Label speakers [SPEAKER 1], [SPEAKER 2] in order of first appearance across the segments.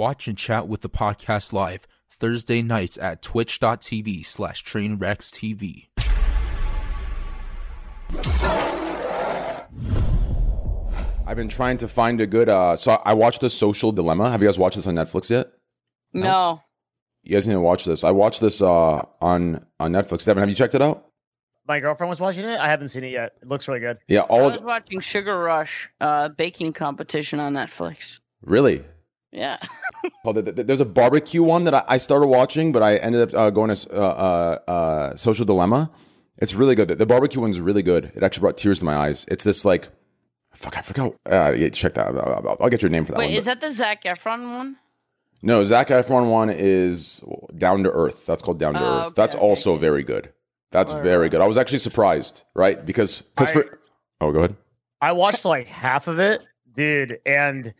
[SPEAKER 1] Watch and chat with the podcast live Thursday nights at twitch.tv slash trainwreckstv.
[SPEAKER 2] I've been trying to find a good. Uh, so I watched The Social Dilemma. Have you guys watched this on Netflix yet?
[SPEAKER 3] No.
[SPEAKER 2] You guys need to watch this. I watched this uh, on on Netflix. Devin, have you checked it out?
[SPEAKER 4] My girlfriend was watching it. I haven't seen it yet. It looks really good.
[SPEAKER 2] Yeah,
[SPEAKER 3] I was watching Sugar Rush uh, baking competition on Netflix.
[SPEAKER 2] really.
[SPEAKER 3] Yeah.
[SPEAKER 2] Oh, th- th- There's a barbecue one that I- I started watching, but I ended up uh, going to uh, uh, uh, Social Dilemma. It's really good. The, the barbecue one's really good. It actually brought tears to my eyes. It's this like, fuck, I forgot. Uh, yeah, check that. out. I'll, I'll- I'll get your name for that
[SPEAKER 3] Wait,
[SPEAKER 2] one.
[SPEAKER 3] is
[SPEAKER 2] but-
[SPEAKER 3] that the Zach Efron one?
[SPEAKER 2] No, Zach Efron one is Down to Earth. That's called Down to
[SPEAKER 3] Oh,
[SPEAKER 2] Earth.
[SPEAKER 3] okay,
[SPEAKER 2] That's
[SPEAKER 3] okay.
[SPEAKER 2] also very good. That's very good. I was actually surprised, right? Because because for oh, go ahead.
[SPEAKER 4] I watched like half of it, dude, and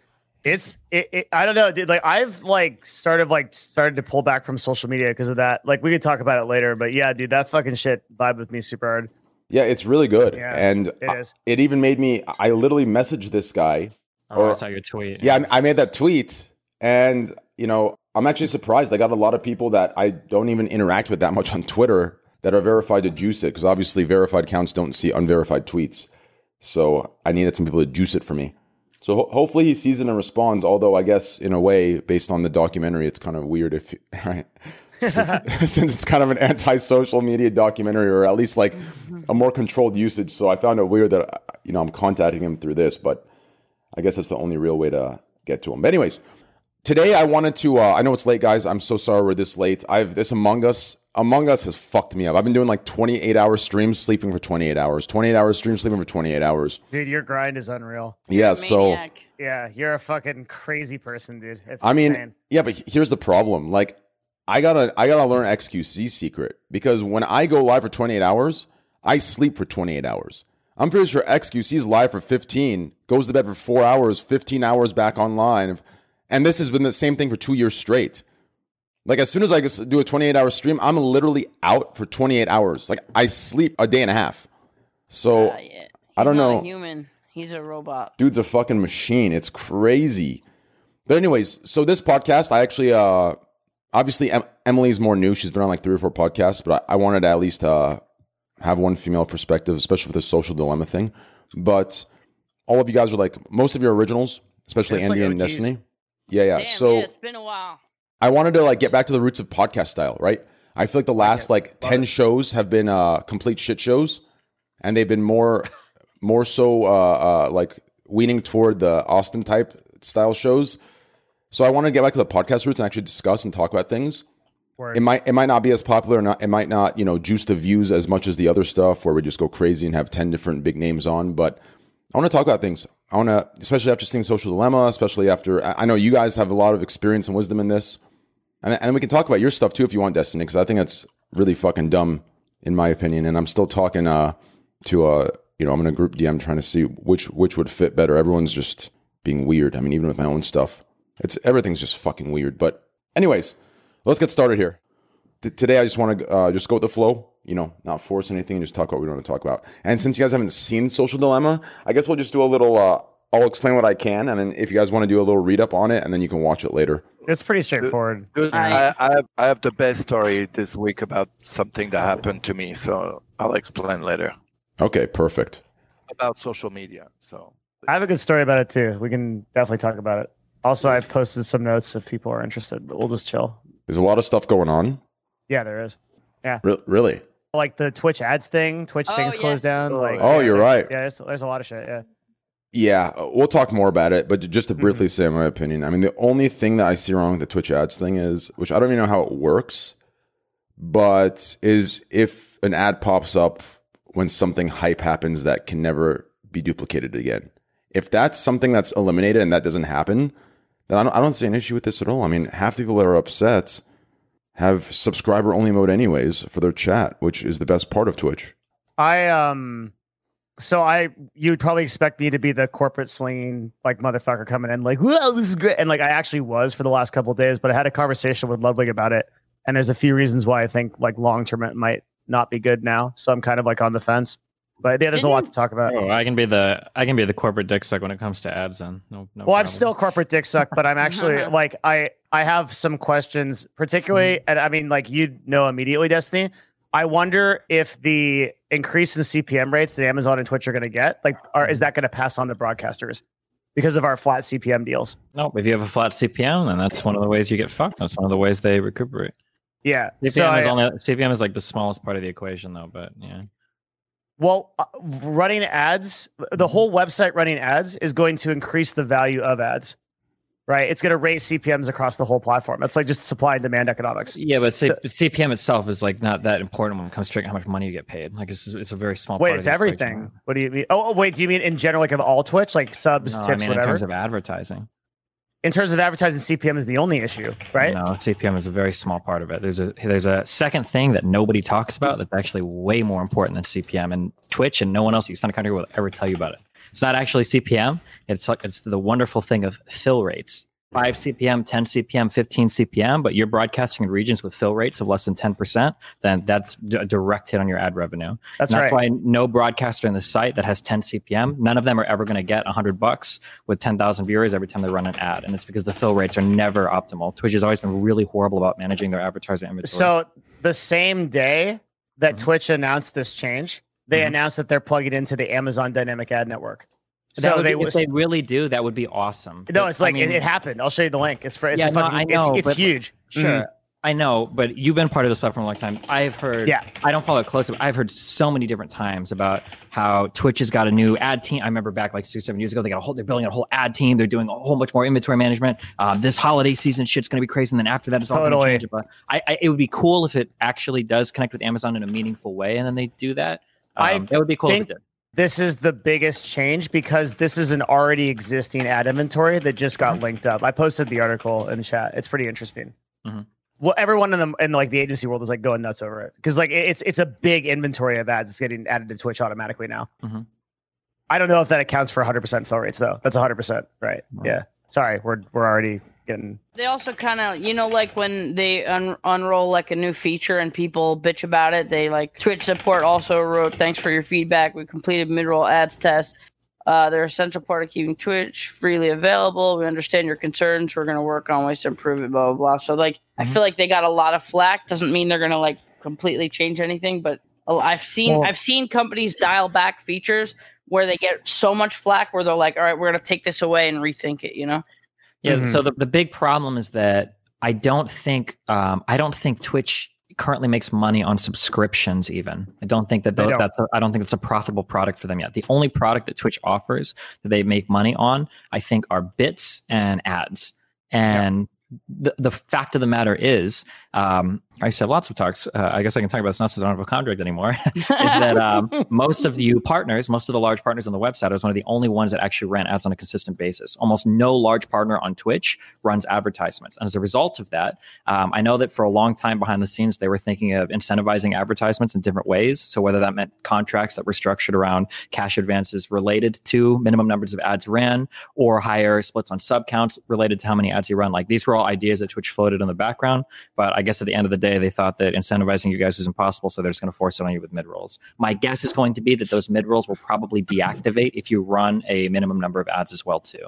[SPEAKER 4] it's it, it I don't know, dude. Like I've like started like started to pull back from social media because of that. Like we could talk about it later, but yeah, dude, that fucking shit vibe with me super hard.
[SPEAKER 2] Yeah, it's really good,
[SPEAKER 4] Yeah,
[SPEAKER 2] and
[SPEAKER 4] it
[SPEAKER 2] I- it even made me. I literally messaged this guy.
[SPEAKER 5] Oh,
[SPEAKER 2] Or-
[SPEAKER 5] I saw your tweet.
[SPEAKER 2] Yeah, I I made that tweet, and you know, I'm actually surprised. I got a lot of people that I don't even interact with that much on Twitter that are verified to juice it because obviously verified accounts don't see unverified tweets. So I needed some people to juice it for me. So ho- hopefully he sees it and responds. Although I guess in a way, based on the documentary, it's kind of weird if right. since, since it's kind of an anti-social media documentary, or at least like a more controlled usage. So I found it weird that uh, you know I'm contacting him through this, but I guess that's the only real way to get to him. But anyways, today I wanted to. Uh, I know it's late, guys. I'm so sorry we're this late. I've this Among Us. Among Us has fucked me up. I've been doing like 28 hour streams, sleeping for 28 hours. 28 hours stream, sleeping for 28 hours.
[SPEAKER 4] Dude, your grind is unreal.
[SPEAKER 2] Yeah. So
[SPEAKER 4] Yeah, you're a fucking crazy person, dude. It's
[SPEAKER 2] I mean, yeah, but here's the problem. Like, I gotta, I gotta learn XQC secret because when I go live for 28 hours, I sleep for 28 hours. I'm pretty sure XQC's live for 15, goes to bed for four hours, 15 hours back online, and this has been the same thing for two years straight. Like as soon as I do a 28 hour stream, I'm literally out for 28 hours. Like I sleep a day and a half. So
[SPEAKER 3] Uh, yeah.
[SPEAKER 2] I don't know.
[SPEAKER 3] A human. He's a robot.
[SPEAKER 2] dude's a fucking machine. It's crazy. But anyways, so this podcast, I actually, uh, obviously em- Emily's more new. She's been on like three or four podcasts, but I, I wanted to at least uh, have one female perspective, especially for the social dilemma thing. But all of you guys are like most of your originals, especially
[SPEAKER 4] It's like
[SPEAKER 2] Andy and. Destiny. Yeah, yeah.
[SPEAKER 3] Damn,
[SPEAKER 2] so
[SPEAKER 3] yeah, it's been a while.
[SPEAKER 2] I wanted to like get back to the roots of podcast style, right? I feel like the last like 10 shows have been uh complete shit shows and they've been more more so uh uh like weaning toward the Austin type style shows. So I wanted to get back to the podcast roots and actually discuss and talk about things.
[SPEAKER 4] Word.
[SPEAKER 2] It might it might not be as popular or not it might not, you know, juice the views as much as the other stuff where we just go crazy and have 10 different big names on, but I want to talk about things. I want to, especially after seeing Social Dilemma, especially after I know you guys have a lot of experience and wisdom in this. And, and we can talk about your stuff too if you want, Destiny, because I think that's really fucking dumb, in my opinion. And I'm still talking uh, to, uh, you know, I'm in a group DM trying to see which which would fit better. Everyone's just being weird. I mean, even with my own stuff, it's everything's just fucking weird. But, anyways, let's get started here. T- today, I just want to uh, just go with the flow, you know, not force anything and just talk about what we want to talk about. And since you guys haven't seen Social Dilemma, I guess we'll just do a little. Uh, I'll explain what I can, and then if you guys want to do a little read up on it, and then you can watch it later.
[SPEAKER 4] It's pretty straightforward.
[SPEAKER 6] Good.
[SPEAKER 3] I-
[SPEAKER 6] I, I, have, I have the best story this week about something that happened to me, so I'll explain later
[SPEAKER 2] Okay, perfect.
[SPEAKER 6] about social media. So
[SPEAKER 4] I have a good story about it too. We can definitely talk about it. Also, I've posted some notes if people are interested, but we'll just chill.
[SPEAKER 2] There's a lot of stuff going on.
[SPEAKER 4] Yeah, there is.
[SPEAKER 2] Re- really?
[SPEAKER 4] Like the Twitch ads thing, Twitch
[SPEAKER 3] Oh,
[SPEAKER 4] things closed down. Oh, like,
[SPEAKER 2] Oh,
[SPEAKER 4] yeah,
[SPEAKER 2] you're right.
[SPEAKER 4] Yeah, there's, there's a lot of shit. Yeah.
[SPEAKER 2] Yeah, we'll talk more about it, but just to mm-hmm. briefly say my opinion, I mean, the only thing that I see wrong with the Twitch ads thing is, which I don't even know how it works, but is if an ad pops up when something hype happens that can never be duplicated again. If that's something that's eliminated and that doesn't happen, then I don't, I don't see an issue with this at all. I mean, half the people that are upset have subscriber only mode anyways for their chat, which is the best part of Twitch.
[SPEAKER 4] I um so I you'd probably expect me to be the corporate slinging like motherfucker coming in like whoa this is great and like I actually was for the last couple of days but I had a conversation with Ludwig about it and there's a few reasons why I think like long term it might not be good now so I'm kind of like on the fence But yeah, there's a lot to talk about.
[SPEAKER 5] Oh, I can be the I can be the corporate dick suck when it comes to ads. Then no, no.
[SPEAKER 4] well, I'm still corporate dick suck, but I'm actually like I I have some questions, particularly,
[SPEAKER 5] Mm-hmm.
[SPEAKER 4] and I mean like you know immediately, Destiny. I wonder if the increase in CPM rates that Amazon and Twitch are going to get, like, are
[SPEAKER 5] Mm-hmm.
[SPEAKER 4] is that going to pass on to broadcasters because of our flat CPM deals?
[SPEAKER 5] No, if you have a flat CPM, then that's one of the ways you get fucked. That's one of the ways they recuperate.
[SPEAKER 4] Yeah.
[SPEAKER 5] CPM
[SPEAKER 4] So
[SPEAKER 5] is
[SPEAKER 4] I-
[SPEAKER 5] only CPM is like the smallest part of the equation, though. But yeah,
[SPEAKER 4] Well, uh, running ads, the whole website running ads is going to increase the value of ads, right? It's going to raise CPMs across the whole platform. It's like just supply and demand economics.
[SPEAKER 5] yeah, but C-
[SPEAKER 4] So-
[SPEAKER 5] CPM itself is like not that important when it comes to how much money you get paid. Like it's it's a very small.
[SPEAKER 4] Wait,
[SPEAKER 5] part
[SPEAKER 4] it's
[SPEAKER 5] of the
[SPEAKER 4] everything.
[SPEAKER 5] equation.
[SPEAKER 4] What do you mean? Oh, oh, wait, do you mean in general, like of all Twitch, like subs,
[SPEAKER 5] No, I
[SPEAKER 4] tips,
[SPEAKER 5] whatever? in terms of advertising.
[SPEAKER 4] in terms of advertising, CPM is the only issue, right?
[SPEAKER 5] No, CPM is a very small part of it. There's a there's a second thing that nobody talks about that's actually way more important than CPM, and Twitch and no one else at the Country will ever tell you about it. It's not actually CPM. It's like it's the wonderful thing of fill rates. 5 CPM, 10 CPM, 15 CPM, but you're broadcasting in regions with fill rates of less than 10%, then that's a direct hit on your ad revenue.
[SPEAKER 4] That's
[SPEAKER 5] And that's
[SPEAKER 4] right.
[SPEAKER 5] why no broadcaster in the site that has 10 CPM, none of them are ever going to get 100 bucks with 10,000 viewers every time they run an ad. And it's because the fill rates are never optimal. Twitch has always been really horrible about managing their advertising inventory.
[SPEAKER 4] So the same day that
[SPEAKER 5] Mhm.
[SPEAKER 4] Twitch announced this change, they
[SPEAKER 5] Mhm.
[SPEAKER 4] announced that they're plugging into the Amazon Dynamic Ad Network. So they
[SPEAKER 5] be- if they really do, that would be awesome.
[SPEAKER 4] no,
[SPEAKER 5] But,
[SPEAKER 4] it's like
[SPEAKER 5] I
[SPEAKER 4] it,
[SPEAKER 5] mean,
[SPEAKER 4] it happened. I'll show you the link. It's for it's
[SPEAKER 5] Yeah, no,
[SPEAKER 4] fucking,
[SPEAKER 5] I know,
[SPEAKER 4] it's
[SPEAKER 5] but-
[SPEAKER 4] huge.
[SPEAKER 5] Sure.
[SPEAKER 4] Mhm.
[SPEAKER 5] I know, but you've been part of this platform a long time. I've heard,
[SPEAKER 4] Yeah.
[SPEAKER 5] I don't follow it closely. But I've heard so many different times about how Twitch has got a new ad team. I remember back like six, seven years ago, they got a whole, they're building a whole ad team. They're doing a whole much more inventory management. Um, this holiday season shit's going to be crazy. And then after that, it's all going
[SPEAKER 4] Totally.
[SPEAKER 5] to change. But I, I, it would be cool if it actually does connect with Amazon in a meaningful way. And then they do that.
[SPEAKER 4] I
[SPEAKER 5] Um, that would be cool if it did.
[SPEAKER 4] This is the biggest change because this is an already existing ad inventory that just got linked up. I posted the article in the chat. It's pretty interesting.
[SPEAKER 5] Mhm.
[SPEAKER 4] Well, everyone in the in like the agency world is like going nuts over it because like it's it's a big inventory of ads. It's getting added to Twitch automatically now.
[SPEAKER 5] Mhm.
[SPEAKER 4] I don't know if that accounts for 100% fill rates though. That's 100%, right?
[SPEAKER 5] Wow.
[SPEAKER 4] Yeah. Sorry, we're we're already getting
[SPEAKER 3] They also kind of, you know, like when they un- unroll like a new feature and people bitch about it, they like Twitch support also wrote, "Thanks for your feedback. We completed mid-roll ads test. Uh, they're a central part of keeping Twitch freely available. We understand your concerns. We're going to work on ways to improve it. Blah blah blah." So like, I
[SPEAKER 5] Mhm.
[SPEAKER 3] feel like they got a lot of flack. Doesn't mean they're going to like completely change anything, but i've seen
[SPEAKER 4] Well-
[SPEAKER 3] I've seen companies dial back features where they get so much flack where they're like, "All right, we're going to take this away and rethink it." You know.
[SPEAKER 5] Yeah.
[SPEAKER 4] Mhm.
[SPEAKER 5] So the, the big problem is that I don't think um, I don't think Twitch currently makes money on subscriptions. Even I don't think that
[SPEAKER 4] don't.
[SPEAKER 5] that's a, I don't think it's a profitable product for them yet. The only product that Twitch offers that they make money on, I think, are bits and ads. And the, the fact of the matter is, um, I used to have lots of talks. Uh, I guess I can talk about this now since I don't have a contract anymore. is that um, most of you partners, most of the large partners on the website, I was one of the only ones that actually ran ads on a consistent basis. Almost no large partner on Twitch runs advertisements. And as a result of that, um, I know that for a long time behind the scenes, they were thinking of incentivizing advertisements in different ways. So whether that meant contracts that were structured around cash advances related to minimum numbers of ads ran or higher splits on sub counts related to how many ads you run. Like these were all ideas that Twitch floated in the background. But I guess at the end of the day, they thought that incentivizing you guys was impossible, so they're just going to force it on you with mid rolls. My guess is going to be that those mid rolls will probably deactivate if you run a minimum number of ads as well too.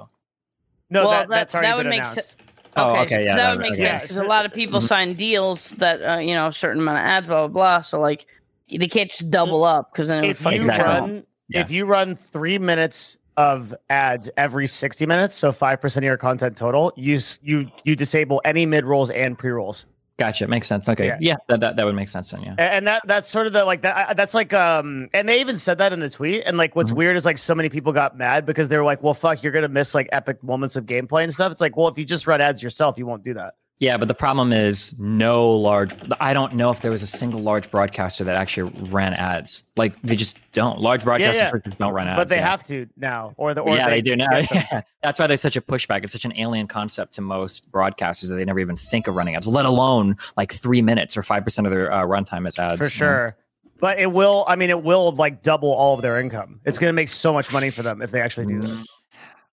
[SPEAKER 4] No,
[SPEAKER 3] Well,
[SPEAKER 4] that,
[SPEAKER 3] that-
[SPEAKER 4] that's already
[SPEAKER 3] that would
[SPEAKER 4] been
[SPEAKER 3] make
[SPEAKER 4] announced.
[SPEAKER 5] Oh,
[SPEAKER 3] Okay,
[SPEAKER 5] okay,
[SPEAKER 3] so
[SPEAKER 5] yeah,
[SPEAKER 3] that,
[SPEAKER 5] that-
[SPEAKER 3] would make
[SPEAKER 5] okay.
[SPEAKER 3] sense because a lot of people
[SPEAKER 5] Mhm.
[SPEAKER 3] sign deals that uh, you know a certain amount of ads, blah blah blah. So like they can't just double up because then it would
[SPEAKER 4] if
[SPEAKER 3] fucking
[SPEAKER 4] you
[SPEAKER 5] Exactly.
[SPEAKER 4] run
[SPEAKER 5] Yeah.
[SPEAKER 4] if you run three minutes of ads every 60 minutes so 5% of your content total you you you disable any mid rolls and pre rolls
[SPEAKER 5] Gotcha, makes sense. Okay,
[SPEAKER 4] Yeah.
[SPEAKER 5] yeah, that, that that would make sense then. Yeah.
[SPEAKER 4] and that that's sort of the like that that's like um and they even said that in the tweet and like what's
[SPEAKER 5] Mhm.
[SPEAKER 4] weird is like so many people got mad because they were like well fuck you're gonna miss like epic moments of gameplay and stuff it's like well if you just run ads yourself you won't do that
[SPEAKER 5] Yeah, but the problem is no large. I don't know if there was a single large broadcaster that actually ran ads. Like they just don't. Large broadcasters
[SPEAKER 4] yeah.
[SPEAKER 5] just don't run ads.
[SPEAKER 4] but they
[SPEAKER 5] yeah.
[SPEAKER 4] have to now or the or
[SPEAKER 5] yeah, they, do now. Yeah. That's why there's such a pushback. It's such an alien concept to most broadcasters that they never even think of running ads, let alone like three minutes or five percent of their uh, runtime as ads.
[SPEAKER 4] for sure but it will i mean it will like double all of their income it's gonna make so much money for them if they actually do that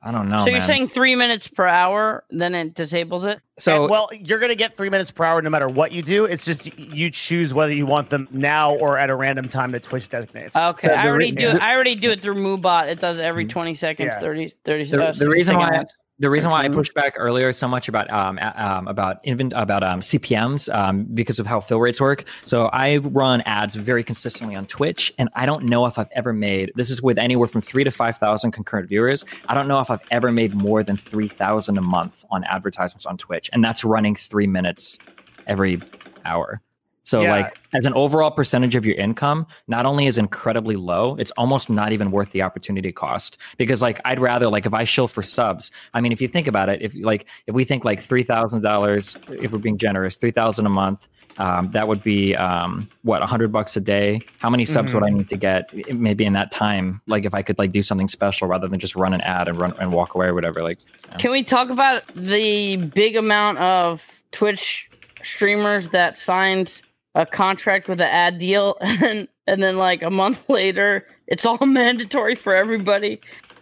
[SPEAKER 5] I don't know.
[SPEAKER 3] so you're
[SPEAKER 5] man.
[SPEAKER 3] saying three minutes per hour, then it disables it?
[SPEAKER 5] so?
[SPEAKER 4] well, you're gonna get three minutes per hour no matter what you do. It's just you choose whether you want them now or at a random time that Twitch designates.
[SPEAKER 3] Okay,
[SPEAKER 5] So
[SPEAKER 3] I already
[SPEAKER 5] re-
[SPEAKER 3] do. it. I already do it through MooBot. It does every
[SPEAKER 5] Mhm.
[SPEAKER 3] 20 seconds,
[SPEAKER 4] Yeah.
[SPEAKER 3] 30, 30
[SPEAKER 5] the,
[SPEAKER 3] uh,
[SPEAKER 5] the reason why
[SPEAKER 3] seconds.
[SPEAKER 5] The reason why I pushed back earlier so much about um, um about invent about um CPMS um because of how fill rates work. So I run ads very consistently on Twitch, and I don't know if I've ever made this is with anywhere from three to five thousand concurrent viewers. I don't know if I've ever made more than three thousand a month on advertisements on Twitch, and that's running three minutes every hour. So
[SPEAKER 4] Yeah.
[SPEAKER 5] like as an overall percentage of your income, not only is incredibly low, it's almost not even worth the opportunity cost. Because like I'd rather like if I show for subs, I mean if you think about it, if like if we think like three thousand dollars, if we're being generous, three thousand a month, um, that would be um, what a hundred bucks a day. How many subs would I need to get? Maybe in that time, like if I could like do something special rather than just run an ad and run and walk away or whatever. Like
[SPEAKER 3] Can we talk about the big amount of Twitch streamers that signed a contract with an ad deal and and then like a month later it's all mandatory for everybody?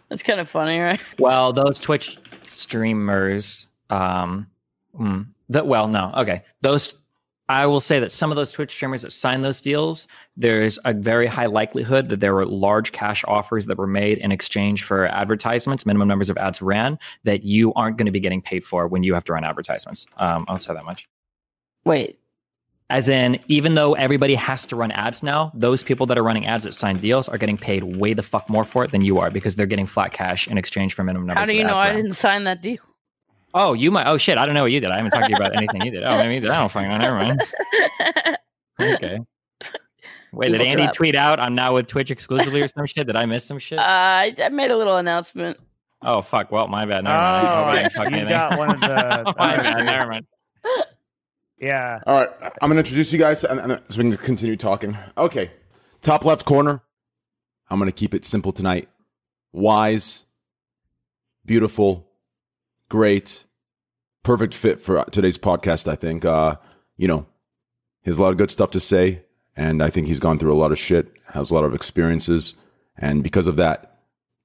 [SPEAKER 3] That's kind of funny, right?
[SPEAKER 5] Well, those Twitch streamers, um, mm, that well, no, okay, those. I will say that some of those Twitch streamers that signed those deals, there's a very high likelihood that there were large cash offers that were made in exchange for advertisements, minimum numbers of ads ran that you aren't going to be getting paid for when you have to run advertisements. Um, I'll say that much.
[SPEAKER 3] Wait,
[SPEAKER 5] As in, even though everybody has to run ads now, those people that are running ads that sign deals are getting paid way the fuck more for it than you are because they're getting flat cash in exchange for minimum numbers.
[SPEAKER 3] how do you know I
[SPEAKER 5] ran.
[SPEAKER 3] didn't sign that deal?
[SPEAKER 5] Oh, you might. Oh shit! I don't know what you did. I haven't talked to you about anything you did. Oh, maybe you did. I don't fucking know. Never mind. Okay. Wait, did Andy tweet out? I'm now with Twitch exclusively or some shit. Did I miss some shit?
[SPEAKER 3] Uh, I, I made a little announcement.
[SPEAKER 5] oh fuck. Well, my bad. Never mind. I
[SPEAKER 4] Oh, you got one of the.
[SPEAKER 5] my bad. Never mind.
[SPEAKER 4] Yeah.
[SPEAKER 2] All right, I'm gonna introduce you guys, and, and so we can continue talking. Okay, top left corner. I'm gonna keep it simple tonight. Wise, beautiful, great, perfect fit for today's podcast. I think. Uh, you know, he has a lot of good stuff to say, and I think he's gone through a lot of shit, has a lot of experiences, and because of that,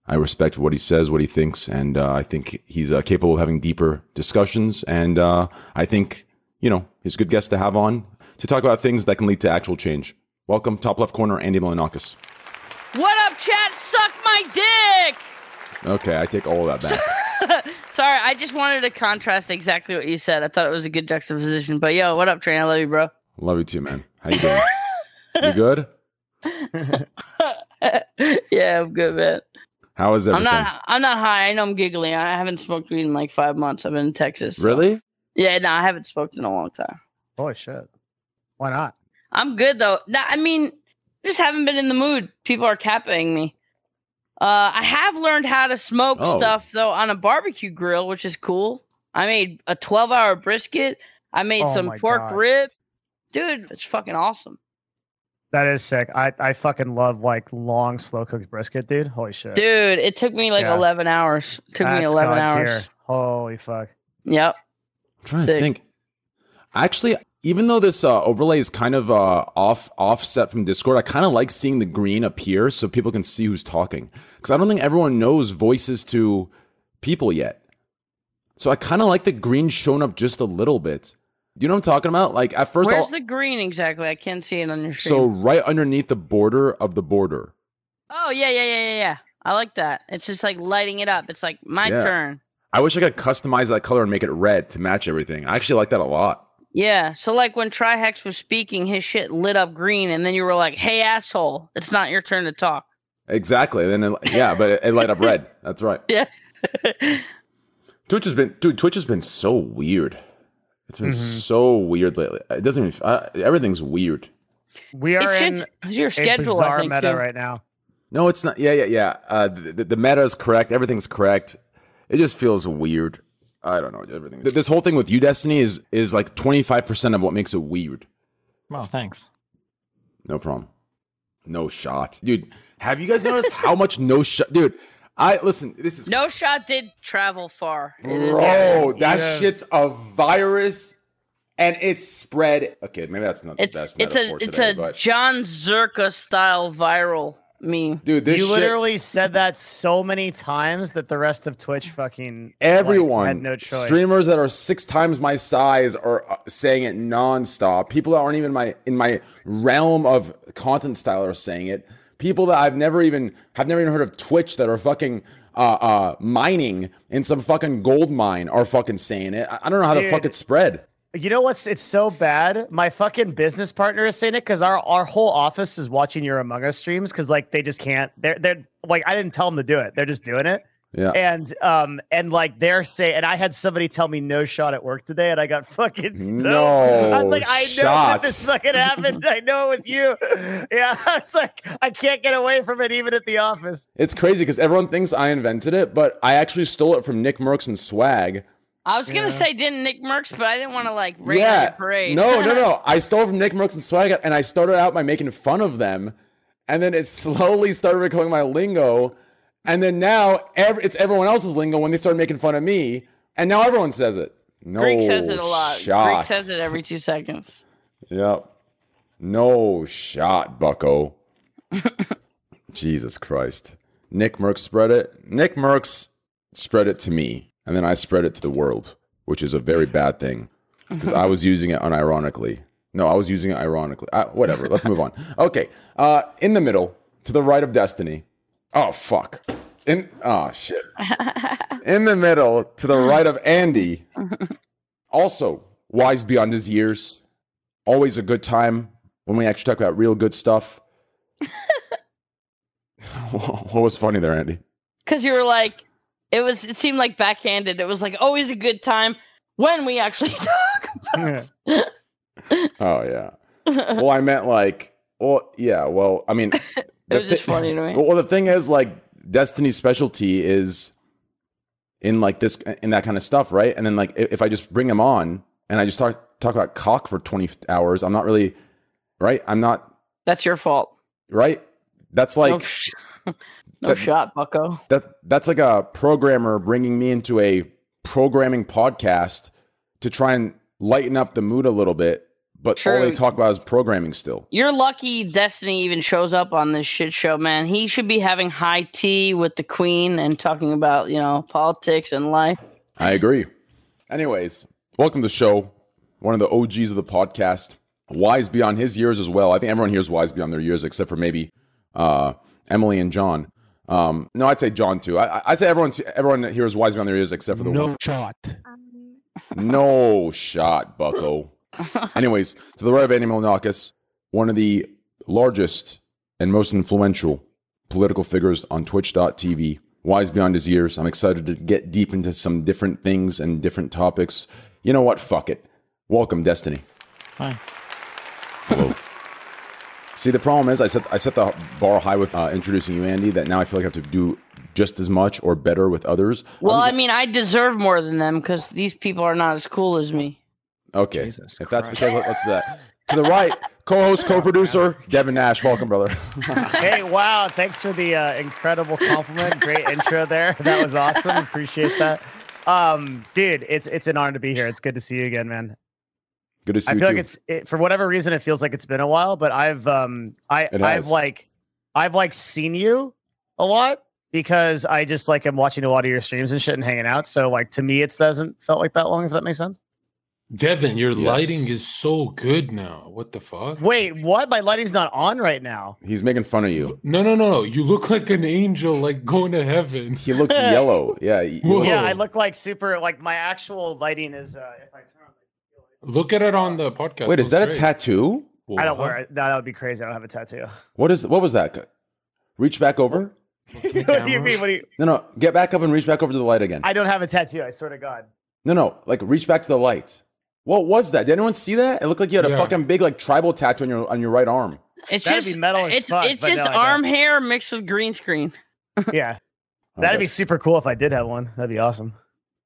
[SPEAKER 2] I respect what he says, what he thinks, and uh, I think he's uh, capable of having deeper discussions. And uh, I think, you know, he's a good guest to have on to talk about things that can lead to actual change. Welcome, top left corner, Andy Milonakis.
[SPEAKER 3] What up, chat? Suck my dick!
[SPEAKER 2] Okay, I take all of that back.
[SPEAKER 3] Sorry, I just wanted to contrast exactly what you said. I thought it was a good juxtaposition. But yo, what up, Train? I love you, bro.
[SPEAKER 2] Love you too, man. How you doing? you good?
[SPEAKER 3] yeah, I'm good, man.
[SPEAKER 2] How is
[SPEAKER 3] I'm not. I'm not high. I know I'm giggling. I haven't smoked weed in like five months. I've been in Texas. so-
[SPEAKER 2] Really?
[SPEAKER 3] Yeah, no, I haven't smoked in a long time.
[SPEAKER 4] Holy shit. Why not?
[SPEAKER 3] I'm good though. No, I mean, just haven't been in the mood. People are capping me. Uh, I have learned how to smoke
[SPEAKER 2] Oh.
[SPEAKER 3] stuff though on a barbecue grill, which is cool. I made a 12 hour brisket. I made
[SPEAKER 4] Oh
[SPEAKER 3] some pork
[SPEAKER 4] God.
[SPEAKER 3] ribs. Dude, it's fucking awesome.
[SPEAKER 4] That is sick. I, I fucking love like long slow cooked brisket, dude. Holy shit.
[SPEAKER 3] Dude, it took me like
[SPEAKER 4] Yeah.
[SPEAKER 3] 11 hours. It took me 11
[SPEAKER 4] God
[SPEAKER 3] hours.
[SPEAKER 4] tier. Holy fuck.
[SPEAKER 3] Yep.
[SPEAKER 2] I'm trying
[SPEAKER 3] Sick.
[SPEAKER 2] to think. Actually, even though this uh, overlay is kind of uh, off offset from Discord, I kind of like seeing the green appear so people can see who's talking. Because I don't think everyone knows voices to people yet. So I kind of like the green showing up just a little bit. Do you know what I'm talking about? Like at first,
[SPEAKER 3] Where's
[SPEAKER 2] I'll,
[SPEAKER 3] the green exactly? I can't see it on your screen.
[SPEAKER 2] so right underneath the border of the border.
[SPEAKER 3] oh, yeah, yeah, yeah, yeah, yeah. I like that. It's just like lighting it up. It's like my
[SPEAKER 2] Yeah.
[SPEAKER 3] turn.
[SPEAKER 2] I wish I could customize that color and make it red to match everything. I actually like that a lot.
[SPEAKER 3] Yeah. So like when Trihex was speaking, his shit lit up green, and then you were like, "Hey, asshole! It's not your turn to talk."
[SPEAKER 2] Exactly. Then it, yeah, but it, it light up red. That's right.
[SPEAKER 3] Yeah.
[SPEAKER 2] Twitch has been, dude. Twitch has been so weird. It's been
[SPEAKER 4] Mhm.
[SPEAKER 2] so weird lately. It doesn't even. Uh, everything's weird.
[SPEAKER 4] We are
[SPEAKER 3] it's
[SPEAKER 4] in
[SPEAKER 3] just it's your
[SPEAKER 4] a
[SPEAKER 3] schedule.
[SPEAKER 4] bizarre
[SPEAKER 3] think,
[SPEAKER 4] meta
[SPEAKER 3] too.
[SPEAKER 4] right now.
[SPEAKER 2] No, it's not. Yeah, yeah, yeah. Uh, the, the meta is correct. Everything's correct. It just feels weird. I don't know. Everything. Th- This whole thing with you, Destiny, is is like twenty five percent of what makes it weird.
[SPEAKER 5] Well, thanks.
[SPEAKER 2] No problem. No shot, dude. Have you guys noticed how much no shot, dude? I listen. This is
[SPEAKER 3] No shot did travel far.
[SPEAKER 2] Bro. That
[SPEAKER 4] Yeah.
[SPEAKER 2] shit's a virus, and it's spread. Okay, maybe that's not the
[SPEAKER 3] It's
[SPEAKER 2] best
[SPEAKER 3] it's a it's
[SPEAKER 2] today,
[SPEAKER 3] a
[SPEAKER 2] but
[SPEAKER 3] John Zerka style viral me.
[SPEAKER 2] Dude, this
[SPEAKER 4] you
[SPEAKER 2] shit,
[SPEAKER 4] literally said that so many times that the rest of Twitch fucking like,
[SPEAKER 2] everyone,
[SPEAKER 4] had no choice.
[SPEAKER 2] streamers that are six times my size are uh, saying it nonstop. People that aren't even my in my realm of content style are saying it. People that I've never even have never even heard of Twitch that are fucking uh, uh, mining in some fucking gold mine are fucking saying it. I, I don't know how the fuck it spread.
[SPEAKER 4] You know what's? It's so bad. My fucking business partner is saying it because our our whole office is watching your Among Us streams because like they just can't. They're they're like I didn't tell them to do it. They're just doing it.
[SPEAKER 2] Yeah.
[SPEAKER 4] And um and like they're saying, and I had somebody tell me no shot at work today, and I got fucking so.
[SPEAKER 2] No
[SPEAKER 4] I was like, I know that this fucking happened. I know it was you. Yeah, I was like, I can't get away from it even at the office.
[SPEAKER 2] It's crazy because everyone thinks I invented it, but I actually stole it from Nick Mercs and Swag.
[SPEAKER 3] I was gonna
[SPEAKER 4] Yeah.
[SPEAKER 3] say didn't Nick Mercs, but I didn't want to like rain
[SPEAKER 2] yeah.
[SPEAKER 3] parade.
[SPEAKER 2] No, no, no. I stole from Nick Mercs and Swag, and I started out by making fun of them, and then it slowly started becoming my lingo, and then now ev- it's everyone else's lingo when they started making fun of me, and now everyone says it. No
[SPEAKER 3] Greek says it a lot.
[SPEAKER 2] Shot.
[SPEAKER 3] Greek says it every two seconds.
[SPEAKER 2] Yep. No shot, Bucko. Jesus Christ. Nick Mercs spread it. Nick Mercs spread it to me, and then I spread it to the world, which is a very bad thing because I was using it unironically. No, I was using it ironically. Uh, whatever. Let's move on. Okay. Uh, in the middle, to the right of Destiny. Oh fuck. In oh shit. In the middle, to the right of Andy. Also wise beyond his years. Always a good time when we actually talk about real good stuff. what was funny there, Andy?
[SPEAKER 3] Because you were like, it was. It seemed like backhanded. It was like always a good time when we actually talk about.
[SPEAKER 2] Oh yeah. Well, I meant like, well, yeah. Well, I mean,
[SPEAKER 3] it was just funny to me.
[SPEAKER 2] Well, the thing is, like, Destiny's specialty is in like this, in that kind of stuff, right? And then, like, if if I just bring him on and I just talk talk about cock for twenty hours, I'm not really right. I'm not
[SPEAKER 3] That's your fault.
[SPEAKER 2] right. That's
[SPEAKER 3] no
[SPEAKER 2] like oh,
[SPEAKER 3] sh- no
[SPEAKER 2] that-
[SPEAKER 3] shot, Bucko.
[SPEAKER 2] that. That's like a programmer bringing me into a programming podcast to try and lighten up the mood a little bit. But all they talk about is programming still.
[SPEAKER 3] You're lucky Destiny even shows up on this shit show, man. He should be having high tea with the queen and talking about, you know, politics and life.
[SPEAKER 2] I agree. Anyways, welcome to the show. One of the OGs of the podcast. Wise beyond his years as well. I think everyone here is wise beyond their years, except for maybe uh, Emily and John. Um, no, I'd say John too. I, I'd say everyone everyone here is wise beyond their years, except for the
[SPEAKER 7] No
[SPEAKER 2] one.
[SPEAKER 7] shot.
[SPEAKER 2] No shot, Bucko. Anyways, to the right of Andy Milonakis, one of the largest and most influential political figures on Twitch.tv, wise beyond his years. I'm excited to get deep into some different things and different topics. You know what? Fuck it. Welcome, Destiny.
[SPEAKER 5] Hi.
[SPEAKER 2] Hello. See, the problem is, I set I set the bar high with uh, introducing you, Andy. That now I feel like I have to do just as much or better with others.
[SPEAKER 3] Well,
[SPEAKER 2] I'm
[SPEAKER 3] I mean, I deserve more than them because these people are not as cool as me.
[SPEAKER 2] Okay.
[SPEAKER 5] Jesus
[SPEAKER 2] if that's the case, let- let's do that. To the right, co-host, co-producer, Devin Nash. Welcome, brother.
[SPEAKER 4] hey, wow! Thanks for the uh, incredible compliment. Great intro there. That was awesome. Appreciate that. Um, dude, it's it's an honor to be here. It's good to see you again, man.
[SPEAKER 2] Good to see
[SPEAKER 4] I
[SPEAKER 2] you
[SPEAKER 4] feel
[SPEAKER 2] too.
[SPEAKER 4] like it's it, for whatever reason it feels like it's been a while, but I've um I I've like I've like seen you a lot because I just like am watching a lot of your streams and shit and hanging out. So like to me, it doesn't felt like that long. If that makes sense.
[SPEAKER 7] Devin, your
[SPEAKER 2] Yes.
[SPEAKER 7] lighting is so good now. What the fuck?
[SPEAKER 4] Wait, what? My lighting's not on right now.
[SPEAKER 2] He's making fun of you.
[SPEAKER 7] No, no, no. You look like an angel, like going to heaven.
[SPEAKER 2] He looks yellow. Yeah. you
[SPEAKER 7] Whoa.
[SPEAKER 2] look-
[SPEAKER 4] Yeah, I look like super. Like my actual lighting is. uh If I turn on.
[SPEAKER 7] Look at it on the podcast.
[SPEAKER 2] Wait, is
[SPEAKER 7] Looks
[SPEAKER 2] that a
[SPEAKER 7] great.
[SPEAKER 2] tattoo?
[SPEAKER 4] I don't
[SPEAKER 7] Wow.
[SPEAKER 4] wear it. No, that would be crazy. I don't have a tattoo.
[SPEAKER 2] What is? What was that? Reach back over.
[SPEAKER 7] Look in the
[SPEAKER 4] what do you mean? What do you?
[SPEAKER 2] No, no. Get back up and reach back over to the light again.
[SPEAKER 4] I don't have a tattoo. I swear to God.
[SPEAKER 2] No, no. Like reach back to the light. What was that? Did anyone see that? It looked like you had a
[SPEAKER 7] Yeah.
[SPEAKER 2] fucking big like tribal tattoo on your on your right arm.
[SPEAKER 3] It's
[SPEAKER 4] That'd
[SPEAKER 3] just
[SPEAKER 4] be metal as
[SPEAKER 3] it's,
[SPEAKER 4] fuck,
[SPEAKER 3] it's just
[SPEAKER 4] no,
[SPEAKER 3] arm hair mixed with green screen.
[SPEAKER 4] Yeah. That'd be super cool if I did have one. That'd be awesome.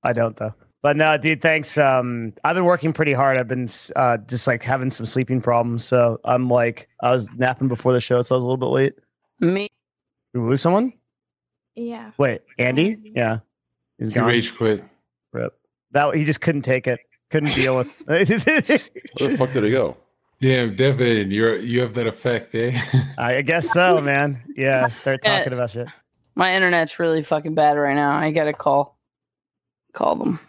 [SPEAKER 4] I don't though. But no, dude, thanks. Um, I've been working pretty hard. I've been uh, just like having some sleeping problems. So I'm like, I was napping before the show, so I was a little bit late.
[SPEAKER 3] Me,
[SPEAKER 4] Did we lose someone?
[SPEAKER 8] Yeah.
[SPEAKER 4] Wait, Andy? Yeah, he's gone.
[SPEAKER 7] rage quit.
[SPEAKER 4] Rip. That he just couldn't take it. Couldn't deal with.
[SPEAKER 2] Where the fuck did he go?
[SPEAKER 7] Damn, Devin, you're you have that effect, eh?
[SPEAKER 4] I guess so, man. Yeah, start talking about shit.
[SPEAKER 3] My internet's really fucking bad right now. I gotta call call them.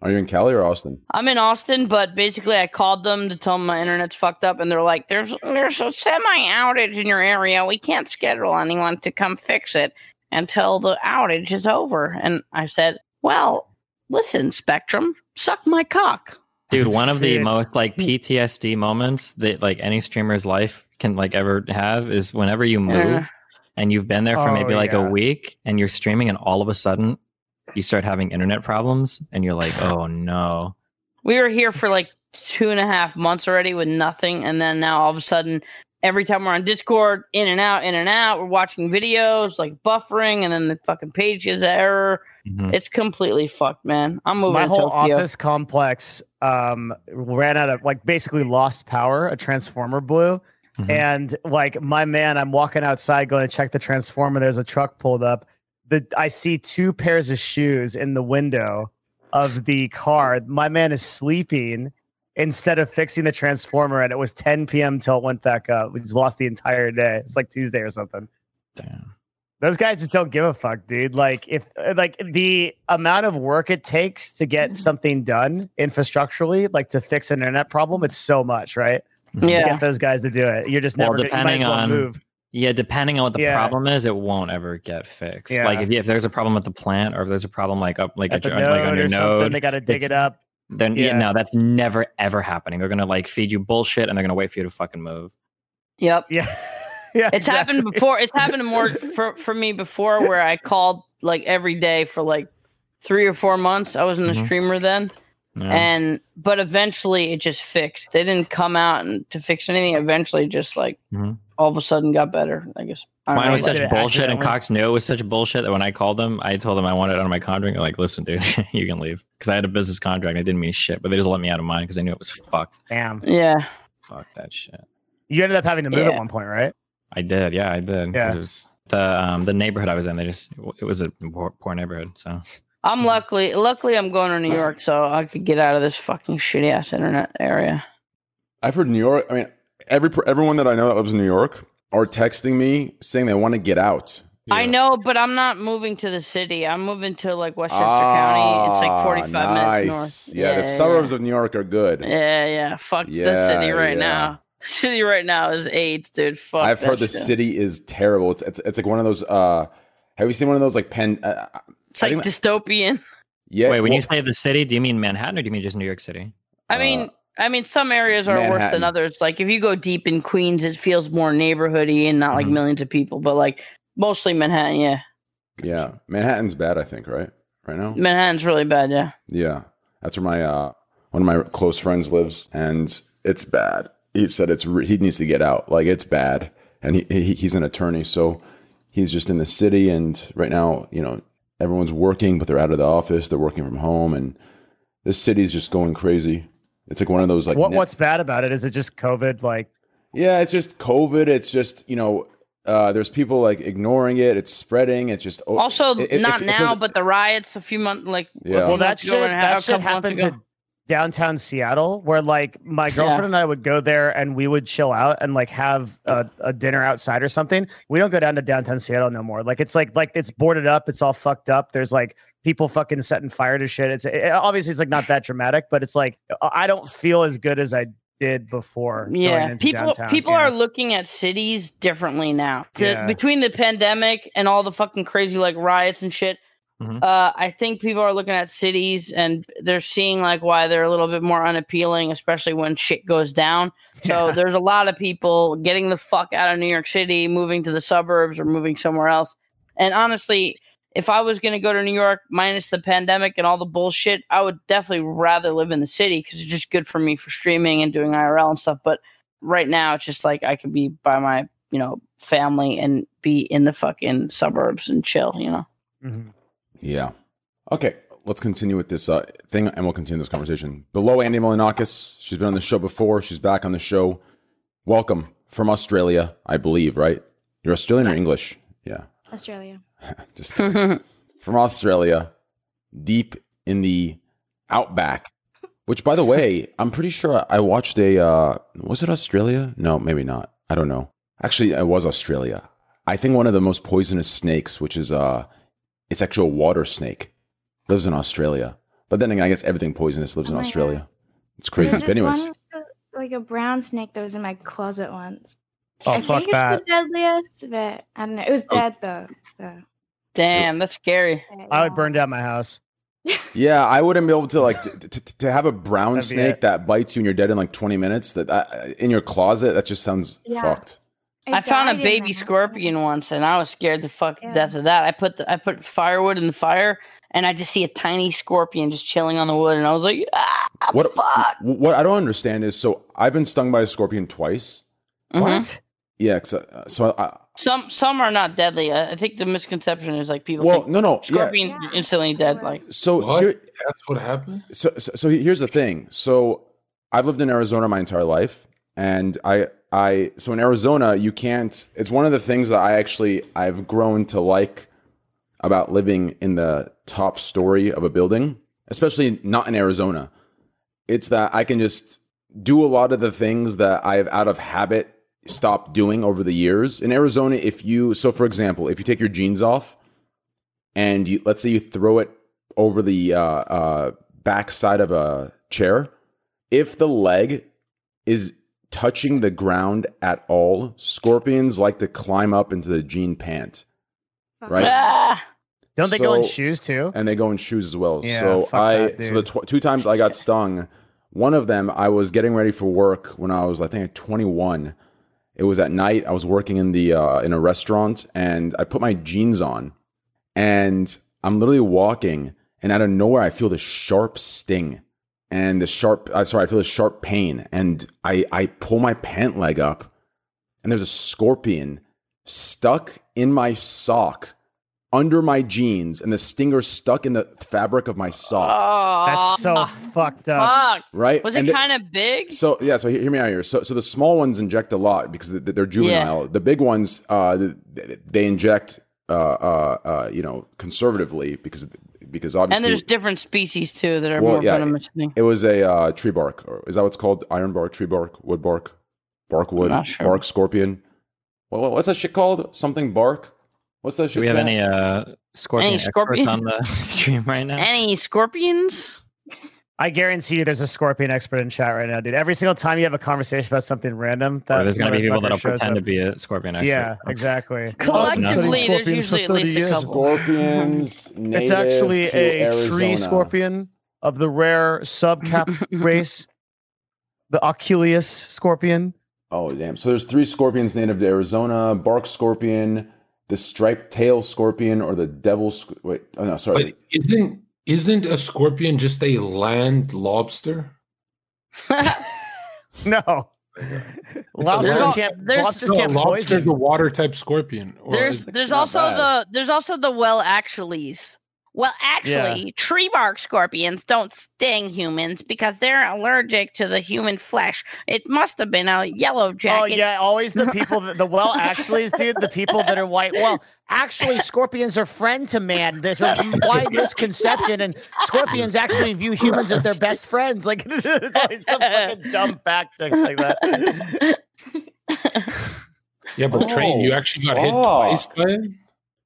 [SPEAKER 4] Rip.
[SPEAKER 2] Are you in Cali or Austin?
[SPEAKER 3] I'm in Austin, but basically I called them to tell them my internet's fucked up, and they're like, "There's there's a semi outage in your area. We can't schedule anyone to come fix it until the outage is over." And I said, "Well, listen, Spectrum, suck my cock."
[SPEAKER 5] Dude, one of the most like PTSD moments that like any streamer's life can like ever have is whenever you move
[SPEAKER 3] Yeah.
[SPEAKER 5] and you've been there for
[SPEAKER 4] Oh,
[SPEAKER 5] maybe like
[SPEAKER 4] yeah.
[SPEAKER 5] a week and you're streaming and all of a sudden you start having internet problems and you're like, oh no.
[SPEAKER 3] We were here for like two and a half months already with nothing, and then now all of a sudden, every time we're on Discord, in and out, in and out, we're watching videos like buffering, and then the fucking page is error.
[SPEAKER 5] Mhm.
[SPEAKER 3] It's completely fucked, man. I'm moving
[SPEAKER 4] My
[SPEAKER 3] to
[SPEAKER 4] whole
[SPEAKER 3] Tokyo.
[SPEAKER 4] office complex um ran out of like basically lost power. A transformer blew,
[SPEAKER 5] Mhm.
[SPEAKER 4] and like my man, I'm walking outside going to check the transformer. There's a truck pulled up. The I see two pairs of shoes in the window of the car. My man is sleeping instead of fixing the transformer, and it was 10 p.m. till it went back up. We just lost the entire day. It's like Tuesday or something.
[SPEAKER 5] Damn.
[SPEAKER 4] Those guys just don't give a fuck, dude. Like if like the amount of work it takes to get mm-hmm. something done infrastructurally, like to fix an internet problem, it's so much, right? To
[SPEAKER 3] Yeah.
[SPEAKER 4] get those guys to do it. You're just
[SPEAKER 5] Well,
[SPEAKER 4] never gonna- you might as
[SPEAKER 5] depending
[SPEAKER 4] well
[SPEAKER 5] on-
[SPEAKER 4] move.
[SPEAKER 5] Yeah, depending on what the
[SPEAKER 4] Yeah.
[SPEAKER 5] problem is, it won't ever get fixed.
[SPEAKER 4] Yeah.
[SPEAKER 5] Like if, if there's a problem with the plant or if there's a problem like up like,
[SPEAKER 4] At
[SPEAKER 5] at your,
[SPEAKER 4] node
[SPEAKER 5] like on your
[SPEAKER 4] something,
[SPEAKER 5] node,
[SPEAKER 4] they got to dig it up.
[SPEAKER 5] then yeah.
[SPEAKER 4] Yeah.
[SPEAKER 5] no, that's never ever happening. They're gonna like feed you bullshit and they're gonna wait for you to fucking move.
[SPEAKER 3] Yep.
[SPEAKER 4] Yeah, yeah.
[SPEAKER 3] It's happened before. It's happened more for, for me before where I called like every day for like three or four months. I wasn't a
[SPEAKER 5] Mhm.
[SPEAKER 3] streamer then.
[SPEAKER 5] Yeah.
[SPEAKER 3] And but eventually it just fixed. They didn't come out and to fix anything. Eventually just like
[SPEAKER 5] Mhm.
[SPEAKER 3] All of a sudden got better. I guess. I
[SPEAKER 5] Mine
[SPEAKER 3] know,
[SPEAKER 5] was
[SPEAKER 3] like-
[SPEAKER 5] such bullshit, and. Cox knew it was such bullshit that when I called them, I told them I wanted out of my contract. They're like, "Listen, dude, you can leave," because I had a business contract. and I didn't mean shit, but they just let me out of mine because I knew it was fucked.
[SPEAKER 4] Damn.
[SPEAKER 3] yeah.
[SPEAKER 5] Fuck that shit.
[SPEAKER 4] You ended up having to move
[SPEAKER 3] Yeah.
[SPEAKER 4] at one point, right?
[SPEAKER 5] I did, yeah, I did. 'cause
[SPEAKER 4] Yeah.
[SPEAKER 5] It was the um, the neighborhood I was in. They just it was a poor, poor neighborhood. So
[SPEAKER 3] I'm luckily luckily I'm going to New York so I could get out of this fucking shitty ass internet area.
[SPEAKER 2] I've heard New York. I mean, every everyone that I know that lives in New York are texting me saying they want to get out.
[SPEAKER 3] I know, but I'm not moving to the city. I'm moving to like Westchester County. It's like 45
[SPEAKER 2] nice.
[SPEAKER 3] minutes north.
[SPEAKER 2] Yeah, the suburbs of New York are good.
[SPEAKER 3] Yeah, yeah. Fuck the city right
[SPEAKER 2] yeah.
[SPEAKER 3] now. The city right now is AIDS, dude. Fuck.
[SPEAKER 2] I've heard the
[SPEAKER 3] shit.
[SPEAKER 2] city is terrible. It's, it's it's like one of those. uh Have you seen one of those like pen? Uh,
[SPEAKER 3] It's
[SPEAKER 2] I
[SPEAKER 3] like
[SPEAKER 2] think that-
[SPEAKER 3] dystopian.
[SPEAKER 2] yeah.
[SPEAKER 5] wait, when
[SPEAKER 2] well,
[SPEAKER 5] you say the city, do you mean Manhattan or do you mean just New York City?
[SPEAKER 3] I
[SPEAKER 2] Uh,
[SPEAKER 3] mean, I mean, some areas are worse than others. Like if you go deep in Queens, it feels more neighborhoody and not like
[SPEAKER 5] Mhm.
[SPEAKER 3] millions of people. But like mostly Manhattan, yeah.
[SPEAKER 2] yeah, Manhattan's bad. I think right right now.
[SPEAKER 3] Manhattan's really bad, yeah.
[SPEAKER 2] Yeah, that's where my uh one of my close friends lives, and it's bad. He said it's re- he needs to get out. Like it's bad, and he, he he's an attorney, so he's just in the city. And right now, you know, everyone's working, but they're out of the office. They're working from home, and this city's just going crazy. It's like one of those like
[SPEAKER 4] what
[SPEAKER 2] net-
[SPEAKER 4] What's bad about it? Is it just COVID? Like,
[SPEAKER 2] yeah, it's just COVID. It's just you know. Uh, there's people like ignoring it. It's spreading. It's just oh,
[SPEAKER 3] Also,
[SPEAKER 2] it- it-
[SPEAKER 3] not
[SPEAKER 2] it
[SPEAKER 3] now,
[SPEAKER 2] feels-
[SPEAKER 3] but the riots a few months like
[SPEAKER 2] Yeah.
[SPEAKER 4] well, that
[SPEAKER 3] months
[SPEAKER 4] shit
[SPEAKER 3] ago and a half-
[SPEAKER 4] that
[SPEAKER 3] a
[SPEAKER 4] shit
[SPEAKER 3] couple months
[SPEAKER 4] happens in downtown Seattle, where like my girlfriend and I would go there and we would chill out and like have a, a dinner outside or something. We don't go down to downtown Seattle no more. Like it's like like it's boarded up. It's all fucked up. There's like people fucking setting fire to shit. It's it, obviously it's like not that dramatic, but it's like I don't feel as good as I did before.
[SPEAKER 3] Yeah, people
[SPEAKER 4] downtown.
[SPEAKER 3] people
[SPEAKER 4] Yeah.
[SPEAKER 3] are looking at cities differently now. To-
[SPEAKER 4] Yeah.
[SPEAKER 3] Between the pandemic and all the fucking crazy like riots and shit,
[SPEAKER 5] Mhm.
[SPEAKER 3] uh, I think people are looking at cities and they're seeing like why they're a little bit more unappealing, especially when shit goes down. So
[SPEAKER 4] Yeah.
[SPEAKER 3] there's a lot of people getting the fuck out of New York City, moving to the suburbs or moving somewhere else. And honestly, if I was going to go to New York minus the pandemic and all the bullshit, I would definitely rather live in the city because it's just good for me for streaming and doing IRL and stuff. But right now, it's just like I could be by my, you know, family and be in the fucking suburbs and chill, you know?
[SPEAKER 4] Mhm.
[SPEAKER 2] Yeah. Okay, let's continue with this uh, thing, and we'll continue this conversation. Below Andy Milonakis, she's been on the show before. She's back on the show. Welcome from Australia, I believe, right? You're Australian or English? Yeah,
[SPEAKER 8] Australia.
[SPEAKER 2] just kidding. from Australia, deep in the outback. Which, by the way, I'm pretty sure I watched a. Uh, was it Australia? No, maybe not. I don't know. Actually, it was Australia. I think one of the most poisonous snakes, which is uh, it's actually a water snake, lives in Australia. But then again, I guess everything poisonous lives
[SPEAKER 8] Oh
[SPEAKER 2] in
[SPEAKER 8] my
[SPEAKER 2] Australia. It's crazy. But anyways,
[SPEAKER 8] one like a brown snake that was in my closet once.
[SPEAKER 4] Oh
[SPEAKER 8] I
[SPEAKER 4] fuck
[SPEAKER 8] think
[SPEAKER 4] that!
[SPEAKER 8] it's the deadliest, but I don't know. It was
[SPEAKER 2] Oh.
[SPEAKER 8] dead though. So
[SPEAKER 3] Damn, that's scary.
[SPEAKER 4] I would burn down my house.
[SPEAKER 2] yeah, I wouldn't be able to like t- t- t- to have a brown
[SPEAKER 4] That'd be
[SPEAKER 2] snake
[SPEAKER 4] it.
[SPEAKER 2] that bites you and you're dead in like 20 minutes. That I, in your closet, that just sounds
[SPEAKER 8] Yeah.
[SPEAKER 2] fucked.
[SPEAKER 3] I found a
[SPEAKER 8] in
[SPEAKER 3] baby
[SPEAKER 8] my
[SPEAKER 3] scorpion once, and I was scared to fuck
[SPEAKER 8] Yeah.
[SPEAKER 3] death of that. I put the, I put firewood in the fire, and I just see a tiny scorpion just chilling on the wood, and I was like, ah,
[SPEAKER 2] What
[SPEAKER 3] fuck.
[SPEAKER 2] what I don't understand is so I've been stung by a scorpion twice.
[SPEAKER 3] Mhm.
[SPEAKER 4] What?
[SPEAKER 2] Yeah, 'cause, uh, so I,
[SPEAKER 3] Some some are not deadly. I, I think the misconception is like people
[SPEAKER 2] well,
[SPEAKER 3] think
[SPEAKER 2] no, no, yeah.
[SPEAKER 3] scorpion
[SPEAKER 8] Yeah.
[SPEAKER 3] instantly dead. Like
[SPEAKER 2] So
[SPEAKER 7] What?
[SPEAKER 2] here,
[SPEAKER 7] That's what happened.
[SPEAKER 2] so, so so here's the thing. So I've lived in Arizona my entire life, and I I so in Arizona you can't. It's one of the things that I actually I've grown to like about living in the top story of a building, especially not in Arizona. It's that I can just do a lot of the things that I've out of habit stopped doing over the years. In Arizona, if you so for example, if you take your jeans off and you let's say you throw it over the uh, uh, back side of a chair, if the leg is touching the ground at all, scorpions like to climb up into the jean pant, right?
[SPEAKER 3] ah,
[SPEAKER 4] Don't they go in shoes too?
[SPEAKER 2] and they go in shoes as well.
[SPEAKER 4] Yeah,
[SPEAKER 2] so I
[SPEAKER 4] that,
[SPEAKER 2] so the tw- two times I got stung, one of them I was getting ready for work when I was I think 21. It was at night. I was working in the uh, in a restaurant and I put my jeans on and I'm literally walking and out of nowhere I feel this sharp sting and the sharp uh, sorry I feel this sharp pain and I I pull my pant leg up and there's a scorpion stuck in my sock under my jeans and the stinger stuck in the fabric of my sock.
[SPEAKER 3] Oh,
[SPEAKER 4] That's so fucked up.
[SPEAKER 3] fuck.
[SPEAKER 2] right?
[SPEAKER 3] Was
[SPEAKER 2] And
[SPEAKER 3] it kind of big?
[SPEAKER 2] so yeah so hear, hear me out here. So so the small ones inject a lot because they- they're juvenile. The big ones uh they inject uh uh, uh you know conservatively because because obviously And
[SPEAKER 3] there's different species too that are
[SPEAKER 2] Well,
[SPEAKER 3] more
[SPEAKER 2] yeah,
[SPEAKER 3] venomous. I
[SPEAKER 2] it was a uh, tree bark. Or is that what's called? Iron bark tree bark wood bark? Bark wood?
[SPEAKER 3] sure.
[SPEAKER 2] bark scorpion? Well, what's that shit called? Something bark what's that
[SPEAKER 5] Do we have
[SPEAKER 2] called?
[SPEAKER 5] any uh, scorpion
[SPEAKER 3] Any
[SPEAKER 5] experts
[SPEAKER 3] scorpion?
[SPEAKER 5] on the stream right now?
[SPEAKER 3] Any scorpions?
[SPEAKER 4] I guarantee you, there's a scorpion expert in chat right now, dude. Every single time you have a conversation about something random, that
[SPEAKER 5] or there's going to be people that'll
[SPEAKER 4] motherfucker shows
[SPEAKER 5] pretend to be a scorpion expert.
[SPEAKER 4] Yeah, exactly.
[SPEAKER 3] Collectively,
[SPEAKER 4] Studied
[SPEAKER 3] there's
[SPEAKER 4] scorpions
[SPEAKER 3] usually at
[SPEAKER 4] 30
[SPEAKER 3] least a couple.
[SPEAKER 2] scorpions
[SPEAKER 4] It's actually
[SPEAKER 2] to
[SPEAKER 4] a tree scorpion of the rare subcap race, the Oculeus scorpion.
[SPEAKER 2] Oh damn! So there's three scorpions native to Arizona: bark scorpion, the striped tail scorpion, or the devil. Sc- wait, oh no, sorry.
[SPEAKER 7] But isn't isn't a scorpion just a land lobster?
[SPEAKER 4] No,
[SPEAKER 7] There's
[SPEAKER 4] lobsters can't.
[SPEAKER 3] there's-
[SPEAKER 4] Lobsters
[SPEAKER 7] No,
[SPEAKER 4] can't
[SPEAKER 7] lobster's a water type scorpion. Or
[SPEAKER 3] there's there's also
[SPEAKER 2] bad.
[SPEAKER 3] the there's also the well actuallys. Well, actually, tree bark scorpions don't sting humans because they're allergic to the human flesh. It must have been a yellow
[SPEAKER 4] oh,
[SPEAKER 3] jacket.
[SPEAKER 4] Oh yeah, always the people that the well actually actuallys, dude. The people that are white. Well, actually, scorpions are friend to man. There's a wide misconception, and scorpions actually view humans as their best friends. Like it's always some fucking dumb fact like that.
[SPEAKER 7] yeah, but train, you
[SPEAKER 2] Oh,
[SPEAKER 7] actually got hit
[SPEAKER 2] fuck.
[SPEAKER 7] twice by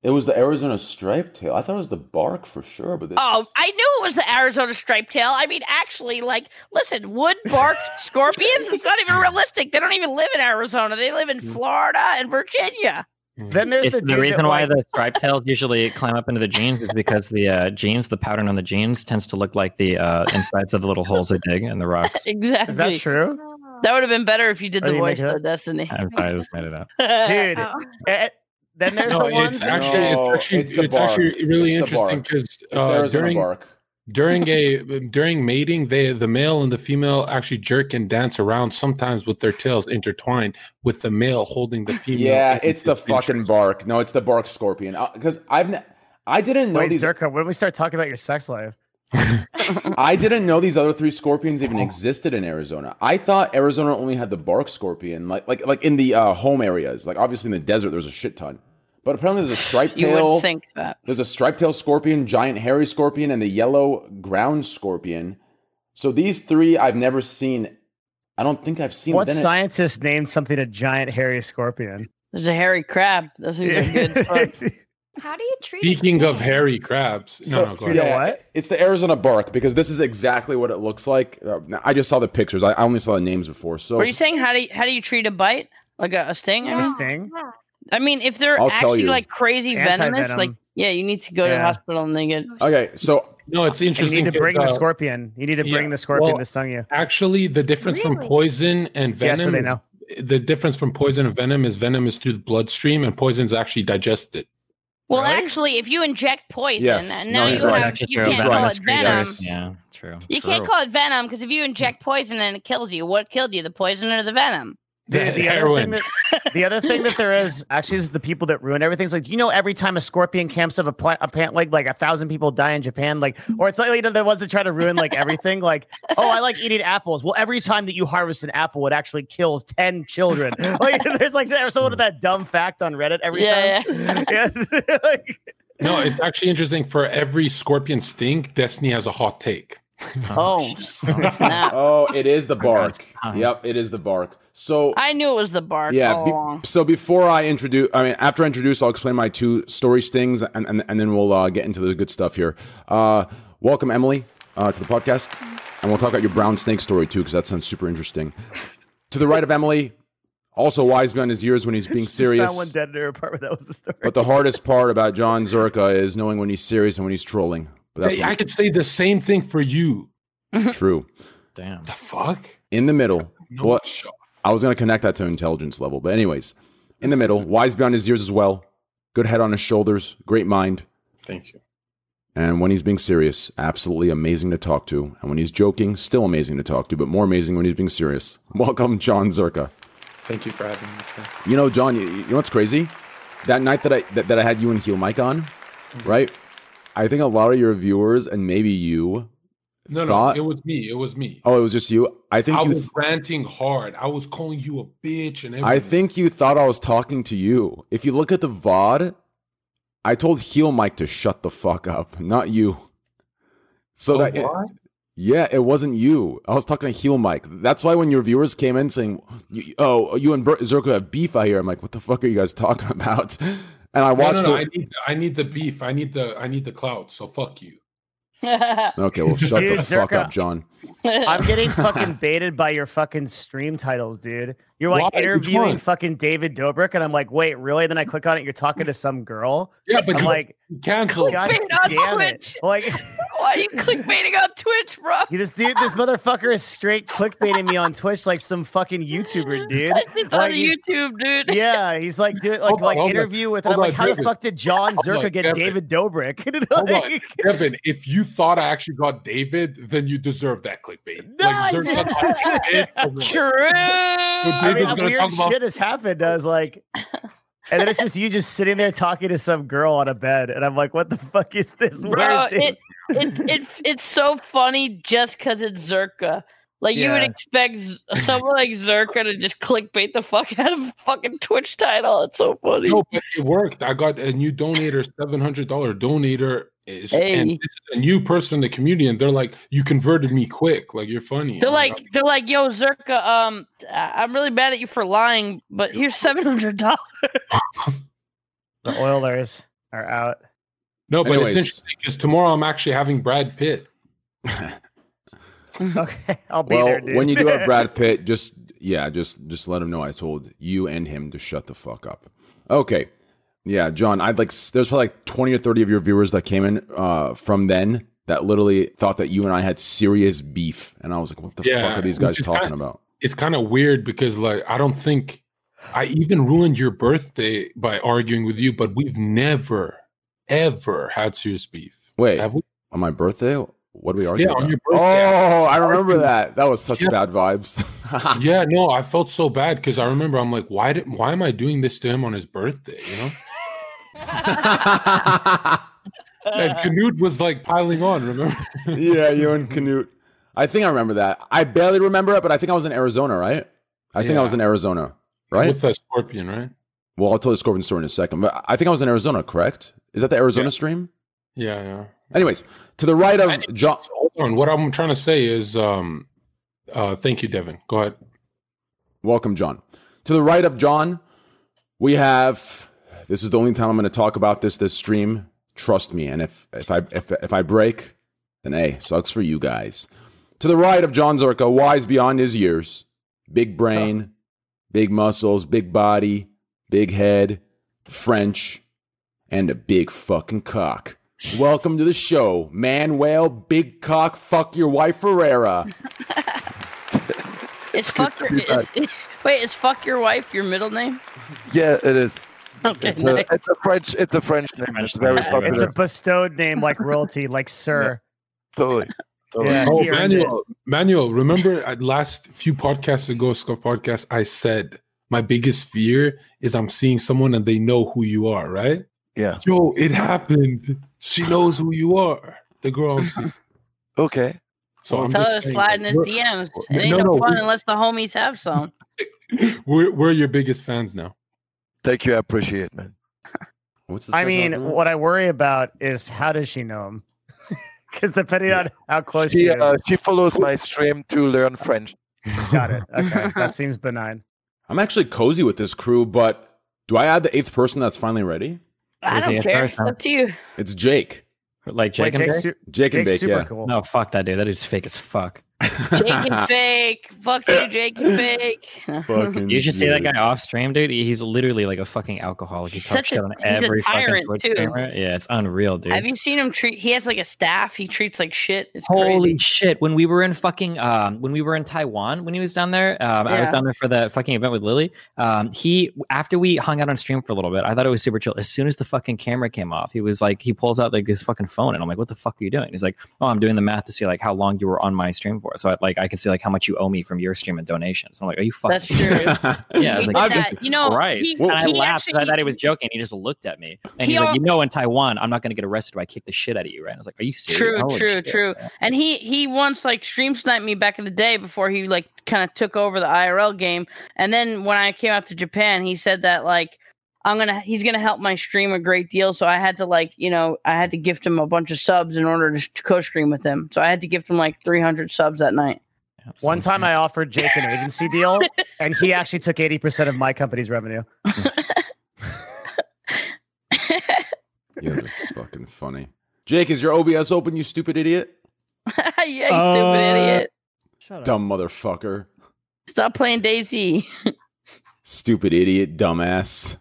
[SPEAKER 7] it.
[SPEAKER 2] It was the Arizona striped tail. I thought it was the bark for sure, but this
[SPEAKER 3] Oh, I knew it was the Arizona striped tail. I mean, actually, like, listen, wood bark scorpions, it's not even realistic. They don't even live in Arizona. They live in Florida and Virginia.
[SPEAKER 4] Then there's
[SPEAKER 5] It's
[SPEAKER 4] the,
[SPEAKER 5] the, reason why
[SPEAKER 4] like-
[SPEAKER 5] the striped tails usually climb up into the jeans is because the uh, jeans, the pattern on the jeans, tends to look like the uh, insides of the little holes they dig in the rocks.
[SPEAKER 3] Exactly.
[SPEAKER 4] is that true,
[SPEAKER 3] That would have been better if you did
[SPEAKER 4] Are
[SPEAKER 3] the
[SPEAKER 4] you
[SPEAKER 3] voice,
[SPEAKER 4] making
[SPEAKER 3] though. Destiny.
[SPEAKER 5] I'm sorry, I just made it up.
[SPEAKER 4] dude?
[SPEAKER 8] Oh.
[SPEAKER 4] eh, then there's
[SPEAKER 7] No,
[SPEAKER 4] the
[SPEAKER 7] it's
[SPEAKER 4] ones. that-
[SPEAKER 7] actually
[SPEAKER 2] No,
[SPEAKER 7] it's actually
[SPEAKER 2] it's
[SPEAKER 7] it's, actually really
[SPEAKER 2] It's
[SPEAKER 7] interesting because uh, during
[SPEAKER 2] bark.
[SPEAKER 7] during a during mating, they the male and the female actually jerk and dance around sometimes with their tails intertwined, with the male holding the female.
[SPEAKER 2] Yeah,
[SPEAKER 7] in
[SPEAKER 2] it's the
[SPEAKER 7] his
[SPEAKER 2] fucking bark. No, it's the bark scorpion. Because I've ne- I didn't know
[SPEAKER 4] Wait,
[SPEAKER 2] these.
[SPEAKER 4] Zerka, when we start talking about your sex life,
[SPEAKER 2] I didn't know these other three scorpions even existed in Arizona. I thought Arizona only had the bark scorpion, like like like in the uh, home areas. Like obviously in the desert, there's a shit ton. But apparently there's a striped
[SPEAKER 3] You
[SPEAKER 2] tail.
[SPEAKER 3] would think that.
[SPEAKER 2] There's a striped tail scorpion, giant hairy scorpion, and the yellow ground scorpion. So these three I've never seen. I don't think I've seen.
[SPEAKER 4] What
[SPEAKER 2] then it-
[SPEAKER 4] scientist named something a giant hairy scorpion?
[SPEAKER 3] There's a hairy crab. Those things are good. fun.
[SPEAKER 8] How do you treat?
[SPEAKER 7] Speaking of hairy crabs, no,
[SPEAKER 2] So,
[SPEAKER 7] no, go ahead.
[SPEAKER 4] know
[SPEAKER 2] yeah,
[SPEAKER 4] what?
[SPEAKER 2] It's the Arizona bark because this is exactly what it looks like. Uh, I just saw the pictures. I, I only saw the names before. So
[SPEAKER 3] are you saying how do you, how do you treat a bite? Like a, a sting? I
[SPEAKER 4] A
[SPEAKER 3] mean,
[SPEAKER 4] sting?
[SPEAKER 3] I mean, if they're
[SPEAKER 2] I'll
[SPEAKER 3] actually like crazy venomous, like yeah, you need to go to the hospital and they get.
[SPEAKER 2] okay, so
[SPEAKER 7] No, it's
[SPEAKER 4] interesting. you need to bring the
[SPEAKER 7] 'cause, uh,
[SPEAKER 4] scorpion. You need to bring
[SPEAKER 7] yeah,
[SPEAKER 4] the scorpion
[SPEAKER 7] well,
[SPEAKER 4] to stung you.
[SPEAKER 7] Actually, the difference from poison and
[SPEAKER 4] Yeah,
[SPEAKER 7] venom.
[SPEAKER 4] so they
[SPEAKER 7] is-
[SPEAKER 4] know.
[SPEAKER 7] the difference from poison and venom is venom is through the bloodstream and poison is actually digested.
[SPEAKER 3] Well,
[SPEAKER 4] Really?
[SPEAKER 3] actually, if you inject poison,
[SPEAKER 2] Yes.
[SPEAKER 3] and
[SPEAKER 2] No,
[SPEAKER 3] now
[SPEAKER 2] he's
[SPEAKER 3] you
[SPEAKER 2] right.
[SPEAKER 3] have you can't
[SPEAKER 2] He's
[SPEAKER 3] call it venom.
[SPEAKER 2] Yes.
[SPEAKER 5] Yeah, true.
[SPEAKER 3] You
[SPEAKER 2] True.
[SPEAKER 3] can't call it venom because if you inject poison and it kills you, what killed you? The poison or the venom?
[SPEAKER 4] The,
[SPEAKER 7] The
[SPEAKER 4] the other
[SPEAKER 7] heroin.
[SPEAKER 4] that, the other thing that there is actually is the people that ruin everything. It's like you know, every time a scorpion camps of a plant, a plant like like a thousand people die in Japan, like or it's like you know the ones that try to ruin like everything. Like oh, I like eating apples. Well, every time that you harvest an apple, it actually kills ten children. Like there's like there's someone with that dumb fact on Reddit every
[SPEAKER 3] Yeah,
[SPEAKER 4] time. Yeah. Like,
[SPEAKER 7] No, it's actually interesting. For every scorpion sting, Destiny has a hot take.
[SPEAKER 3] Oh, snap.
[SPEAKER 2] oh, it is the bark. Yep, it is the bark. So
[SPEAKER 3] I knew it was the bark
[SPEAKER 2] yeah.
[SPEAKER 3] all
[SPEAKER 2] be-
[SPEAKER 3] along.
[SPEAKER 2] so before I introduce, I mean, after I introduce, I'll explain my two story stings, and and, and then we'll uh, get into the good stuff here. Uh, welcome, Emily, uh, to the podcast, and we'll talk about your brown snake story too, because that sounds super interesting. To the right of Emily, also wise beyond his years when he's being
[SPEAKER 4] just
[SPEAKER 2] serious.
[SPEAKER 4] found one dead in her apartment. That was the story.
[SPEAKER 2] But the hardest part about John Zerka is knowing when he's serious and when he's trolling. But that's
[SPEAKER 7] Hey, I could say the same thing for you. Mm-hmm.
[SPEAKER 2] true.
[SPEAKER 5] Damn.
[SPEAKER 7] The fuck?
[SPEAKER 2] In the middle,
[SPEAKER 7] No
[SPEAKER 2] Well,
[SPEAKER 7] shot.
[SPEAKER 2] I was going to connect that to intelligence level. But, anyways, in the middle, wise beyond his years as well. Good head on his shoulders, great mind.
[SPEAKER 7] Thank you.
[SPEAKER 2] And when he's being serious, absolutely amazing to talk to. And when he's joking, still amazing to talk to, but more amazing when he's being serious. Welcome, John Zerka.
[SPEAKER 7] Thank you for having me. sir.
[SPEAKER 2] You know, John, you, you know what's crazy? That night that I that, that I had you and Heel Mike on, mm-hmm. right? I think a lot of your viewers and maybe you
[SPEAKER 7] No,
[SPEAKER 2] thought.
[SPEAKER 7] no, it was me. It was me.
[SPEAKER 2] oh, it was just you. I think
[SPEAKER 7] I
[SPEAKER 2] you.
[SPEAKER 7] was ranting hard. I was calling you a bitch and everything.
[SPEAKER 2] I think you thought I was talking to you. If you look at the VOD, I told Heel Mike to shut the fuck up, not you. So
[SPEAKER 7] Oh,
[SPEAKER 2] that
[SPEAKER 7] what?
[SPEAKER 2] yeah, it wasn't you. I was talking to Heel Mike. That's why when your viewers came in saying, "Oh, you and Bert Zerka have beef out here," I'm like, "What the fuck are you guys talking about?" And I
[SPEAKER 7] No, no,
[SPEAKER 2] watched
[SPEAKER 7] no,
[SPEAKER 2] it.
[SPEAKER 7] I need, I need the beef. I need the, I need the clout. So fuck you.
[SPEAKER 2] Okay, well, shut
[SPEAKER 4] Dude,
[SPEAKER 2] the fuck up, John.
[SPEAKER 4] I'm getting fucking baited by your fucking stream titles, dude. You're like
[SPEAKER 7] Why?
[SPEAKER 4] Interviewing fucking David Dobrik, and I'm like, wait, really? Then I click on it, you're talking to some girl.
[SPEAKER 7] Yeah, but
[SPEAKER 4] I'm like,
[SPEAKER 7] cancel.
[SPEAKER 4] God
[SPEAKER 3] Clickbait on
[SPEAKER 4] damn
[SPEAKER 3] Twitch.
[SPEAKER 4] it! Like,
[SPEAKER 3] Why are you clickbaiting on Twitch, bro?
[SPEAKER 4] this dude, this motherfucker is straight clickbaiting me on Twitch like some fucking YouTuber, dude.
[SPEAKER 3] It's
[SPEAKER 4] Like,
[SPEAKER 3] on
[SPEAKER 4] he's-
[SPEAKER 3] YouTube, dude.
[SPEAKER 4] Yeah, he's like, dude, like,
[SPEAKER 7] Hold on,
[SPEAKER 4] like
[SPEAKER 7] hold on.
[SPEAKER 4] interview with, and I'm
[SPEAKER 7] Hold
[SPEAKER 4] like,
[SPEAKER 7] on,
[SPEAKER 4] how the fuck did John
[SPEAKER 7] Hold
[SPEAKER 4] Zerka get
[SPEAKER 7] David.
[SPEAKER 4] David Dobrik?
[SPEAKER 7] Hold on.
[SPEAKER 4] Like-
[SPEAKER 7] Evan, if you thought I actually got David, then you deserve that clickbait.
[SPEAKER 4] No,
[SPEAKER 7] like
[SPEAKER 4] I
[SPEAKER 7] Zerka
[SPEAKER 4] didn't.
[SPEAKER 7] David.
[SPEAKER 3] True.
[SPEAKER 4] I mean,
[SPEAKER 7] gonna
[SPEAKER 4] weird
[SPEAKER 7] talk about-
[SPEAKER 4] shit has happened. I was like, and then it's just you just sitting there talking to some girl on a bed, and I'm like, what the fuck is this?
[SPEAKER 3] Bro, it, it it it's so funny just because it's Zerka. Like you would expect Z- someone like Zerka to just clickbait the fuck out of a fucking Twitch title. It's so funny.
[SPEAKER 7] No, but it worked. I got a new donator, seven hundred dollar donator. Is,
[SPEAKER 3] Hey.
[SPEAKER 7] And this is a new person in the community, and they're like, "You converted me quick. Like you're funny."
[SPEAKER 3] They're
[SPEAKER 7] I'm
[SPEAKER 3] like, they're like, yo, Zerka, um, I- I'm really mad at you for lying, but here's seven hundred dollars.
[SPEAKER 4] the Oilers are out?
[SPEAKER 7] "No, but
[SPEAKER 2] Anyways.
[SPEAKER 7] it's interesting because tomorrow I'm actually having Brad Pitt.
[SPEAKER 4] Okay, I'll be
[SPEAKER 2] Well,
[SPEAKER 4] there, dude.
[SPEAKER 2] when you do have Brad Pitt, just yeah, just just let him know I told you and him to shut the fuck up. Okay, yeah, John, I'd like there's probably like twenty or thirty of your viewers that came in uh, from then that literally thought that you and I had serious beef, and I was like, what the
[SPEAKER 7] Yeah,
[SPEAKER 2] fuck are these guys talking
[SPEAKER 7] kinda-
[SPEAKER 2] about?
[SPEAKER 7] It's kind of weird because like I don't think I even ruined your birthday by arguing with you, but we've never ever had serious beef.
[SPEAKER 2] Wait,
[SPEAKER 7] Have we?
[SPEAKER 2] on my birthday, what do we argue
[SPEAKER 7] Yeah,
[SPEAKER 2] about?
[SPEAKER 7] on your birthday.
[SPEAKER 2] oh, I remember that. That was such
[SPEAKER 7] Yeah.
[SPEAKER 2] bad vibes.
[SPEAKER 7] yeah, no, I felt so bad because I remember I'm like, why did why am I doing this to him on his birthday? You know, and Knut was like piling on. Remember?
[SPEAKER 2] yeah, you and Knut. I think I remember that. I barely remember it, but I think I was in Arizona, right? I think I was in Arizona, right?
[SPEAKER 7] With the scorpion, right?
[SPEAKER 2] well, I'll tell the Scorpion story in a second, but I think I was in Arizona, correct? Is that the Arizona
[SPEAKER 7] Yeah.
[SPEAKER 2] stream?
[SPEAKER 7] Yeah, yeah.
[SPEAKER 2] Anyways, to the right of John.
[SPEAKER 7] Hold on. What I'm trying to say is, um, uh, thank you, Devin. Go ahead.
[SPEAKER 2] Welcome, John. To the right of John, we have. This is the only time I'm going to talk about this this stream. Trust me. And if if I if if I break, then hey, sucks for you guys. To the right of John Zerka, wise beyond his years, big brain, big muscles, big body, big head, French, and a big fucking cock. Welcome to the show, Manuel Big Cock Fuck Your Wife Ferrara.
[SPEAKER 3] Is fuck your is, wait is fuck your wife your middle name?
[SPEAKER 6] Yeah, it is.
[SPEAKER 3] Okay,
[SPEAKER 6] It's a, it's a French. It's a French name. It's very popular.
[SPEAKER 4] It's a bestowed name like royalty, like sir.
[SPEAKER 6] totally. totally.
[SPEAKER 4] Yeah,
[SPEAKER 7] Oh,
[SPEAKER 4] he.
[SPEAKER 7] Manuel, Manuel, remember at last few podcasts ago, Scuff Podcast, I said my biggest fear is I'm seeing someone and they know who you are, right?
[SPEAKER 6] Yeah.
[SPEAKER 7] Yo, it happened. She knows who you are. The girl I'm seeing.
[SPEAKER 6] Okay.
[SPEAKER 7] So I'm
[SPEAKER 3] Tell her
[SPEAKER 7] just
[SPEAKER 3] to slide in his DMs. It
[SPEAKER 7] No,
[SPEAKER 3] ain't no,
[SPEAKER 7] no,
[SPEAKER 3] fun
[SPEAKER 7] we-
[SPEAKER 3] unless the homies have some.
[SPEAKER 7] We're, we're your biggest fans now.
[SPEAKER 6] Thank you. I appreciate it, man.
[SPEAKER 2] What's
[SPEAKER 4] I mean,
[SPEAKER 2] talking
[SPEAKER 4] what I worry about is how does she know him? Because depending on how close she,
[SPEAKER 6] She
[SPEAKER 4] is,
[SPEAKER 6] uh, she follows my stream to learn French.
[SPEAKER 4] got it. Okay, that seems benign.
[SPEAKER 2] I'm actually cozy with this crew, but do I add the eighth person that's finally ready?
[SPEAKER 3] I
[SPEAKER 5] Who's
[SPEAKER 3] don't care. It's up to you.
[SPEAKER 2] It's Jake.
[SPEAKER 5] Like
[SPEAKER 4] Wait,
[SPEAKER 5] Jake and
[SPEAKER 4] Jake's,
[SPEAKER 5] Bake?
[SPEAKER 4] su-
[SPEAKER 2] Jake and
[SPEAKER 4] Jake's
[SPEAKER 2] Bake,
[SPEAKER 4] super
[SPEAKER 2] yeah.
[SPEAKER 4] cool.
[SPEAKER 5] No, fuck that dude. That dude's fake as fuck.
[SPEAKER 3] Jake and fake. Fuck you, Jake and fake.
[SPEAKER 2] Fucking
[SPEAKER 5] You should see that guy off stream, dude. He's literally like a fucking alcoholic. He
[SPEAKER 3] He's
[SPEAKER 5] talks
[SPEAKER 3] such a-
[SPEAKER 5] shit on
[SPEAKER 3] he's a
[SPEAKER 5] every fucking
[SPEAKER 3] tyrant, too.
[SPEAKER 5] streamer. Yeah, it's unreal, dude.
[SPEAKER 3] Have you seen him treat? He has like a staff. He treats like shit. It's
[SPEAKER 5] Holy
[SPEAKER 3] crazy.
[SPEAKER 5] shit! When we were in fucking um, when we were in Taiwan, when he was down there, um, I was down there for the fucking event with Lily. Um, he after we hung out on stream for a little bit, I thought it was super chill. As soon as the fucking camera came off, he was like, he pulls out like his fucking phone, and I'm like, what the fuck are you doing? He's like, oh, I'm doing the math to see like how long you were on my stream for, so I, like I can see like how much you owe me from your stream and donations. I'm like, are you fucking?
[SPEAKER 3] That's true.
[SPEAKER 5] serious? Yeah,
[SPEAKER 3] He
[SPEAKER 5] like,
[SPEAKER 3] did that. You know,
[SPEAKER 5] right?
[SPEAKER 3] he-
[SPEAKER 5] and I
[SPEAKER 3] he
[SPEAKER 5] laughed 'cause I thought he was joking. He just looked at me and
[SPEAKER 3] He
[SPEAKER 5] he's like, you know, in Taiwan, I'm not going to get arrested if I kick the shit out of you, right? And I was like, are you serious?
[SPEAKER 3] True,
[SPEAKER 5] Holy
[SPEAKER 3] true,
[SPEAKER 5] shit.
[SPEAKER 3] true. And he he once like stream sniped me back in the day before he like kind of took over the IRL game. And then when I came out to Japan, he said that like I'm gonna he's gonna help my stream a great deal. So I had to like you know I had to gift him a bunch of subs in order to, to co-stream with him. So I had to gift him like 300 subs that night.
[SPEAKER 5] Yeah,
[SPEAKER 4] One time I offered Jake an agency deal, and he actually took 80% of my company's revenue.
[SPEAKER 2] You guys are fucking funny. Jake, is your OBS open, you stupid idiot?
[SPEAKER 3] yeah, you stupid
[SPEAKER 9] Uh,
[SPEAKER 3] idiot.
[SPEAKER 9] Shut up.
[SPEAKER 2] Dumb motherfucker.
[SPEAKER 3] Stop playing Daisy.
[SPEAKER 2] Stupid idiot, dumbass.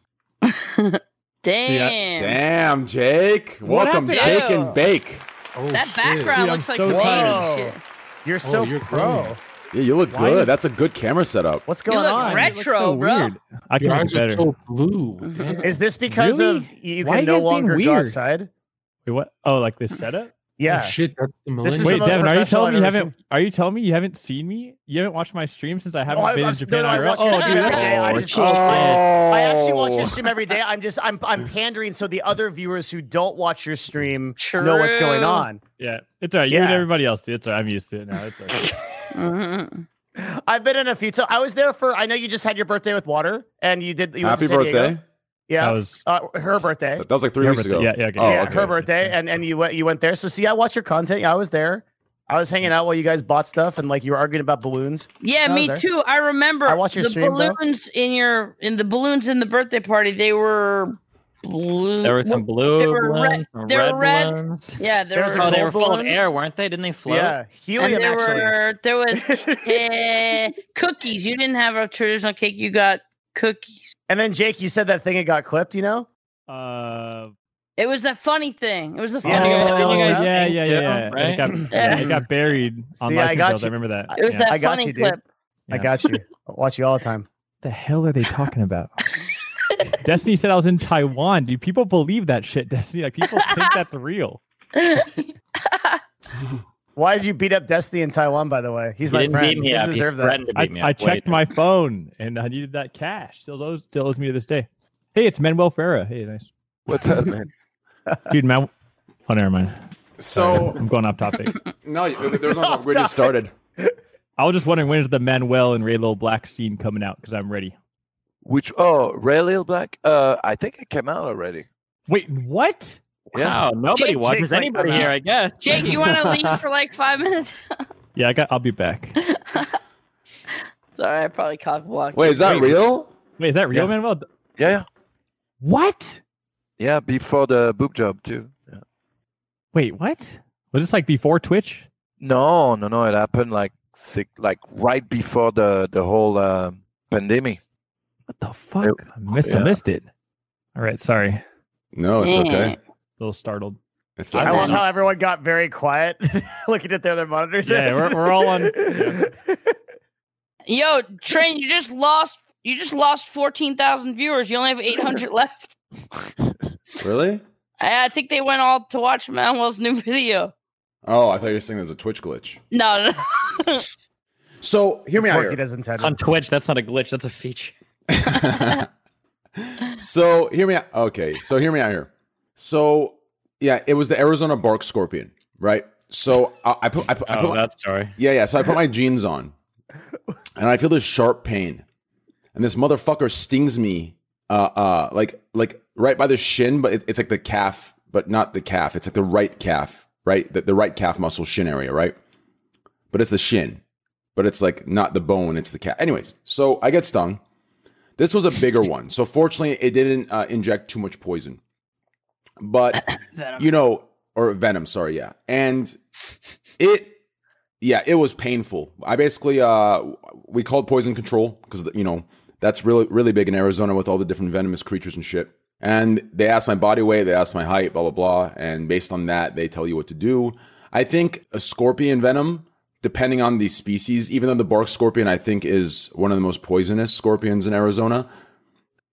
[SPEAKER 3] Damn.
[SPEAKER 2] Damn, Jake.
[SPEAKER 9] What
[SPEAKER 2] Welcome,
[SPEAKER 9] happened?
[SPEAKER 2] Jake
[SPEAKER 3] Ew.
[SPEAKER 2] and oh. Bake.
[SPEAKER 7] Oh,
[SPEAKER 3] That
[SPEAKER 7] shit.
[SPEAKER 3] background
[SPEAKER 9] Dude, I'm
[SPEAKER 3] looks like
[SPEAKER 9] so
[SPEAKER 3] some
[SPEAKER 9] tired.
[SPEAKER 3] Oh. shit.
[SPEAKER 4] You're oh, so
[SPEAKER 7] you're
[SPEAKER 4] pro.
[SPEAKER 7] glowing.
[SPEAKER 2] Yeah, you look
[SPEAKER 4] Why
[SPEAKER 2] good.
[SPEAKER 4] is-
[SPEAKER 2] That's a good camera setup.
[SPEAKER 4] What's
[SPEAKER 3] You
[SPEAKER 4] going
[SPEAKER 3] look
[SPEAKER 4] on?
[SPEAKER 3] red-
[SPEAKER 9] It looks
[SPEAKER 3] retro,
[SPEAKER 9] so
[SPEAKER 3] bro.
[SPEAKER 9] weird. I can
[SPEAKER 7] Your
[SPEAKER 9] do
[SPEAKER 7] are
[SPEAKER 9] better.
[SPEAKER 7] so blue. Damn.
[SPEAKER 4] Is this because
[SPEAKER 9] Really?
[SPEAKER 4] of you
[SPEAKER 9] Why
[SPEAKER 4] can no
[SPEAKER 9] you guys
[SPEAKER 4] longer go
[SPEAKER 9] weird?
[SPEAKER 4] outside?
[SPEAKER 9] Wait, what? Oh, like this setup?
[SPEAKER 4] Yeah.
[SPEAKER 7] Oh, shit, that's the
[SPEAKER 4] This is
[SPEAKER 7] millennial.
[SPEAKER 4] the
[SPEAKER 9] Wait,
[SPEAKER 4] most
[SPEAKER 9] Devin, are you telling me you
[SPEAKER 4] I've ever
[SPEAKER 9] haven't? Are you telling me you haven't seen me? You haven't watched my stream since I haven't
[SPEAKER 4] I-
[SPEAKER 9] been
[SPEAKER 4] I'm
[SPEAKER 9] in Japan
[SPEAKER 4] no, no, I
[SPEAKER 9] IRL?
[SPEAKER 4] watch
[SPEAKER 9] Oh, dude, that's
[SPEAKER 4] day. I
[SPEAKER 5] Oh,
[SPEAKER 4] just-
[SPEAKER 5] shit.
[SPEAKER 4] I actually watch
[SPEAKER 2] Oh.
[SPEAKER 4] your stream every day. I'm just I'm I'm pandering so the other viewers who don't watch your stream know what's going on.
[SPEAKER 9] Yeah, it's all right. You and everybody else do. It's all right. I'm used to it now. It's all right.
[SPEAKER 3] Mhm.
[SPEAKER 4] I've been in a few So I was there for. I know you just had your birthday with water, and you did. You went
[SPEAKER 2] Happy
[SPEAKER 4] to San Diego.
[SPEAKER 2] Birthday.
[SPEAKER 4] Yeah,
[SPEAKER 9] That was
[SPEAKER 4] uh, her birthday.
[SPEAKER 2] That was like three
[SPEAKER 9] Her
[SPEAKER 2] weeks
[SPEAKER 9] birthday.
[SPEAKER 2] ago.
[SPEAKER 9] Yeah, yeah, okay.
[SPEAKER 2] Oh,
[SPEAKER 4] yeah,
[SPEAKER 2] okay.
[SPEAKER 4] her birthday, and and you went you went there. So see, I watch your content. Yeah, I was there. I was hanging out while you guys bought stuff, and like you were arguing about balloons.
[SPEAKER 3] Yeah, me
[SPEAKER 4] there.
[SPEAKER 3] too. I remember
[SPEAKER 4] I watched your
[SPEAKER 3] the
[SPEAKER 4] stream, bro.
[SPEAKER 3] balloons in your in the balloons in the birthday party. They were blue.
[SPEAKER 5] There were some blue
[SPEAKER 3] they were red-
[SPEAKER 5] balloons, some
[SPEAKER 3] they were
[SPEAKER 5] red,
[SPEAKER 3] red.
[SPEAKER 5] balloons.
[SPEAKER 3] Yeah, there
[SPEAKER 4] There was
[SPEAKER 3] were.
[SPEAKER 5] Oh, they were full of air, weren't they? Didn't they float?
[SPEAKER 4] Yeah,
[SPEAKER 3] and
[SPEAKER 4] helium
[SPEAKER 3] there
[SPEAKER 4] actually.
[SPEAKER 3] were there was eh, cookies. You didn't have a traditional cake. You got cookies.
[SPEAKER 4] And then Jake, you said that thing it got clipped. You know?
[SPEAKER 9] Uh,
[SPEAKER 3] It was that funny thing. It was the funny.
[SPEAKER 4] you guys-
[SPEAKER 3] thing.
[SPEAKER 4] didn't
[SPEAKER 9] Oh, yeah, yeah, yeah, yeah.
[SPEAKER 5] Right?
[SPEAKER 9] It got,
[SPEAKER 3] Yeah.
[SPEAKER 9] it got buried on
[SPEAKER 4] See,
[SPEAKER 9] my
[SPEAKER 4] I got
[SPEAKER 9] bills. I remember that.
[SPEAKER 3] It was
[SPEAKER 9] yeah.
[SPEAKER 3] that
[SPEAKER 4] I got
[SPEAKER 3] funny
[SPEAKER 4] you, dude.
[SPEAKER 3] clip.
[SPEAKER 4] I got you. I watch you all the time.
[SPEAKER 9] The hell are they talking about? Destiny said I was in Taiwan. Do people believe that shit, Destiny? Like people think that's real.
[SPEAKER 4] Why did you beat up Destiny in Taiwan? By the way, he's
[SPEAKER 5] He
[SPEAKER 4] my
[SPEAKER 5] didn't
[SPEAKER 4] friend.
[SPEAKER 5] beat me
[SPEAKER 4] he doesn't
[SPEAKER 5] up. He
[SPEAKER 4] deserve that.
[SPEAKER 5] threatened to
[SPEAKER 9] I,
[SPEAKER 5] beat me
[SPEAKER 9] I
[SPEAKER 5] up.
[SPEAKER 9] checked
[SPEAKER 5] Wait.
[SPEAKER 9] my phone and I needed that cash. Still owes, still owes me to this day. Hey, it's Manuel Ferrara. Hey, nice.
[SPEAKER 6] What's up, man?
[SPEAKER 9] Dude, Man. Oh, never mind.
[SPEAKER 2] So
[SPEAKER 9] I'm going off topic.
[SPEAKER 2] no, there's no. We just started.
[SPEAKER 9] I was just wondering when is the Manuel and Rae Lil scene coming out because I'm ready.
[SPEAKER 6] Which oh, Rae Lil Black? Uh, I think it came out already.
[SPEAKER 9] Wait, what?
[SPEAKER 5] Wow, nobody
[SPEAKER 3] Jake-
[SPEAKER 5] watches
[SPEAKER 4] Jake's
[SPEAKER 5] anybody
[SPEAKER 4] I'm
[SPEAKER 5] here. I guess.
[SPEAKER 3] Jake, you want to leave for like five minutes?
[SPEAKER 9] Yeah, I got. I'll be back.
[SPEAKER 3] Sorry, I probably cock blocked.
[SPEAKER 2] Wait,
[SPEAKER 3] you.
[SPEAKER 2] is that real?
[SPEAKER 9] Wait, is that real,
[SPEAKER 6] Yeah.
[SPEAKER 9] Manuel?
[SPEAKER 6] Yeah, yeah,
[SPEAKER 9] What?
[SPEAKER 6] yeah. Before the boob job too. Yeah.
[SPEAKER 9] Wait, what? Was this like before Twitch?
[SPEAKER 6] No, no, no. It happened like six, like right before the the whole uh, pandemic.
[SPEAKER 9] What the fuck? I missed, I
[SPEAKER 6] yeah.
[SPEAKER 9] missed it. All right, sorry.
[SPEAKER 2] No, it's okay.
[SPEAKER 9] A little startled.
[SPEAKER 2] It's
[SPEAKER 3] Yeah,
[SPEAKER 4] I
[SPEAKER 2] definitely
[SPEAKER 4] love how everyone got very quiet looking at their other monitors.
[SPEAKER 9] Yeah, we're- we're all on- yeah.
[SPEAKER 3] Yo, Train, you just lost. You just lost fourteen thousand viewers. You only have eight hundred left.
[SPEAKER 2] really.
[SPEAKER 3] I, I think they went all to watch Manuel's new video.
[SPEAKER 2] Oh, I thought you were saying there's a Twitch glitch.
[SPEAKER 3] No, no.
[SPEAKER 2] So hear me
[SPEAKER 4] It's
[SPEAKER 2] out
[SPEAKER 4] working
[SPEAKER 2] here.
[SPEAKER 4] as intended.
[SPEAKER 5] On Twitch, that's not a glitch, that's a feature.
[SPEAKER 2] so hear me out. Okay, so hear me out here. So yeah, it was the Arizona bark scorpion, right? So I, I put, I put, I put
[SPEAKER 5] Oh, that's sorry.
[SPEAKER 2] yeah, yeah. So I put my jeans on, and I feel this sharp pain, and this motherfucker stings me, uh, uh, like like right by the shin, but it, it's like the calf, but not the calf. It's like the right calf, right? The, the right calf muscle shin area, right? But it's the shin, but it's like not the bone, it's the calf. Anyways, so I get stung. This was a bigger one, so fortunately, it didn't uh, inject too much poison. But you know, or venom, sorry, yeah. And it yeah, it was painful. I basically uh we called poison control because you know, that's really really big in Arizona with all the different venomous creatures and shit. And they asked my body weight, they asked my height, blah blah blah, and based on that, they tell you what to do. I think a scorpion venom depending on the species, even though the bark scorpion I think is one of the most poisonous scorpions in Arizona,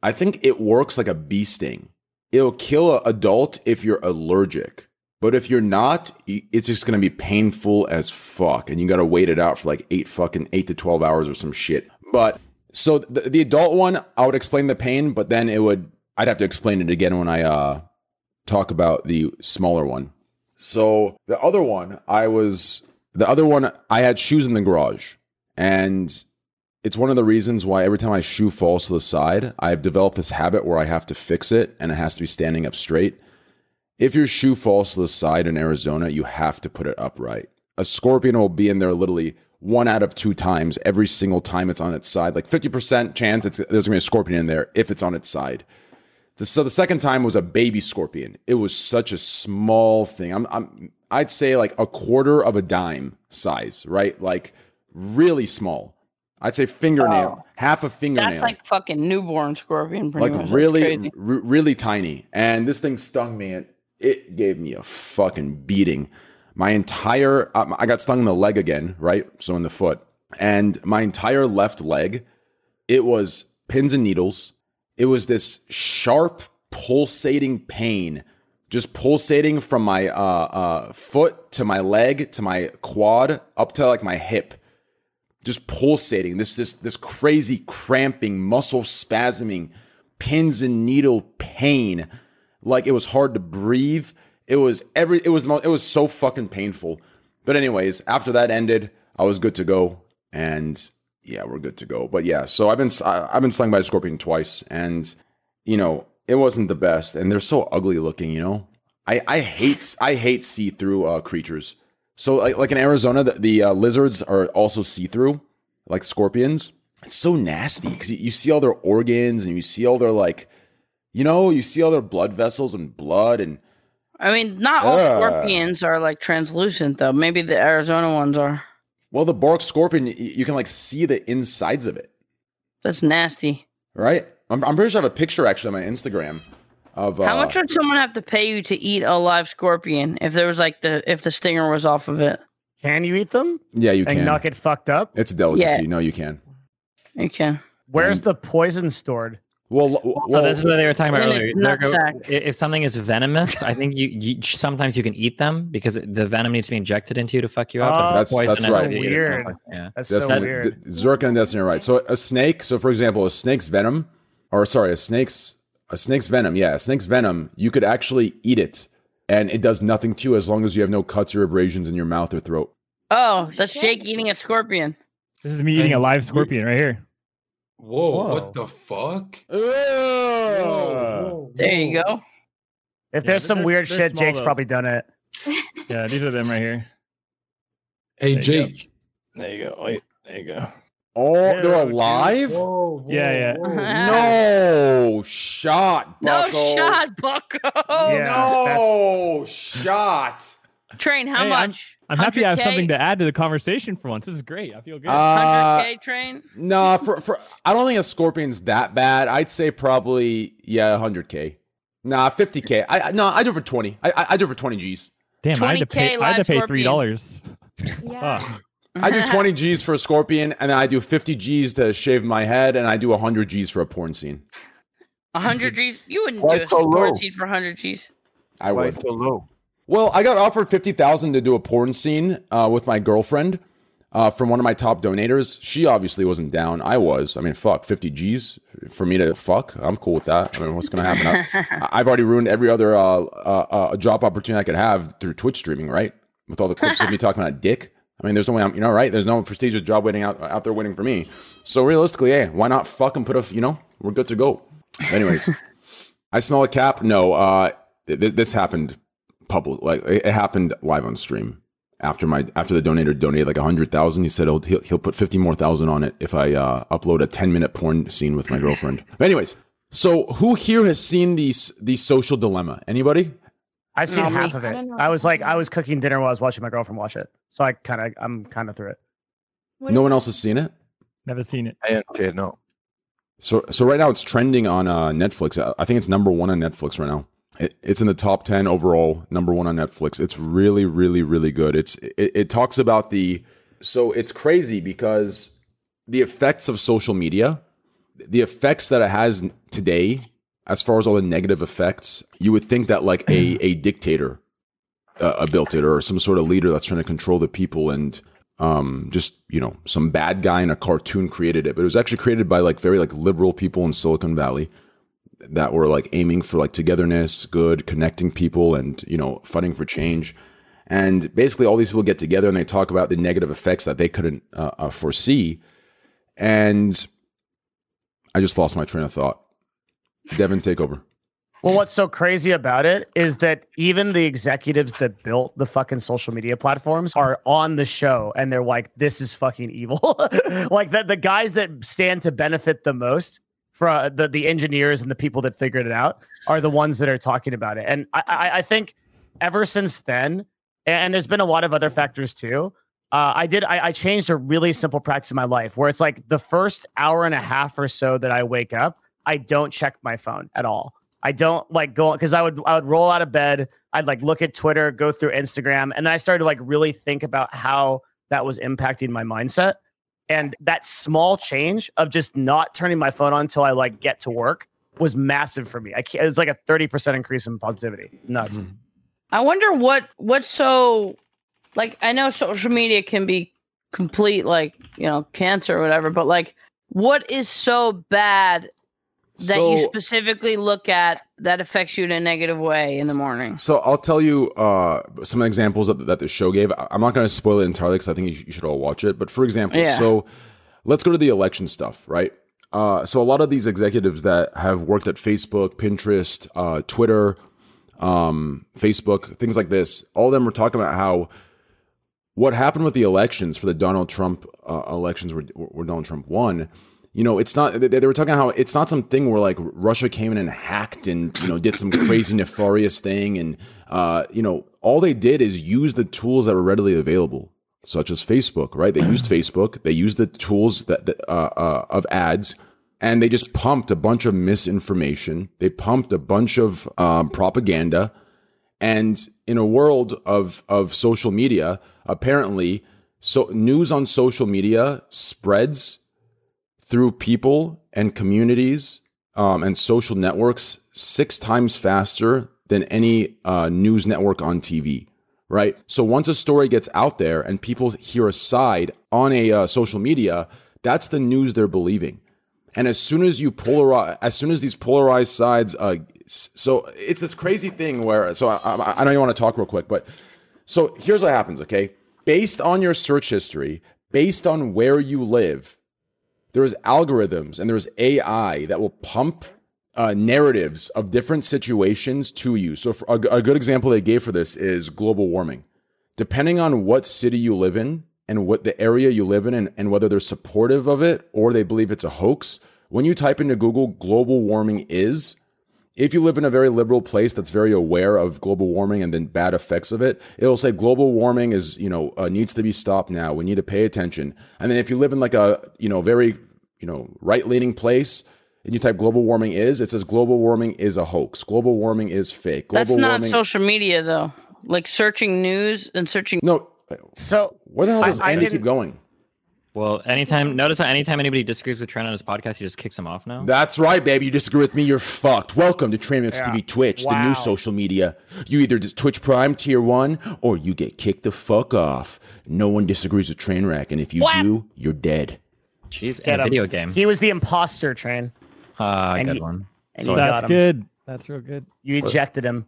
[SPEAKER 2] I think it works like a bee sting. It'll kill an adult if you're allergic. But if you're not, it's just gonna be painful as fuck, and you gotta wait it out for like eight fucking eight to twelve hours or some shit. But so the, the adult one, I would explain the pain, but then it would I'd have to explain it again when I uh talk about the smaller one. So the other one, I was the other one, I had shoes in the garage, and it's one of the reasons why every time my shoe falls to the side, I've developed this habit where I have to fix it and it has to be standing up straight. If your shoe falls to the side in Arizona, you have to put it upright. A scorpion will be in there literally one out of two times every single time it's on its side. Like 50% chance there's gonna be a scorpion in there if it's on its side. So the second time was a baby scorpion. It was such a small thing. I'm, I'm I'd say like a quarter of a dime size, right? Like really small. I'd say fingernail, half a fingernail
[SPEAKER 3] That's like fucking newborn scorpion. Pretty
[SPEAKER 2] like
[SPEAKER 3] much.
[SPEAKER 2] Really, r- really tiny. And this thing stung me, and it gave me a fucking beating. My entire, um, I got stung in the leg again, right? So in the foot, and my entire left leg, it was pins and needles. It was this sharp, pulsating pain, just pulsating from my uh, uh, foot to my leg to my quad up to like my hip just pulsating this this this crazy cramping muscle spasming pins and needle pain. Like it was hard to breathe. It was every it was it was so fucking painful. But anyways after that ended i was good to go. And yeah we're good to go. But yeah so i've been i've been stung by a scorpion twice. And you know it wasn't the best. And they're so ugly looking you know? I i hate i hate see-through uh, creatures so like, like in Arizona, the, the uh, lizards are also see through, like scorpions. It's so nasty because you, you see all their organs and you see all their like, you know, you see all their blood vessels and blood and
[SPEAKER 3] I mean, not all scorpions are like translucent though. Maybe the Arizona ones are.
[SPEAKER 2] well, the bark scorpion, you can like see the insides of it,
[SPEAKER 3] That's nasty.
[SPEAKER 2] right? I'm, I'm pretty sure I have a picture actually on my Instagram of uh,
[SPEAKER 3] How much would someone have to pay you to eat a live scorpion if there was like the if the stinger was off of it?
[SPEAKER 4] Can you eat them
[SPEAKER 2] Yeah, you
[SPEAKER 4] and
[SPEAKER 2] can.
[SPEAKER 4] not get fucked up?
[SPEAKER 2] It's a delicacy.
[SPEAKER 3] Yeah.
[SPEAKER 2] No, you can.
[SPEAKER 3] You can.
[SPEAKER 4] Where's the poison stored?
[SPEAKER 2] Well, l-
[SPEAKER 5] So this is what they were talking about earlier.
[SPEAKER 3] its
[SPEAKER 5] go- If something is venomous, I think you, you sometimes you can eat them because the venom needs to be injected into you to fuck you up.
[SPEAKER 4] Oh,
[SPEAKER 2] That's- that's
[SPEAKER 5] poisonous,
[SPEAKER 2] right.
[SPEAKER 5] you eat it,
[SPEAKER 4] Weird.
[SPEAKER 5] Yeah.
[SPEAKER 4] That's
[SPEAKER 2] That's
[SPEAKER 4] so
[SPEAKER 2] the-
[SPEAKER 4] weird.
[SPEAKER 2] the- Zerka and Destiny are right. So a snake. So for example, a snake's venom, or sorry, a snake's a snake's venom. Yeah, a snake's venom. You could actually eat it, and it does nothing to you as long as you have no cuts or abrasions in your mouth or throat.
[SPEAKER 3] Oh, oh that's Jake eating a scorpion.
[SPEAKER 9] This is me eating a live scorpion right here.
[SPEAKER 7] Whoa,
[SPEAKER 4] Whoa.
[SPEAKER 7] what the fuck?
[SPEAKER 3] There you go.
[SPEAKER 4] If
[SPEAKER 9] Yeah,
[SPEAKER 4] there's some
[SPEAKER 9] they're-
[SPEAKER 4] weird
[SPEAKER 9] they're
[SPEAKER 4] shit,
[SPEAKER 9] small,
[SPEAKER 4] Jake's
[SPEAKER 9] though.
[SPEAKER 4] probably done it.
[SPEAKER 9] Yeah, these are them right here.
[SPEAKER 7] Hey,
[SPEAKER 9] There you go.
[SPEAKER 7] Jake.
[SPEAKER 9] There you go. Wait, there you go.
[SPEAKER 2] Oh, they're alive?
[SPEAKER 9] Yeah, yeah.
[SPEAKER 2] No shot,
[SPEAKER 3] No shot, Bucko.
[SPEAKER 4] Yeah.
[SPEAKER 2] no shot.
[SPEAKER 3] Train, how
[SPEAKER 9] Hey, I'm-
[SPEAKER 3] much?
[SPEAKER 9] I'm happy I have something to add to the conversation for once. This is great. I feel good.
[SPEAKER 2] Uh,
[SPEAKER 3] 100K train?
[SPEAKER 2] Nah, for for I don't think a scorpion's that bad. I'd say probably yeah, 100k. Nah, 50k. I I- no, I do it for 20. I I, I do it for 20 G's.
[SPEAKER 9] Damn, I had to pay. I had to pay three dollars.
[SPEAKER 8] Yeah.
[SPEAKER 2] I do 20 G's for a scorpion, and then I do 50 G's to shave my head, and I do 100 G's for a porn scene.
[SPEAKER 3] 100 G's? You wouldn't
[SPEAKER 6] Why
[SPEAKER 3] do a
[SPEAKER 6] so low?
[SPEAKER 3] support seat for 100 G's.
[SPEAKER 2] I
[SPEAKER 6] Why
[SPEAKER 2] would.
[SPEAKER 6] so low?
[SPEAKER 2] Well, I got offered 50,000 to do a porn scene uh, with my girlfriend uh, from one of my top donators. She obviously wasn't down. I was. I mean, fuck, 50 G's for me to fuck. I'm cool with that. I mean, what's going to happen? I, I've already ruined every other uh, uh, uh, job opportunity I could have through Twitch streaming, right? With all the clips of me talking about dick. I mean, there's no way I'm, you know, right? There's no prestigious job waiting out out there waiting for me. So realistically, hey, why not fuck and put a, you know, we're good to go. Anyways, I smell a cap. No, uh, th- this happened public. Like it happened live on stream after my after the donator donated like a hundred thousand. He said he'll, he'll he'll put fifty more thousand on it if I uh, upload a ten minute porn scene with my girlfriend. But anyways, so who here has seen these the social dilemma? Anybody?
[SPEAKER 4] I've seen
[SPEAKER 3] No, me.
[SPEAKER 4] half of it.
[SPEAKER 8] don't
[SPEAKER 4] I was like, I was cooking dinner while I was watching my girlfriend watch it, so I kind of, I'm kind of through it.
[SPEAKER 8] What
[SPEAKER 2] no one
[SPEAKER 8] it?
[SPEAKER 2] else has seen it.
[SPEAKER 9] Never seen it.
[SPEAKER 6] I didn't see it, no.
[SPEAKER 2] So so right now it's trending on uh, Netflix. I- I think it's number one on Netflix right now. It, it's in the top ten overall, number one on Netflix. It's really really really good. It's it, it talks about the so it's crazy because the effects of social media, the effects that it has today, as far as all the negative effects, you would think that like a a dictator uh, built it or some sort of leader that's trying to control the people and um, just you know some bad guy in a cartoon created it but it was actually created by like very like liberal people in silicon valley that were like aiming for like togetherness good connecting people and you know fighting for change. And basically all these people get together and they talk about the negative effects that they couldn't uh, uh, foresee. And i just lost my train of thought devin take over
[SPEAKER 4] Well, what's so crazy about it is that even the executives that built the fucking social media platforms are on the show and they're like, this is fucking evil. like the, the guys that stand to benefit the most from the, the engineers and the people that figured it out are the ones that are talking about it. And I, I, I think ever since then, and there's been a lot of other factors too. Uh, I did. I, I changed a really simple practice in my life where it's like the first hour and a half or so that I wake up, I don't check my phone at all. I don't like go because I would I would roll out of bed. I'd like look at Twitter, go through Instagram, and then I started to like really think about how that was impacting my mindset. And that small change of just not turning my phone on until I like get to work was massive for me. I can't, it was like a thirty percent increase in positivity. Nuts. Hmm.
[SPEAKER 3] I wonder what what's so like I know social media can be complete like, you know, cancer or whatever, but like what is so bad that you specifically look at that affects you in a negative way in the morning?
[SPEAKER 2] So I'll tell you uh, some examples that, that the show gave. I'm not going to spoil it entirely because I think you, you should all watch it. But for example,
[SPEAKER 3] Yeah.
[SPEAKER 2] so let's go to the election stuff, right? Uh, so a lot of these executives that have worked at Facebook, Pinterest, uh, Twitter, um, Facebook, things like this, all of them were talking about how what happened with the elections for the Donald Trump uh, elections where, where Donald Trump won. You know, it's not. They, were talking how it's not something where like Russia came in and hacked and you know did some crazy nefarious thing, and uh, you know all they did is use the tools that were readily available, such as Facebook. Right? They used Facebook. They used the tools that, that uh, uh, of ads, and they just pumped a bunch of misinformation. They pumped a bunch of um, propaganda, and in a world of of social media, apparently, so news on social media spreads through people and communities um, and social networks six times faster than any uh, news network on TV. Right. So once a story gets out there and people hear a side on a uh, social media, that's the news they're believing. And as soon as you polarize, as soon as these polarized sides, uh, so it's this crazy thing where, so I, I, I know you want to talk real quick, but so here's what happens, okay? Based on your search history, based on where you live, there's algorithms and there's AI that will pump uh, narratives of different situations to you. So, a, a good example they gave for this is global warming. Depending on what city you live in and what the area you live in, and, and whether they're supportive of it or they believe it's a hoax, when you type into Google global warming is, if you live in a very liberal place that's very aware of global warming and then bad effects of it, it'll say global warming is, you know, uh, needs to be stopped now. We need to pay attention. And then if you live in like a, you know, very, you know, right leaning place, and you type global warming is, it says global warming is a hoax. Global warming is fake. Global
[SPEAKER 3] That's not
[SPEAKER 2] warming,
[SPEAKER 3] social media though. Like searching news and searching.
[SPEAKER 2] No.
[SPEAKER 4] So
[SPEAKER 2] where the hell
[SPEAKER 4] I-
[SPEAKER 2] does
[SPEAKER 4] I
[SPEAKER 2] Andy
[SPEAKER 4] didn't-
[SPEAKER 2] keep going?
[SPEAKER 5] Well, anytime notice how anytime anybody disagrees with Trent on his podcast, he just kicks him off now.
[SPEAKER 2] That's right, baby. You disagree with me, you're fucked. Welcome to Trainwrecks
[SPEAKER 4] Yeah.
[SPEAKER 2] TV Twitch, the new social media. You either just Twitch Prime Tier 1 or you get kicked the fuck off. No one disagrees with Trainwreck, and if you
[SPEAKER 3] What?
[SPEAKER 2] do, you're dead.
[SPEAKER 5] Jeez,
[SPEAKER 4] Get
[SPEAKER 5] and a
[SPEAKER 4] him.
[SPEAKER 5] video game.
[SPEAKER 4] he was the imposter train,
[SPEAKER 5] Ah,
[SPEAKER 4] and
[SPEAKER 5] good
[SPEAKER 4] he-
[SPEAKER 5] one.
[SPEAKER 4] and
[SPEAKER 5] So
[SPEAKER 4] you
[SPEAKER 9] That's
[SPEAKER 4] got him.
[SPEAKER 9] good. That's real good.
[SPEAKER 4] You ejected him.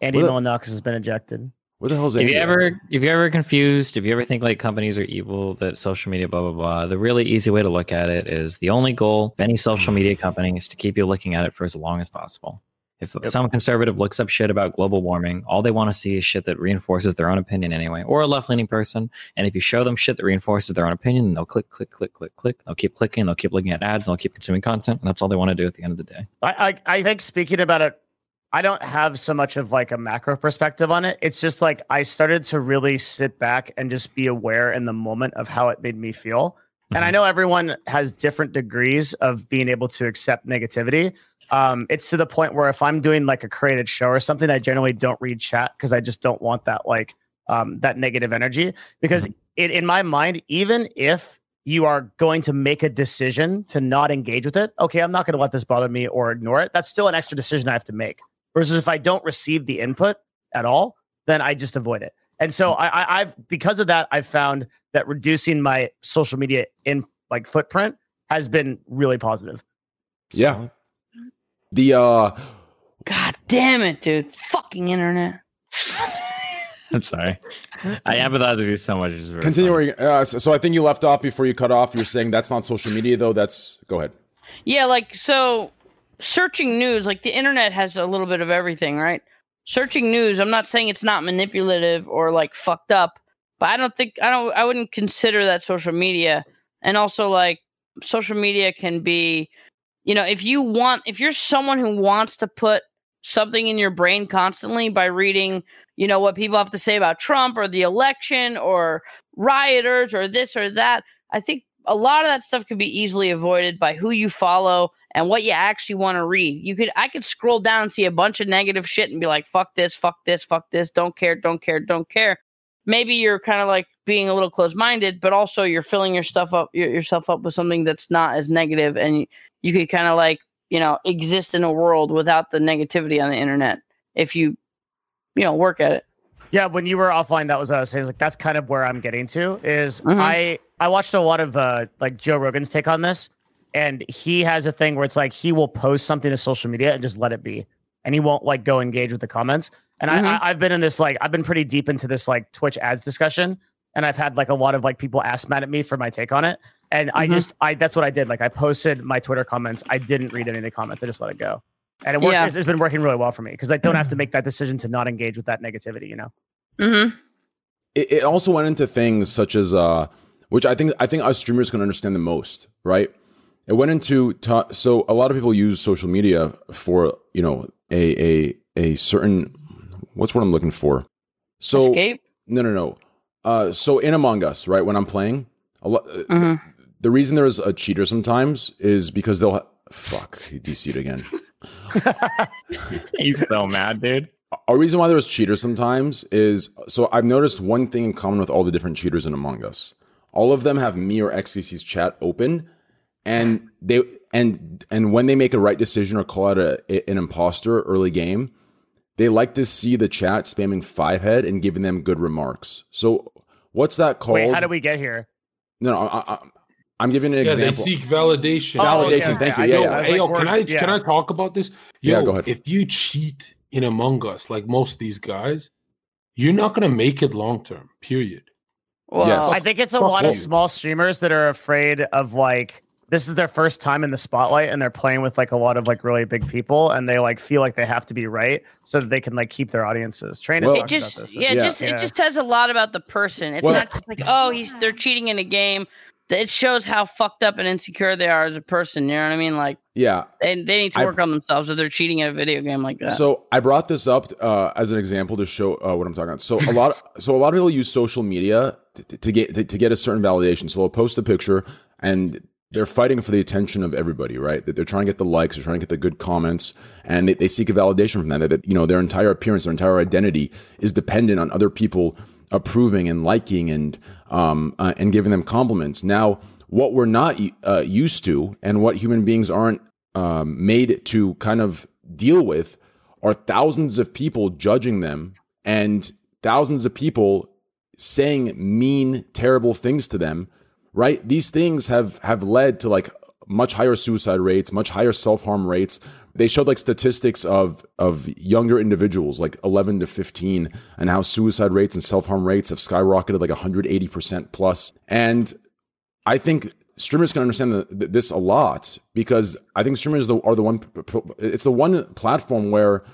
[SPEAKER 4] Andy
[SPEAKER 2] What?
[SPEAKER 4] Milonakis has been ejected.
[SPEAKER 2] Where the hell is
[SPEAKER 5] If you ever, if you're ever confused, if you ever think like companies are evil, that social media, blah blah blah, the really easy way to look at it is the only goal of any social media company is to keep you looking at it for as long as possible. If some conservative looks up shit about global warming, all they want to see is shit that reinforces their own opinion anyway, or a left leaning person. And if you show them shit that reinforces their own opinion, then they'll click, click, click, click, click. They'll keep clicking. They'll keep looking at ads. And they'll keep consuming content. And that's all they want to do at the end of the day.
[SPEAKER 4] I, I I think speaking about it, I don't have so much of like a macro perspective on it. It's just like I started to really sit back and just be aware in the moment of how it made me feel. And I know everyone has different degrees of being able to accept negativity. Um, it's to the point where if I'm doing like a created show or something, I generally don't read chat because I just don't want that like um, that negative energy. Because it, in my mind, even if you are going to make a decision to not engage with it, okay, I'm not going to let this bother me or ignore it. That's still an extra decision I have to make. Versus if I don't receive the input at all, then I just avoid it. And so I, I, I've because of that, I've found that reducing my social media in like footprint has been really positive.
[SPEAKER 2] Yeah. The uh
[SPEAKER 3] God damn it, dude! Fucking internet.
[SPEAKER 5] I'm sorry. I empathize with you so much. It's very
[SPEAKER 2] continue
[SPEAKER 5] funny.
[SPEAKER 2] where you, uh, so, so I think you left off before you cut off. You're saying that's not social media though. That's go ahead.
[SPEAKER 3] Yeah, like so searching news, like the internet has a little bit of everything, right? Searching news, I'm not saying it's not manipulative or like fucked up, but I don't think I don't I wouldn't consider that social media. And also like social media can be you know, if you want if you're someone who wants to put something in your brain constantly by reading, you know, what people have to say about Trump or the election or rioters or this or that, I think a lot of that stuff could be easily avoided by who you follow and what you actually want to read. You could I could scroll down and see a bunch of negative shit and be like, fuck this, fuck this, fuck this, don't care, don't care, don't care. Maybe you're kind of like being a little close minded, but also you're filling your stuff up yourself up with something that's not as negative and you, could kind of like, you know, exist in a world without the negativity on the internet if you you know, work at it.
[SPEAKER 4] Yeah, when you were offline, that was what I was saying. Like that's kind of where I'm getting to. Is
[SPEAKER 3] Mhm.
[SPEAKER 4] I I watched a lot of uh like Joe Rogan's take on this, and he has a thing where it's like he will post something to social media and just let it be, and he won't like go engage with the comments. And
[SPEAKER 3] Mhm.
[SPEAKER 4] I, I I've been in this like I've been pretty deep into this like Twitch ads discussion, and I've had like a lot of like people ask mad at me for my take on it, and I
[SPEAKER 3] Mhm.
[SPEAKER 4] just I that's what I did. Like I posted my Twitter comments. I didn't read any of the comments. I just let it go. And it worked.
[SPEAKER 3] Yeah.
[SPEAKER 4] It's, it's been working really well for me because I don't have to make that decision to not engage with that negativity. You know.
[SPEAKER 3] Mm-hmm.
[SPEAKER 2] it, it also went into things such as uh which i think i think us streamers can understand the most right it went into ta- so a lot of people use social media for you know a a a certain what's what i'm looking for so
[SPEAKER 3] Escape.
[SPEAKER 2] no no no uh so in among us right when i'm playing a lot
[SPEAKER 3] Mhm.
[SPEAKER 2] the reason there's a cheater sometimes is because they'll ha- fuck he DC'd again
[SPEAKER 5] He's so mad, dude.
[SPEAKER 2] a reason why there's cheaters sometimes is so I've noticed one thing in common with all the different cheaters in Among Us. All of them have me or xQc's chat open, and they and and when they make a right decision or call out a, an imposter early game, they like to see the chat spamming five head and giving them good remarks. So what's that called?
[SPEAKER 4] Wait, how do we get here?
[SPEAKER 2] No, no, I, I, I'm giving an example.
[SPEAKER 7] Yeah, they seek validation.
[SPEAKER 4] Oh, oh,
[SPEAKER 2] Validation,
[SPEAKER 4] okay,
[SPEAKER 2] thank you. Yeah,
[SPEAKER 4] know-
[SPEAKER 2] yeah.
[SPEAKER 7] Hey, yo,
[SPEAKER 4] like,
[SPEAKER 7] can I
[SPEAKER 4] we're-
[SPEAKER 7] can. I talk about this? Yo,
[SPEAKER 2] Yeah, go ahead.
[SPEAKER 7] If you cheat in Among Us, like most of these guys, you're not gonna make it long term. Period.
[SPEAKER 3] Well,
[SPEAKER 2] Yes.
[SPEAKER 4] I think it's a lot of small streamers that are afraid of like this is their first time in the spotlight and they're playing with like a lot of like really big people and they like feel like they have to be right so that they can like keep their audiences. Train is
[SPEAKER 2] Well-
[SPEAKER 3] it just
[SPEAKER 4] this.
[SPEAKER 3] yeah, it
[SPEAKER 2] Yeah.
[SPEAKER 3] just
[SPEAKER 4] Yeah.
[SPEAKER 3] it just says a lot about the person. It's
[SPEAKER 2] Well-
[SPEAKER 3] not just like oh he's they're cheating in a game. It shows how fucked up and insecure they are as a person. You know what I mean? Like
[SPEAKER 2] Yeah.
[SPEAKER 3] they they need to
[SPEAKER 2] I-
[SPEAKER 3] work on themselves if they're cheating at a video game like that.
[SPEAKER 2] So I brought this up uh, as an example to show uh, what I'm talking about. So a lot, so a lot of people use social media to, to get to, to get a certain validation. So they'll post a picture and they're fighting for the attention of everybody, right? That they're trying to get the likes, they're trying to get the good comments, and they, they seek a validation from that. That, that you know their entire appearance, their entire identity is dependent on other people approving and liking and um uh, and giving them compliments. Now, what we're not uh, used to, and what human beings aren't um, made to kind of deal with, are thousands of people judging them and thousands of people saying mean, terrible things to them. Right? These things have have led to like much higher suicide rates, much higher self harm rates. They showed like statistics of of younger individuals, like 11 to 15, and how suicide rates and self harm rates have skyrocketed like 180 percent plus. And I think streamers can understand the, this a lot because I think streamers are the, are the one. It's the one platform where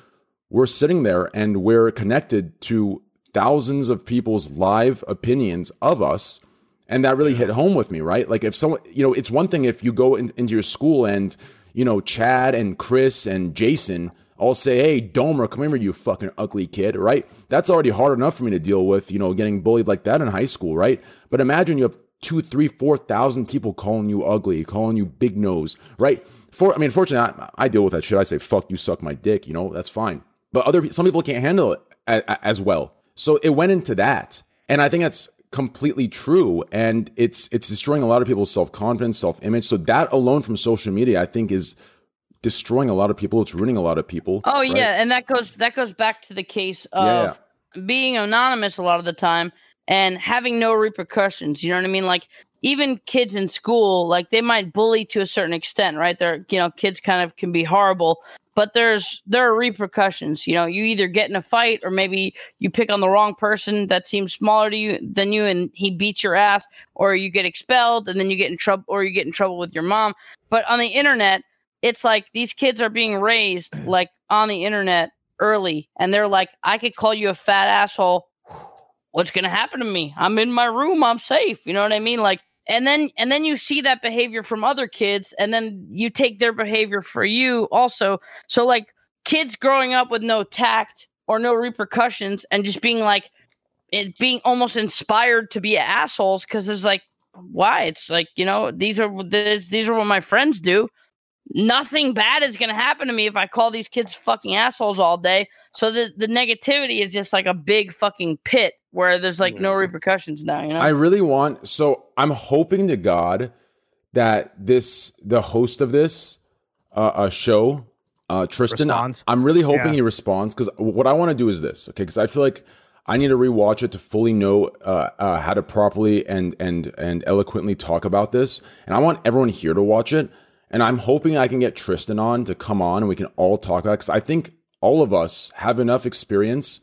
[SPEAKER 2] we're sitting there and we're connected to thousands of people's live opinions of us and that really hit home with me right? Like if someone you know it's one thing if you go in, into your school and you know chad and chris and jason all say hey domer come here you fucking ugly kid right? That's already hard enough for me to deal with you know getting bullied like that in high school right? But imagine you have two three four thousand people calling you ugly calling you big nose right? For i mean fortunately I, I deal with that shit. I say fuck you suck my dick you know that's fine. But other some people can't handle it as well. So it went into that. And i think that's completely true and it's it's destroying a lot of people's self-confidence self-image so that alone from social media i think is destroying a lot of people it's ruining a lot of people
[SPEAKER 3] Oh
[SPEAKER 2] right?
[SPEAKER 3] yeah, and that goes that goes back to the case
[SPEAKER 2] Yeah,
[SPEAKER 3] of being anonymous a lot of the time and having no repercussions. You know what I mean? Like even kids in school, like they might bully to a certain extent, right? They're you know, kids kind of can be horrible, but there's there are repercussions. You know, you either get in a fight or maybe you pick on the wrong person that seems smaller to you than you and he beats your ass, or you get expelled and then you get in trouble or you get in trouble with your mom. But on the internet, it's like these kids are being raised like on the internet early and they're like i could call you a fat asshole what's going to happen to me i'm in my room i'm safe you know what i mean like and then and then you see that behavior from other kids and then you take their behavior for you also. So like kids growing up with no tact or no repercussions and just being like it being almost inspired to be assholes because there's like why? It's like you know these are this, these are what my friends do. Nothing bad is going to happen to me if I call these kids fucking assholes all day. So the the negativity is just like a big fucking pit where there's like no repercussions now. You know,
[SPEAKER 2] I really want. So I'm hoping to God that this, the host of this uh, uh show, uh, Tristan,
[SPEAKER 4] Responds.
[SPEAKER 2] I'm really hoping
[SPEAKER 4] Yeah.
[SPEAKER 2] he responds because what I want to do is this, okay? Because I feel like I need to rewatch it to fully know uh, uh, how to properly and and and eloquently talk about this, and I want everyone here to watch it. And I'm hoping I can get Tristan on to come on and we can all talk about because I think all of us have enough experience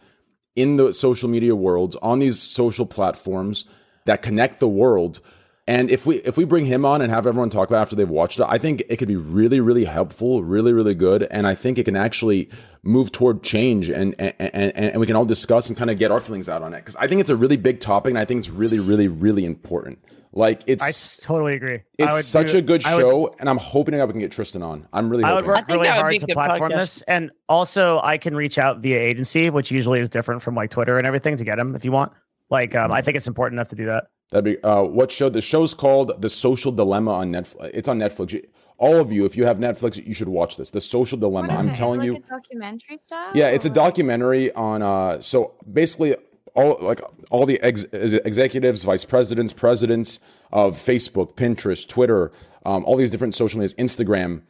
[SPEAKER 2] in the social media world on these social platforms that connect the world and if we if we bring him on and have everyone talk about it after they've watched it i think it could be really really helpful really really good and i think it can actually move toward change and and and, and we can all discuss and kind of get our feelings out on it because i think it's a really big topic and i think it's really really really important like it's
[SPEAKER 4] s- totally agree.
[SPEAKER 2] It's such
[SPEAKER 4] do-
[SPEAKER 2] a good
[SPEAKER 4] I would-
[SPEAKER 2] show and i'm hoping that we can get tristan on i'm really
[SPEAKER 4] I would
[SPEAKER 2] hoping
[SPEAKER 4] work
[SPEAKER 3] think
[SPEAKER 4] really hard to platform
[SPEAKER 3] podcast.
[SPEAKER 4] this, and also I can reach out via agency, which usually is different from like Twitter and everything to get him if you want. Like, um, I think it's important enough to do that.
[SPEAKER 2] That'd be uh, what show? The show's called The Social Dilemma on Netflix. It's on Netflix. All of you, if you have Netflix, you should watch this. The Social Dilemma. I'm
[SPEAKER 8] it?
[SPEAKER 2] telling
[SPEAKER 8] like
[SPEAKER 2] you.
[SPEAKER 8] documentary style.
[SPEAKER 2] Yeah, it's a documentary on. Uh, so basically, all like all the ex- executives, vice presidents, presidents of Facebook, Pinterest, Twitter, um, all these different social medias, Instagram,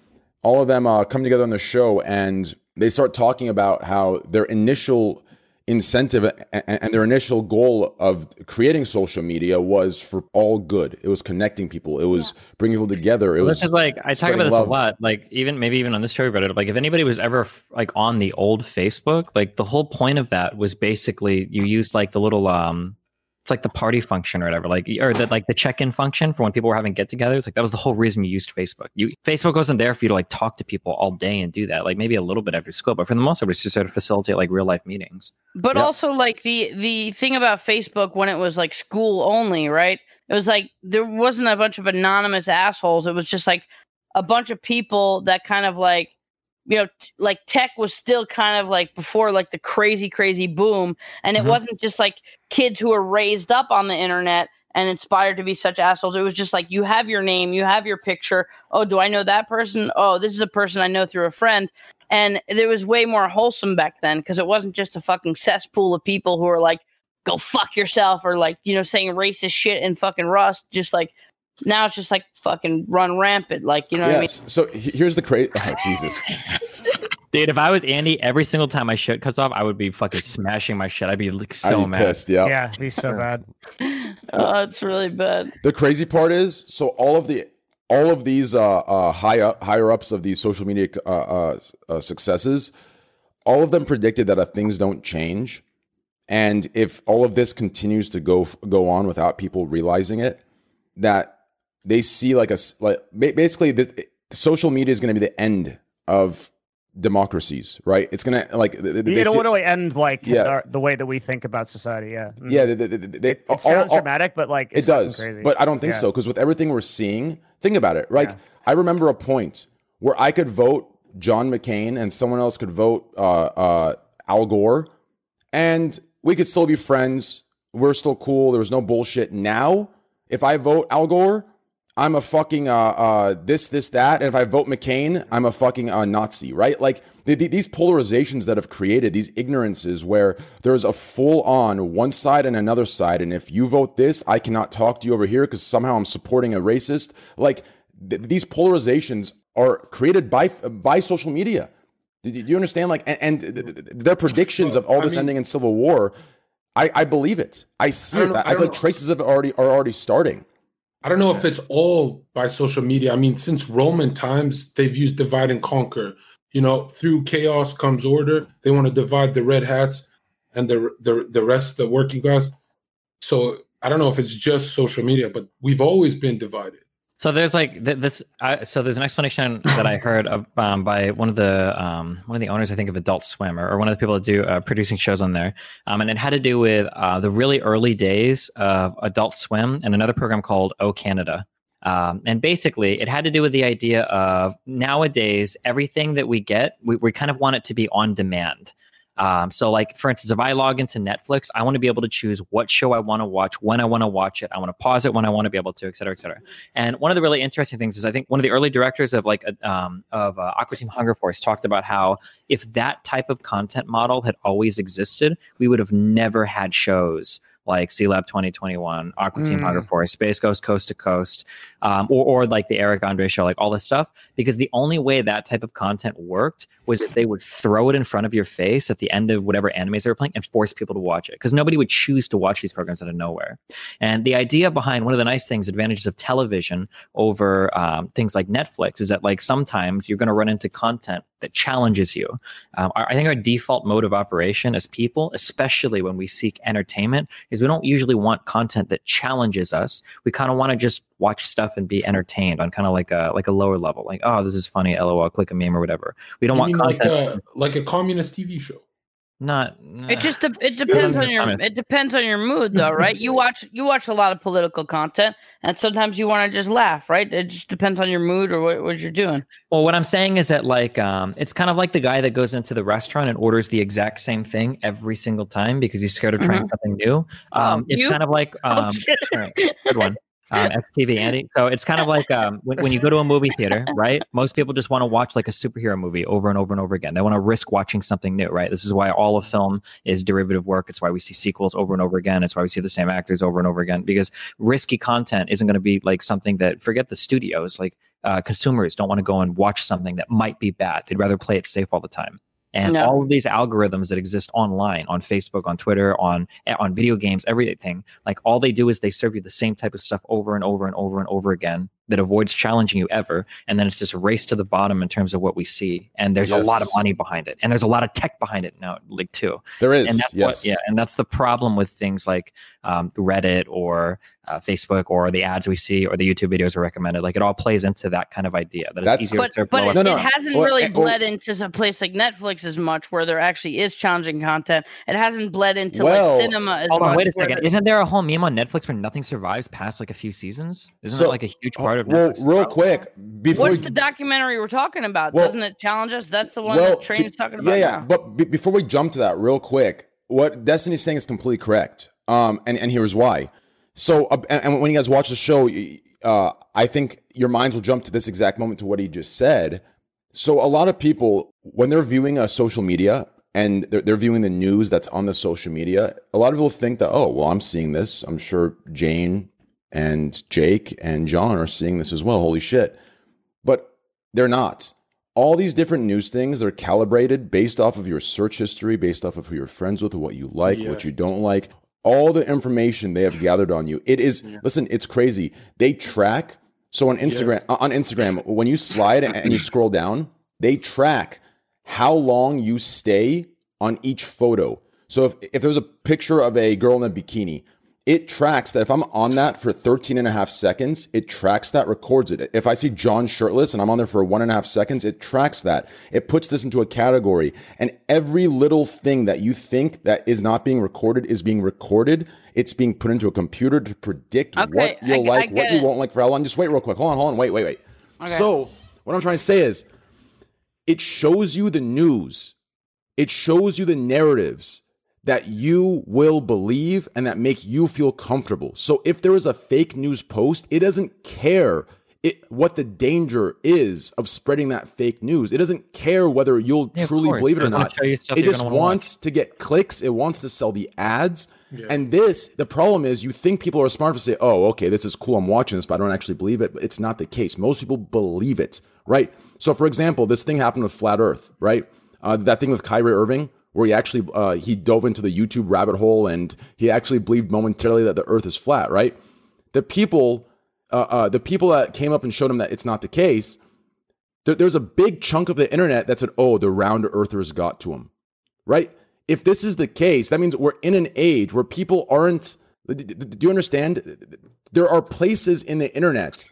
[SPEAKER 2] all of them uh, come together on the show and they start talking about how their initial incentive a- a- and their initial goal of creating social media was for all good. It was connecting people. It was bringing people together. It
[SPEAKER 5] Well,
[SPEAKER 2] was
[SPEAKER 5] this is like I talk about this
[SPEAKER 2] love.
[SPEAKER 5] a lot. Like even maybe even on this show we brought it up. Like if anybody was ever like on the old Facebook, like the whole point of that was basically you used like the little um it's like the party function or whatever, like or the like the check-in function for when people were having get-togethers. Like that was the whole reason you used Facebook. You Facebook wasn't there for you to like talk to people all day and do that. Like maybe a little bit after school, but for the most part, it was just sort of facilitate like real life meetings.
[SPEAKER 3] But
[SPEAKER 2] Yeah.
[SPEAKER 3] also like the the thing about Facebook when it was like school only, right? It was like there wasn't a bunch of anonymous assholes. It was just like a bunch of people that kind of like you know t- like tech was still kind of like before like the crazy crazy boom and it
[SPEAKER 5] Mhm.
[SPEAKER 3] wasn't just like kids who were raised up on the internet and inspired to be such assholes. It was just like you have your name, you have your picture. Oh, do I know that person? Oh, this is a person I know through a friend. And it was way more wholesome back then because it wasn't just a fucking cesspool of people who are like, go fuck yourself or like, you know, saying racist shit and fucking Rust. Just like now it's just like fucking run rampant. Like, you know what I mean?
[SPEAKER 2] So here's the crazy. Oh, Jesus.
[SPEAKER 5] Dude, if I was Andy, every single time my shit cuts off, I would be fucking smashing my shit. I'd be like so
[SPEAKER 2] I'd be
[SPEAKER 5] mad.
[SPEAKER 2] pissed. Yeah.
[SPEAKER 4] Yeah, he's so bad.
[SPEAKER 3] Oh, it's really bad.
[SPEAKER 2] The crazy part is, so all of the all of these uh, uh, high up, higher ups of these social media uh, uh, uh, successes, all of them predicted that if things don't change, and if all of this continues to go go on without people realizing it, that they see like a like basically the, social media is going to be the end of democracies, right? It's gonna like th- th- they see-
[SPEAKER 4] want to end like
[SPEAKER 2] Yeah.
[SPEAKER 4] our, the way that we think about society. Yeah. Mm.
[SPEAKER 2] yeah, they, they, they, they-
[SPEAKER 4] It
[SPEAKER 2] all-
[SPEAKER 4] sounds
[SPEAKER 2] all-
[SPEAKER 4] dramatic, but like
[SPEAKER 2] it does,
[SPEAKER 4] Crazy.
[SPEAKER 2] but I don't think
[SPEAKER 4] Yeah.
[SPEAKER 2] so because with everything we're seeing, think about it. Right?
[SPEAKER 4] Yeah.
[SPEAKER 2] I remember a point where I could vote John McCain and someone else could vote uh, uh, Al Gore, and we could still be friends. We're still cool. There was no bullshit. Now, if I vote Al Gore, I'm a fucking uh, uh, this, this, that. And if I vote McCain, I'm a fucking uh, Nazi, right? Like th- th- these polarizations that have created these ignorances where there's a full on one side and another side. And if you vote this, I cannot talk to you over here because somehow I'm supporting a racist. Like th- these polarizations are created by by social media. Do do you understand? Like, and, and th- th- th- their predictions of all
[SPEAKER 7] I
[SPEAKER 2] this
[SPEAKER 7] mean-
[SPEAKER 2] ending in civil war, I, I believe it. I see
[SPEAKER 7] I
[SPEAKER 2] it.
[SPEAKER 7] know-
[SPEAKER 2] I
[SPEAKER 7] I
[SPEAKER 2] feel like
[SPEAKER 7] know.
[SPEAKER 2] traces of it already are already starting.
[SPEAKER 7] I don't know if it's all by social media. I mean, since Roman times, they've used divide and conquer. You know, through chaos comes order. They want to divide the red hats and the the the rest, the working class. So I don't know if it's just social media, but we've always been divided.
[SPEAKER 5] So there's like th- this. I, so there's an explanation that I heard um, by one of the um, one of the owners, I think, of Adult Swim, or, or one of the people that do uh, producing shows on there, um, and it had to do with uh, the really early days of Adult Swim and another program called O Canada. Um, and basically, it had to do with the idea of nowadays everything that we get, we, we kind of want it to be on demand. Um, so, like for instance, if I log into Netflix, I want to be able to choose what show I want to watch, when I want to watch it. I want to pause it when I want to be able to, et cetera, et cetera. And one of the really interesting things is I think one of the early directors of like um, of uh, Aqua Teen Hunger Force talked about how if that type of content model had always existed, we would have never had shows like Sealab 2021, Aqua Teen
[SPEAKER 4] Mm.
[SPEAKER 5] Hunger Force, Space Ghost Coast to Coast, um, or, or like the Eric Andre show, like all this stuff. Because the only way that type of content worked was if they would throw it in front of your face at the end of whatever animes they were playing and force people to watch it. Because nobody would choose to watch these programs out of nowhere. And the idea behind one of the nice things, advantages of television over um, things like Netflix, is that like sometimes you're going to run into content that challenges you. Um, our- I think our default mode of operation as people, especially when we seek entertainment, is we don't usually want content that challenges us. We kind of want to just watch stuff and be entertained on kind of like a like a lower level, like oh this is funny, lol, click a meme or whatever. We don't
[SPEAKER 7] You
[SPEAKER 5] want
[SPEAKER 7] mean like
[SPEAKER 5] content.
[SPEAKER 7] a like a communist TV show?
[SPEAKER 5] Not.
[SPEAKER 3] It just de- it depends on your it depends on your mood though, right? You watch you watch a lot of political content, and sometimes you want to just laugh, right? It just depends on your mood or what, what you're doing.
[SPEAKER 5] Well, what I'm saying is that like um, it's kind of like the guy that goes into the restaurant and orders the exact same thing every single time because he's scared of trying something new.
[SPEAKER 3] Oh,
[SPEAKER 5] Um, it's
[SPEAKER 3] you?
[SPEAKER 5] kind of like um, good one. Um, XTV Andy. So it's kind of like um, when, when you go to a movie theater, right? Most people just want to watch like a superhero movie over and over and over again. They want to risk watching something new, right? This is why all of film is derivative work. It's why we see sequels over and over again. It's why we see the same actors over and over again because risky content isn't going to be like something that forget the studios like uh, consumers don't want to go and watch something that might be bad. They'd rather play it safe all the time. And
[SPEAKER 3] No.
[SPEAKER 5] all of these algorithms that exist online, on Facebook, on Twitter, on eh, on video games, everything, like all they do is they serve you the same type of stuff over and over and over and over again that avoids challenging you ever. And then it's just a race to the bottom in terms of what we see. And there's a lot of money behind it. And there's a lot of tech behind it now, like too.
[SPEAKER 2] There is,
[SPEAKER 5] And that's
[SPEAKER 2] yes.
[SPEAKER 5] what, yeah. And that's the problem with things like um, Reddit or uh, Facebook or the ads we see or the YouTube videos are recommended. Like it all plays into that kind of idea that
[SPEAKER 2] That's-
[SPEAKER 5] it's easier
[SPEAKER 3] But
[SPEAKER 5] to serve
[SPEAKER 3] but it,
[SPEAKER 2] No, no.
[SPEAKER 3] it hasn't
[SPEAKER 2] Well,
[SPEAKER 3] really
[SPEAKER 2] and- well-
[SPEAKER 3] bled into a place like Netflix as much, where there actually is challenging content. It hasn't bled into
[SPEAKER 2] Well,
[SPEAKER 3] like cinema as
[SPEAKER 5] Hold
[SPEAKER 3] much.
[SPEAKER 5] on, wait a second. Isn't there a whole meme on Netflix where nothing survives past like a few seasons? Isn't
[SPEAKER 2] So-
[SPEAKER 5] that like a huge part of
[SPEAKER 2] well,
[SPEAKER 5] Netflix?
[SPEAKER 2] real quick before
[SPEAKER 3] What's
[SPEAKER 2] we,
[SPEAKER 3] the documentary we're talking about?
[SPEAKER 2] Well-
[SPEAKER 3] Doesn't it challenge us? That's the one
[SPEAKER 2] well,
[SPEAKER 3] that Train's
[SPEAKER 2] be-
[SPEAKER 3] talking about.
[SPEAKER 2] yeah, yeah.
[SPEAKER 3] now.
[SPEAKER 2] But be- before we jump to that, real quick, what Destiny's saying is completely correct. Um, and and here's why. So, uh, and, and when you guys watch the show, uh, I think your minds will jump to this exact moment to what he just said. So, a lot of people, when they're viewing a social media and they're, they're viewing the news that's on the social media, a lot of people think that, oh, well, I'm seeing this. I'm sure Jane and Jake and John are seeing this as well. Holy shit. But they're not. All these different news things are calibrated based off of your search history, based off of who you're friends with, what you like, what you don't like, all the information they have gathered on you. It is listen, it's crazy. They track so on Instagram on Instagram when you slide and, and you scroll down, they track how long you stay on each photo. So if if there's a picture of a girl in a bikini, it tracks that if I'm on that for 13 and a half seconds, it tracks that, records it. If I see John shirtless and I'm on there for one and a half seconds, it tracks that. It puts this into a category. And every little thing that you think that is not being recorded is being recorded. It's being put into a computer to predict
[SPEAKER 3] Okay,
[SPEAKER 2] what you'll
[SPEAKER 3] I
[SPEAKER 2] like, what you
[SPEAKER 3] it.
[SPEAKER 2] won't like for how long. Just wait real quick. Hold on, hold on. Wait, wait, wait.
[SPEAKER 3] Okay.
[SPEAKER 2] So what I'm trying to say is it shows you the news. It shows you the narratives that you will believe and that make you feel comfortable. So if there is a fake news post, it doesn't care it, what the danger is of spreading that fake news. It doesn't care whether you'll
[SPEAKER 5] Yeah,
[SPEAKER 2] truly
[SPEAKER 5] course.
[SPEAKER 2] believe it or not.
[SPEAKER 5] show you stuff
[SPEAKER 2] It just
[SPEAKER 5] gonna wanna
[SPEAKER 2] wants to get clicks. It wants to sell the ads. And this, the problem is, you think people are smart to say, "Oh, okay, this is cool. I'm watching this," but I don't actually believe it. But it's not the case. Most people believe it, right? So, for example, this thing happened with flat Earth, right? Uh, that thing with Kyrie Irving, where he actually uh, he dove into the YouTube rabbit hole and he actually believed momentarily that the Earth is flat, right? The people, uh, uh, the people that came up and showed him that it's not the case, there, there's a big chunk of the internet that said, "Oh, the round earthers got to him," right? If this is the case, that means we're in an age where people aren't. Do you understand? There are places in the internet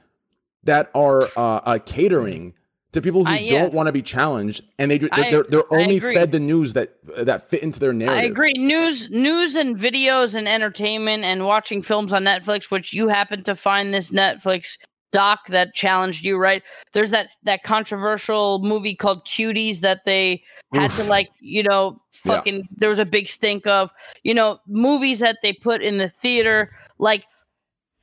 [SPEAKER 2] that are uh, uh, catering to people who
[SPEAKER 3] I- yeah.
[SPEAKER 2] don't want to be challenged, and they
[SPEAKER 3] I-
[SPEAKER 2] they're, they're only fed the news that that fit into their narrative.
[SPEAKER 3] I agree. News, news, and videos and entertainment and watching films on Netflix, which you happen to find this Netflix doc that challenged you, right? There's that that controversial movie called Cuties that they had to like, you know,
[SPEAKER 2] Yeah.
[SPEAKER 3] fucking. There was a big stink of, you know, movies that they put in the theater, like.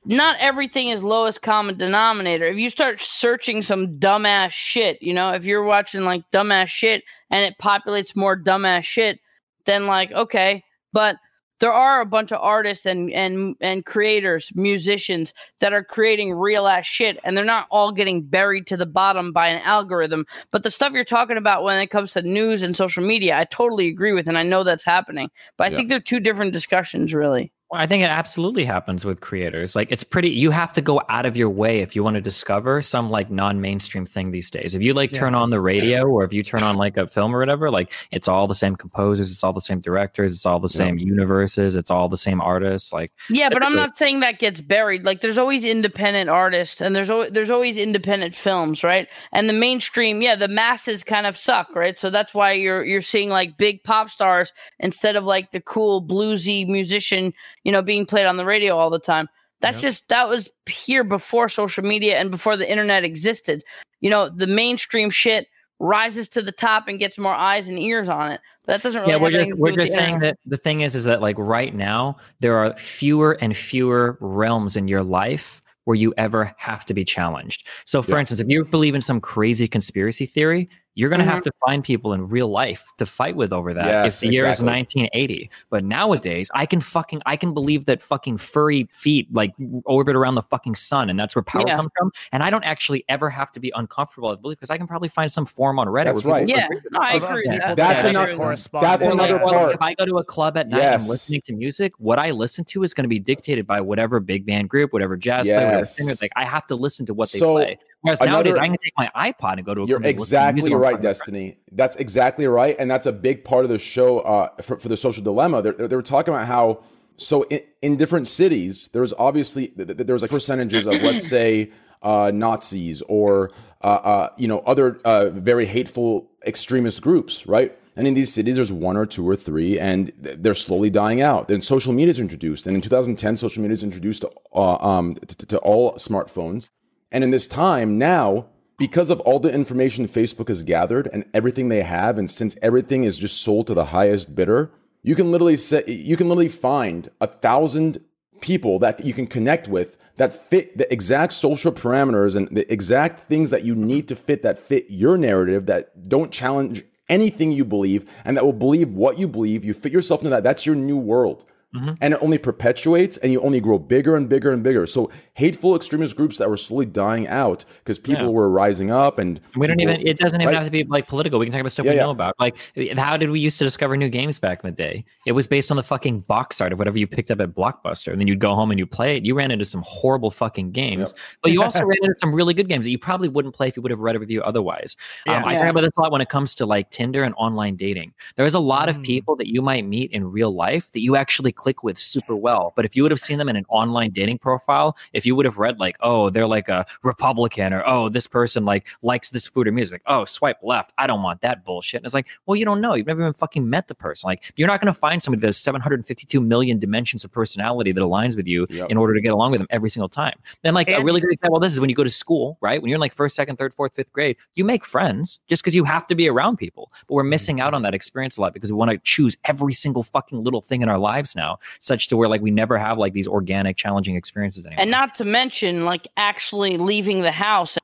[SPEAKER 3] Not everything is lowest common denominator. If you start searching some dumbass shit, you know, if you're watching like dumbass shit and it populates more dumbass shit, then like okay but there are a bunch of artists and and and creators musicians that are creating real ass shit and they're not all getting buried to the bottom by an algorithm but the stuff you're talking about when it comes to news and social media i totally agree with and i know that's happening but i
[SPEAKER 2] Yeah.
[SPEAKER 3] think they're two different discussions really
[SPEAKER 5] Well, I think it absolutely happens with creators. Like it's pretty you have to go out of your way if you want to discover some like non-mainstream thing these days. If you like turn on the radio or if you turn on like a film or whatever, like it's all the same composers, it's all the same directors, it's all the
[SPEAKER 2] Yeah.
[SPEAKER 5] same universes, it's all the same artists. Like
[SPEAKER 3] Yeah, but I'm not saying that gets buried. Like there's always independent artists and there's always, there's always independent films, right? And the mainstream, yeah, the masses kind of suck, right? So that's why you're you're seeing like big pop stars instead of like the cool bluesy musician, you know, being played on the radio all the time. That's
[SPEAKER 9] Yep.
[SPEAKER 3] just that was here before social media and before the internet existed. You know, the mainstream shit rises to the top and gets more eyes and ears on it. But that doesn't really
[SPEAKER 5] yeah, we're just we're just saying
[SPEAKER 3] internet.
[SPEAKER 5] that the thing is is that like right now there are fewer and fewer realms in your life where you ever have to be challenged. So for
[SPEAKER 2] Yeah.
[SPEAKER 5] instance, if you believe in some crazy conspiracy theory, You're going to
[SPEAKER 3] Mhm.
[SPEAKER 5] have to find people in real life to fight with over that.
[SPEAKER 2] Yes,
[SPEAKER 5] if the year
[SPEAKER 2] exactly.
[SPEAKER 5] is 1980, but nowadays I can fucking I can believe that fucking furry feet like orbit around the fucking sun, and that's where power
[SPEAKER 3] Yeah.
[SPEAKER 5] comes from. And I don't actually ever have to be uncomfortable with belief because I can probably find some forum on Reddit.
[SPEAKER 2] That's right.
[SPEAKER 3] Yeah, no, I agree with that.
[SPEAKER 2] That's
[SPEAKER 3] Yeah,
[SPEAKER 2] another-
[SPEAKER 3] I agree.
[SPEAKER 2] that's
[SPEAKER 5] Or, like,
[SPEAKER 2] another
[SPEAKER 5] well,
[SPEAKER 2] part.
[SPEAKER 5] If I go to a club at night and
[SPEAKER 2] Yes.
[SPEAKER 5] I'm listening to music, what I listen to is going to be dictated by whatever big band group, whatever jazz player, whatever
[SPEAKER 2] Yes.
[SPEAKER 5] singer. Like I have to listen to what they play. Whereas nowadays,
[SPEAKER 2] another-
[SPEAKER 5] I can take my iPod and go to a
[SPEAKER 2] You're
[SPEAKER 5] club and listen to music
[SPEAKER 2] exactly right, Destiny. That's exactly right, and that's a big part of the show uh, for, for the social dilemma. They they were talking about how so in, in different cities, there's obviously th- th- there's like percentages of let's say uh, Nazis or uh, uh, you know other uh, very hateful extremist groups, right? And in these cities, there's one or two or three, and they're slowly dying out. Then social media is introduced, and in 2010, social media is introduced to, uh, um, to, to all smartphones. And in this time now, because of all the information Facebook has gathered and everything they have, and since everything is just sold to the highest bidder, you can literally say you can literally find a thousand people that you can connect with that fit the exact social parameters and the exact things that you need to fit that fit your narrative that don't challenge anything you believe and that will believe what you believe. You fit yourself into that. That's your new world. And it only perpetuates and you only grow bigger and bigger and bigger. So hateful extremist groups that were slowly dying out because people
[SPEAKER 5] Yeah.
[SPEAKER 2] were rising up and
[SPEAKER 5] We don't
[SPEAKER 2] people-
[SPEAKER 5] even. It doesn't even
[SPEAKER 2] right?
[SPEAKER 5] have to be like political. We can talk about stuff
[SPEAKER 2] Yeah,
[SPEAKER 5] we
[SPEAKER 2] yeah.
[SPEAKER 5] know about. Like, how did we used to discover new games back in the day? It was based on the fucking box art of whatever you picked up at Blockbuster, and then you'd go home and you play it. You ran into some horrible fucking games, but you also ran into some really good games that you probably wouldn't play if you would have read a review otherwise. Um,
[SPEAKER 4] Yeah.
[SPEAKER 5] I
[SPEAKER 3] Yeah.
[SPEAKER 5] talk about this a lot when it comes to like Tinder and online dating. There is a lot of
[SPEAKER 9] Mm.
[SPEAKER 5] people that you might meet in real life that you actually click with super well, but if you would have seen them in an online dating profile, if you would have read like, oh, they're like a Republican, or oh, this person like likes this food or music, oh, swipe left, I don't want that bullshit. And it's like, well, you don't know, you've never even fucking met the person. Like, you're not going to find somebody that has 752 million dimensions of personality that aligns with you
[SPEAKER 2] Yep.
[SPEAKER 5] in order to get along with them every single time. Then, like, a really good example of this is when you go to school, right? When you're in like first, second, third, fourth, fifth grade, you make friends just because you have to be around people. But we're missing mm-hmm. out on that experience a lot because we want to choose every single fucking little thing in our lives now, such to where like we never have like these organic, challenging experiences anymore.
[SPEAKER 3] And not to mention, like actually leaving the house.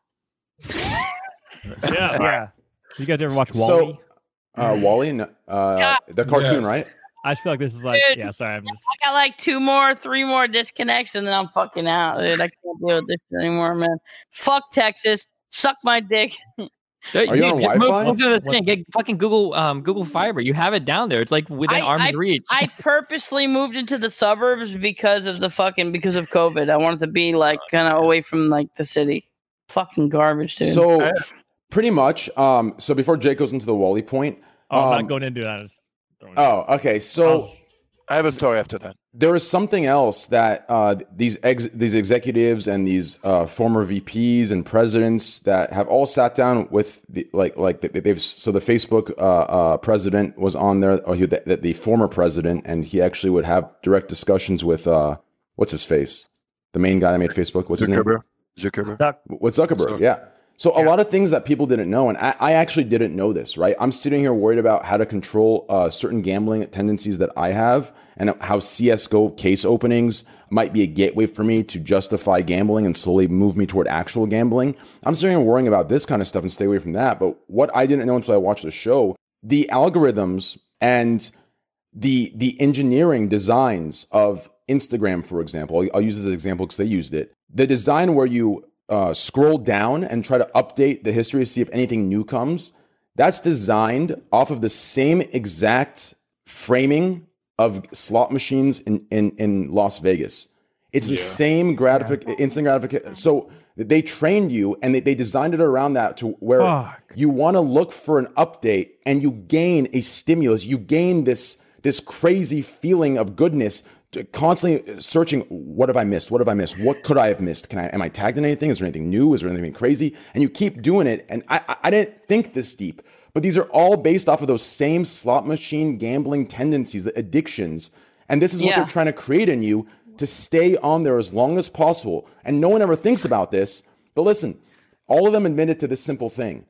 [SPEAKER 9] Yeah.
[SPEAKER 4] yeah.
[SPEAKER 9] You guys ever watch
[SPEAKER 2] So-
[SPEAKER 9] WALL-E?
[SPEAKER 2] uh, WALL-E, uh,
[SPEAKER 3] God.
[SPEAKER 2] the cartoon,
[SPEAKER 7] Yes.
[SPEAKER 2] right?
[SPEAKER 9] I feel like this is like,
[SPEAKER 3] Dude.
[SPEAKER 9] yeah. Sorry, I'm just.
[SPEAKER 3] I got like two more, three more disconnects, and then I'm fucking out, dude. I can't deal with this anymore, man. Fuck Texas. Suck my dick.
[SPEAKER 5] Dude,
[SPEAKER 2] Are you on Wi-Fi?
[SPEAKER 5] move to the thing. Get fucking Google um Google Fiber. You have it down there. It's like within
[SPEAKER 3] I-
[SPEAKER 5] arm's reach.
[SPEAKER 3] I purposely moved into the suburbs because of the fucking because of COVID. I wanted to be like kind of away from like the city. Fucking garbage, dude.
[SPEAKER 2] So pretty much. Um, so before Jake goes into the WALL-E point.
[SPEAKER 9] Oh, I'm
[SPEAKER 2] um,
[SPEAKER 9] not going into that. I'm just throwing it
[SPEAKER 2] Oh, okay. So
[SPEAKER 9] out.
[SPEAKER 6] I have a story after that.
[SPEAKER 2] There is something else that uh, these ex- these executives and these uh, former VPs and presidents that have all sat down with the, like like they- they've so the Facebook uh, uh, president was on there or he, the, the former president and he actually would have direct discussions with uh, what's his face the main guy that made Facebook what's his name
[SPEAKER 6] Zuckerberg. Zuckerberg.
[SPEAKER 4] Zuck-
[SPEAKER 2] with Zuckerberg, yeah. So a lot of things that people didn't know, and I, I actually didn't know this, right? I'm sitting here worried about how to control uh, certain gambling tendencies that I have, and how CS:GO case openings might be a gateway for me to justify gambling and slowly move me toward actual gambling. I'm sitting here worrying about this kind of stuff and stay away from that. But what I didn't know until I watched the show, the algorithms and the the engineering designs of Instagram, for example, I'll, I'll use this as an example because they used it. The design where you uh, scroll down and try to update the history to see if anything new comes, that's designed off of the same exact framing of slot machines in in, in Las Vegas. It's the
[SPEAKER 7] Yeah.
[SPEAKER 2] same gratific instant gratification. So they trained you and they, they designed it around that to where
[SPEAKER 9] Fuck.
[SPEAKER 2] you want to look for an update and you gain a stimulus. You gain this this crazy feeling of goodness to constantly searching what have I missed? What have I missed? What could I have missed? Can I am I tagged in anything? Is there anything new? Is there anything crazy? And you keep doing it. And I I- I didn't think this deep, but these are all based off of those same slot machine gambling tendencies, the addictions. And this is what
[SPEAKER 3] Yeah.
[SPEAKER 2] they're trying to create in you to stay on there as long as possible. And no one ever thinks about this. But listen, all of them admitted to this simple thing.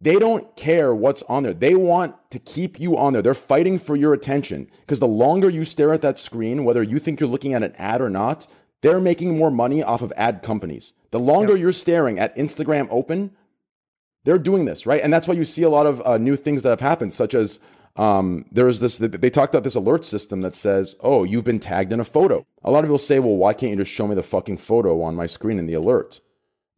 [SPEAKER 2] They don't care what's on there. They want to keep you on there. They're fighting for your attention because the longer you stare at that screen, whether you think you're looking at an ad or not, they're making more money off of ad companies. The longer you're staring at Instagram open, They're doing this, right? And that's why you see a lot of uh, new things that have happened, such as um, there is this, they talked about this alert system that says, oh, you've been tagged in a photo. A lot of people say, well, why can't you just show me the fucking photo on my screen in the alert?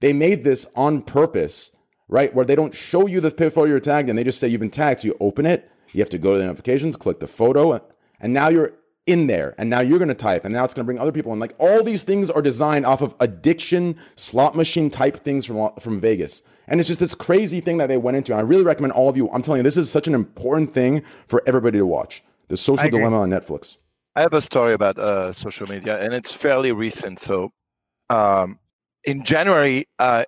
[SPEAKER 2] They made this on purpose, right? Where they don't show you the photo you're tagged and they just say you've been tagged. So you open it, you have to go to the notifications, click the photo, and now you're in there. And now you're going to type, and now it's going to bring other people in. Like all these things are designed off of addiction, slot machine type things from, from Vegas. And it's just this crazy thing that they went into. And I really recommend all of you. I'm telling you, this is such an important thing for everybody to watch. The Social Dilemma on Netflix.
[SPEAKER 6] I have a story about uh, social media, and it's fairly recent. So, um, in January, uh,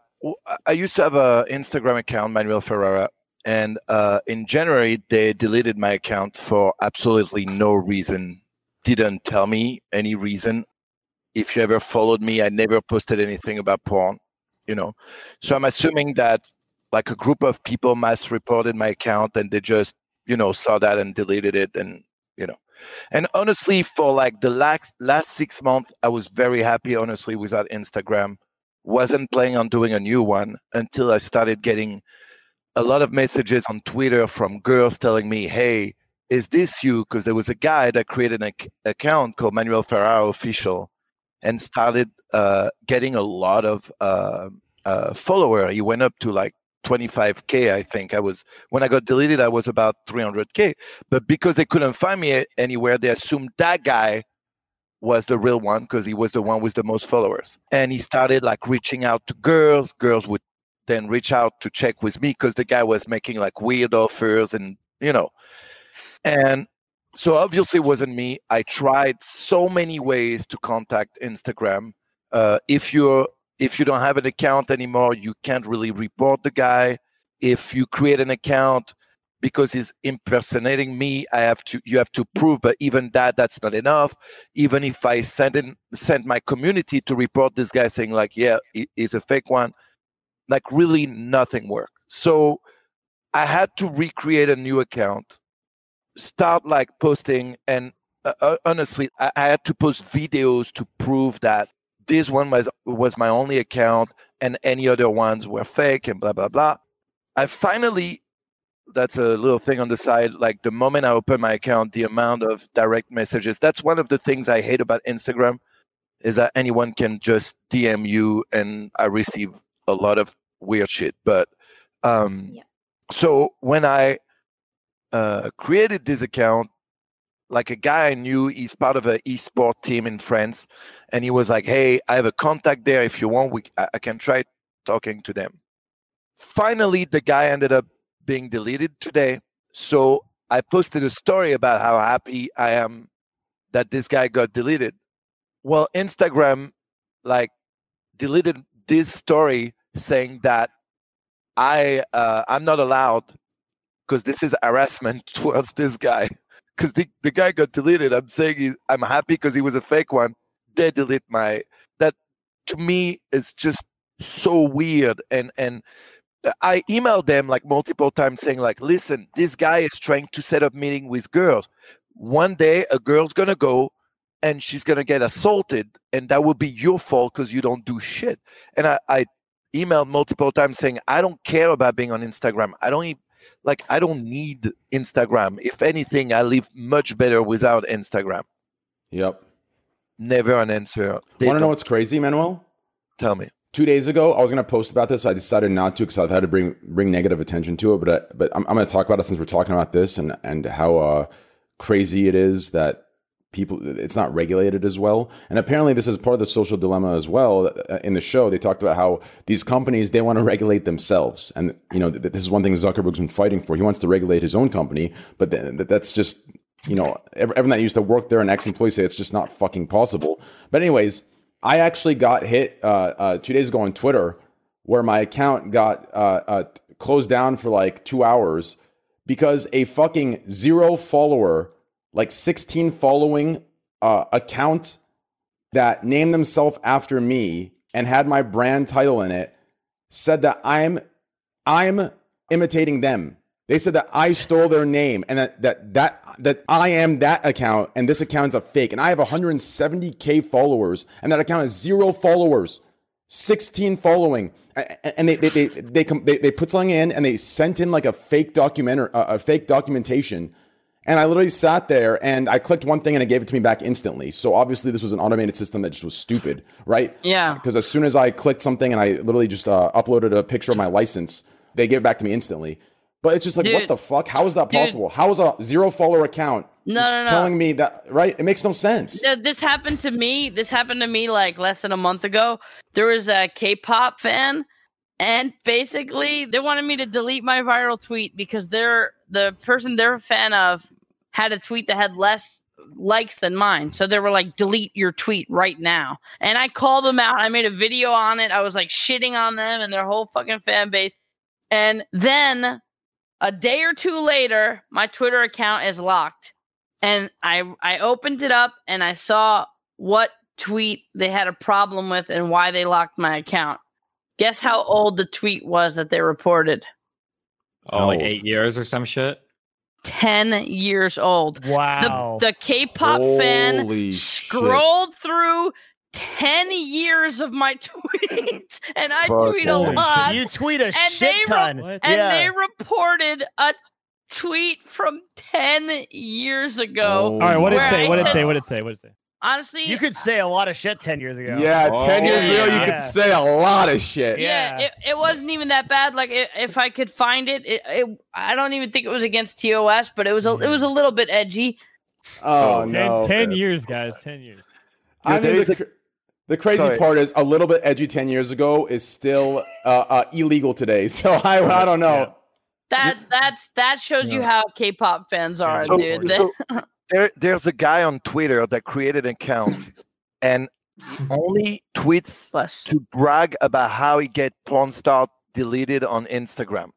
[SPEAKER 6] I used to have an Instagram account, Manuel Ferrara, and uh, in January they deleted my account for absolutely no reason. Didn't tell me any reason. If you ever followed me, I never posted anything about porn you know so i'm assuming that like a group of people mass reported my account and they just you know saw that and deleted it and you know and honestly for like the last last six months i was very happy honestly without instagram wasn't planning on doing a new one until i started getting a lot of messages on twitter from girls telling me hey is this you? Because there was a guy that created an account called manuel ferrara official and started uh, getting a lot of uh, uh, follower. He went up to like 25k i think. I was when i got deleted i was about 300k but because they couldn't find me anywhere they assumed that guy was the real one because he was the one with the most followers and he started like reaching out to girls girls would then reach out to check with me because the guy was making like weird offers and you know and so obviously it wasn't me. I tried so many ways to contact Instagram. Uh, if you're if you don't have an account anymore, you can't really report the guy. If you create an account because he's impersonating me, I have to you have to prove. But even that, that's not enough. Even if I send in send my community to report this guy saying like, yeah, he's a fake one, like really nothing worked. So I had to recreate a new account start like posting and uh, uh, honestly I, I, had to post videos to prove that this one was was my only account and any other ones were fake and blah blah blah i finally that's a little thing on the side like the moment i open my account the amount of direct messages that's one of the things i hate about instagram is that anyone can just dm you and i receive a lot of weird shit but um yeah. so when i uh, created this account like a guy I knew. He's part of an esport team in France, and he was like, "Hey, I have a contact there. If you want, we I, I can try talking to them." Finally, the guy ended up being deleted today. So I posted a story about how happy I am that this guy got deleted. Well, Instagram like deleted this story saying that I uh, I'm not allowed because this is harassment towards this guy. Because the, the guy got deleted. I'm saying he's, I'm happy because he was a fake one. They delete my that to me is just so weird. And and I emailed them like multiple times saying like, listen, this guy is trying to set up meeting with girls. One day a girl's gonna go and she's gonna get assaulted, and that will be your fault because you don't do shit. And I, I emailed multiple times saying I don't care about being on Instagram. I don't like I don't need Instagram. If anything, I live much better without Instagram.
[SPEAKER 2] Yep.
[SPEAKER 6] Never an answer.
[SPEAKER 2] Want to know what's crazy, Manuel?
[SPEAKER 6] Tell me.
[SPEAKER 2] Two days ago, I was going to post about this. I decided not to because I've had to bring bring negative attention to it. But I, but I'm, I'm going to talk about it since we're talking about this and and how uh, crazy it is that people it's not regulated as well and apparently this is part of the social dilemma as well uh, in the show they talked about how these companies they want to regulate themselves and you know this is one thing zuckerberg's been fighting for he wants to regulate his own company but that's just you know everyone that used to work there and ex-employees say it's just not fucking possible but anyways i actually got hit uh, uh, two days ago on twitter where my account got uh, uh closed down for like two hours because a fucking zero follower like 16 following uh, account that named themselves after me and had my brand title in it said that I'm I'm imitating them. They said that I stole their name and that that that that I am that account and this account is a fake and I have 170k followers and that account has zero followers. 16 following, A- a- and they they they they, they, they put something in and they sent in like a fake documentary, uh, a fake documentation. And I literally sat there and I clicked one thing and it gave it to me back instantly. So obviously this was an automated system that just was stupid, right?
[SPEAKER 3] Yeah.
[SPEAKER 2] Because as soon as I clicked something and I literally just uh, uploaded a picture of my license, they gave it back to me instantly. But it's just like, what the fuck? How is that
[SPEAKER 3] Dude.
[SPEAKER 2] possible? How is a zero follower account
[SPEAKER 3] No, no, no.
[SPEAKER 2] telling me that, right? It makes no sense.
[SPEAKER 3] This happened to me. This happened to me like less than a month ago. There was a K-pop fan, and basically they wanted me to delete my viral tweet because they're the person they're a fan of had a tweet that had less likes than mine. So they were like, delete your tweet right now. And I called them out. I made a video on it. I was like shitting on them and their whole fucking fan base. And then a day or two later, my Twitter account is locked and I I opened it up and I saw what tweet they had a problem with and why they locked my account. Guess how hmm. old the tweet was that they reported?
[SPEAKER 5] Oh, like eight years or some shit.
[SPEAKER 3] 10 years old.
[SPEAKER 4] Wow.
[SPEAKER 3] The the K-pop fan
[SPEAKER 2] Holy
[SPEAKER 3] scrolled through 10 years of my tweets and I
[SPEAKER 6] Fuck
[SPEAKER 3] tweet a lot
[SPEAKER 4] you tweet a shit
[SPEAKER 3] they re-
[SPEAKER 4] ton.
[SPEAKER 3] And
[SPEAKER 4] yeah.
[SPEAKER 3] they reported a tweet from 10 years ago.
[SPEAKER 2] Oh
[SPEAKER 9] All right, what did
[SPEAKER 3] Where
[SPEAKER 9] it say? What did it say? What did it say? What did it say?
[SPEAKER 3] Honestly,
[SPEAKER 4] you could say a lot of shit ten years ago.
[SPEAKER 2] Yeah, 10 years ago, you
[SPEAKER 4] yeah.
[SPEAKER 2] could say a lot of shit.
[SPEAKER 3] yeah,
[SPEAKER 4] Yeah.
[SPEAKER 3] it, it wasn't even that bad. Like i if I could find it, it, it, I don't even think it was against TOS, but it was a, it was a mm. little bit edgy.
[SPEAKER 2] Oh no.
[SPEAKER 9] 10 years, guys. 10 years.
[SPEAKER 2] I
[SPEAKER 6] Yeah, there
[SPEAKER 2] mean, the,
[SPEAKER 6] a-
[SPEAKER 2] cr- the crazy
[SPEAKER 6] Sorry.
[SPEAKER 2] part is a little bit edgy 10 years ago is still uh, uh, illegal today. So I, I don't know.
[SPEAKER 3] That that's that shows you how K-pop fans are,
[SPEAKER 6] So-
[SPEAKER 3] dude.
[SPEAKER 6] so there, there's a guy on Twitter that created an account and only tweets
[SPEAKER 3] Bless.
[SPEAKER 6] to brag about how he get porn star deleted on Instagram.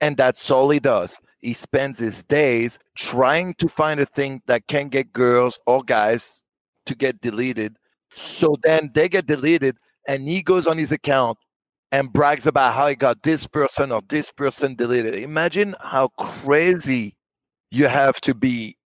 [SPEAKER 6] And that's all he does. He spends his days trying to find a thing that can get girls or guys to get deleted. So then they get deleted and he goes on his account and brags about how he got this person or this person deleted. Imagine how crazy you have to be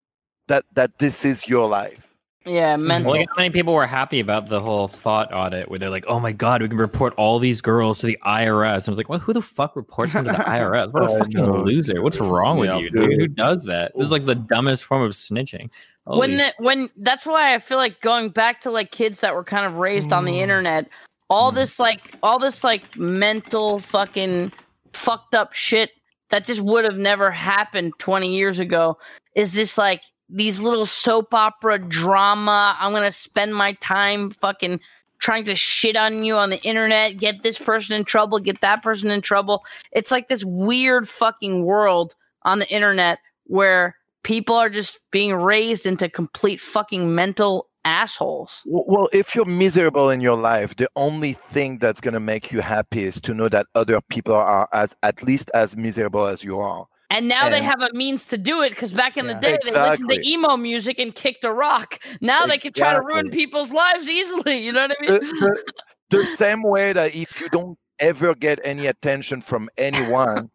[SPEAKER 6] that that this is your life.
[SPEAKER 3] Yeah, mental.
[SPEAKER 5] Well, look how many people were happy about the whole thot audit where they're like, oh my God, we can report all these girls to the IRS. And I was like, well, who the fuck reports them to the IRS? What a fucking
[SPEAKER 6] know.
[SPEAKER 5] loser. What's wrong with you, dude?
[SPEAKER 6] dude.
[SPEAKER 5] Who does that? This is like the dumbest form of snitching.
[SPEAKER 3] when the, when that's why I feel like going back to like kids that were kind of raised on the internet, all
[SPEAKER 5] Mm.
[SPEAKER 3] this like all this like mental fucking fucked up shit that just would have never happened 20 years ago is this like these little soap opera drama. I'm gonna spend my time fucking trying to shit on you on the internet, get this person in trouble, get that person in trouble. It's like this weird fucking world on the internet where people are just being raised into complete fucking mental assholes.
[SPEAKER 6] Well, if you're miserable in your life, the only thing that's going to make you happy is to know that other people are as at least as miserable as you are.
[SPEAKER 3] And now they have a means to do it because back in the
[SPEAKER 4] Yeah.
[SPEAKER 3] day they listened to emo music and kicked a rock. Now they can try to ruin people's lives easily. You know what I
[SPEAKER 6] The,
[SPEAKER 3] mean?
[SPEAKER 6] the- the same way that if you don't ever get any attention from anyone,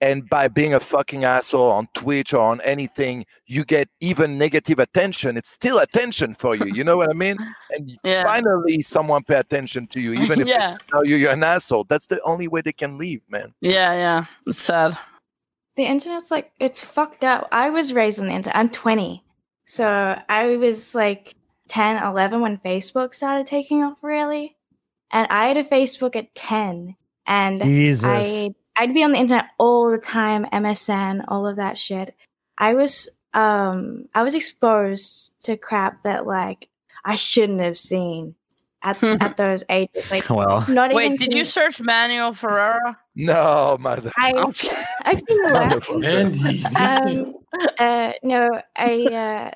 [SPEAKER 6] and by being a fucking asshole on Twitch or on anything, you get even negative attention. It's still attention for you. You know what I mean? And
[SPEAKER 3] Yeah.
[SPEAKER 6] finally, someone pay attention to you, even if
[SPEAKER 3] Yeah.
[SPEAKER 6] they tell you you're an asshole. That's the only way they can leave, man.
[SPEAKER 3] Yeah, yeah. It's sad.
[SPEAKER 8] The internet's like it's fucked up. I was raised on the internet. I'm 20. So I was like 10, 11 when Facebook started taking off really. And I had a Facebook at 10 and
[SPEAKER 4] Jesus.
[SPEAKER 8] I I'd be on the internet all the time, MSN, all of that shit. I was um I was exposed to crap that like I shouldn't have seen at at those ages. Like
[SPEAKER 5] well,
[SPEAKER 8] not
[SPEAKER 3] Wait,
[SPEAKER 8] even
[SPEAKER 3] did you search Manuel Ferrara?
[SPEAKER 6] No, mother.
[SPEAKER 8] I
[SPEAKER 3] I'm just kidding.
[SPEAKER 8] I've seen the left.
[SPEAKER 7] Andy.
[SPEAKER 8] um uh no i uh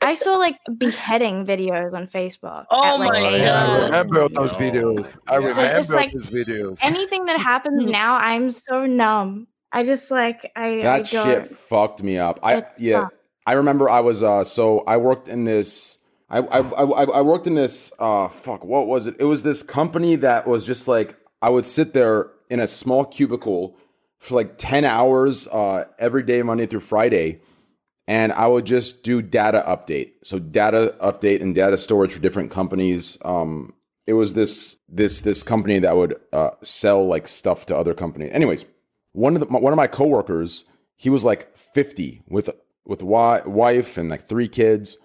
[SPEAKER 8] i saw like beheading videos on facebook
[SPEAKER 3] Oh
[SPEAKER 8] at, like,
[SPEAKER 3] my
[SPEAKER 8] god!
[SPEAKER 6] Yeah, I
[SPEAKER 3] God.
[SPEAKER 6] remember those videos. I
[SPEAKER 8] Yeah.
[SPEAKER 6] remember
[SPEAKER 8] It's like-
[SPEAKER 6] those videos.
[SPEAKER 8] anything that happens now i'm so numb i just like i
[SPEAKER 2] That
[SPEAKER 8] I
[SPEAKER 2] shit fucked me up. I
[SPEAKER 8] It
[SPEAKER 2] yeah.
[SPEAKER 8] sucked.
[SPEAKER 2] I remember I was uh so I worked in this I I I, worked in this uh fuck what was it? It was this company that was just like I would sit there in a small cubicle for like 10 hours uh every day Monday through Friday and I would just do data update. So data update and data storage for different companies um it was this this this company that would uh, sell like stuff to other companies. Anyways, one of the, one of my coworkers, he was like 50 with with wife and like three kids,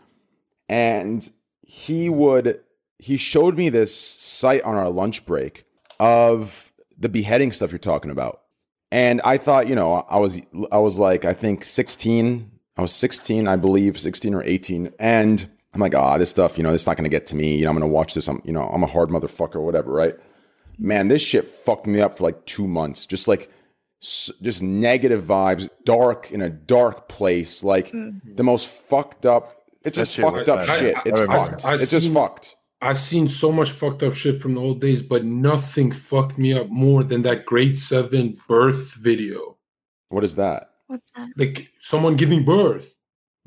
[SPEAKER 2] and he would he showed me this site on our lunch break of the beheading stuff you're talking about. And I thought, you know, I was I was like I think 16. I was 16, I believe, 16 or 18. And I'm like, ah, oh, this stuff, you know, it's not gonna get to me. You know, I'm gonna watch this. I'm, you know, I'm a hard motherfucker or whatever, right? Man, this shit fucked me up for like two months. Just like just negative vibes, dark in a dark place, like
[SPEAKER 8] Mm-hmm.
[SPEAKER 2] the most fucked up. It's just
[SPEAKER 6] That shit
[SPEAKER 2] fucked
[SPEAKER 6] was
[SPEAKER 2] up
[SPEAKER 6] bad.
[SPEAKER 2] shit.
[SPEAKER 7] I-
[SPEAKER 2] It's
[SPEAKER 7] I-
[SPEAKER 2] fucked.
[SPEAKER 7] I
[SPEAKER 2] it's just fucked.
[SPEAKER 7] I've seen so much fucked up shit from the old days, but nothing fucked me up more than that grade seven birth video.
[SPEAKER 2] What is that?
[SPEAKER 8] What's that?
[SPEAKER 7] Like someone giving birth.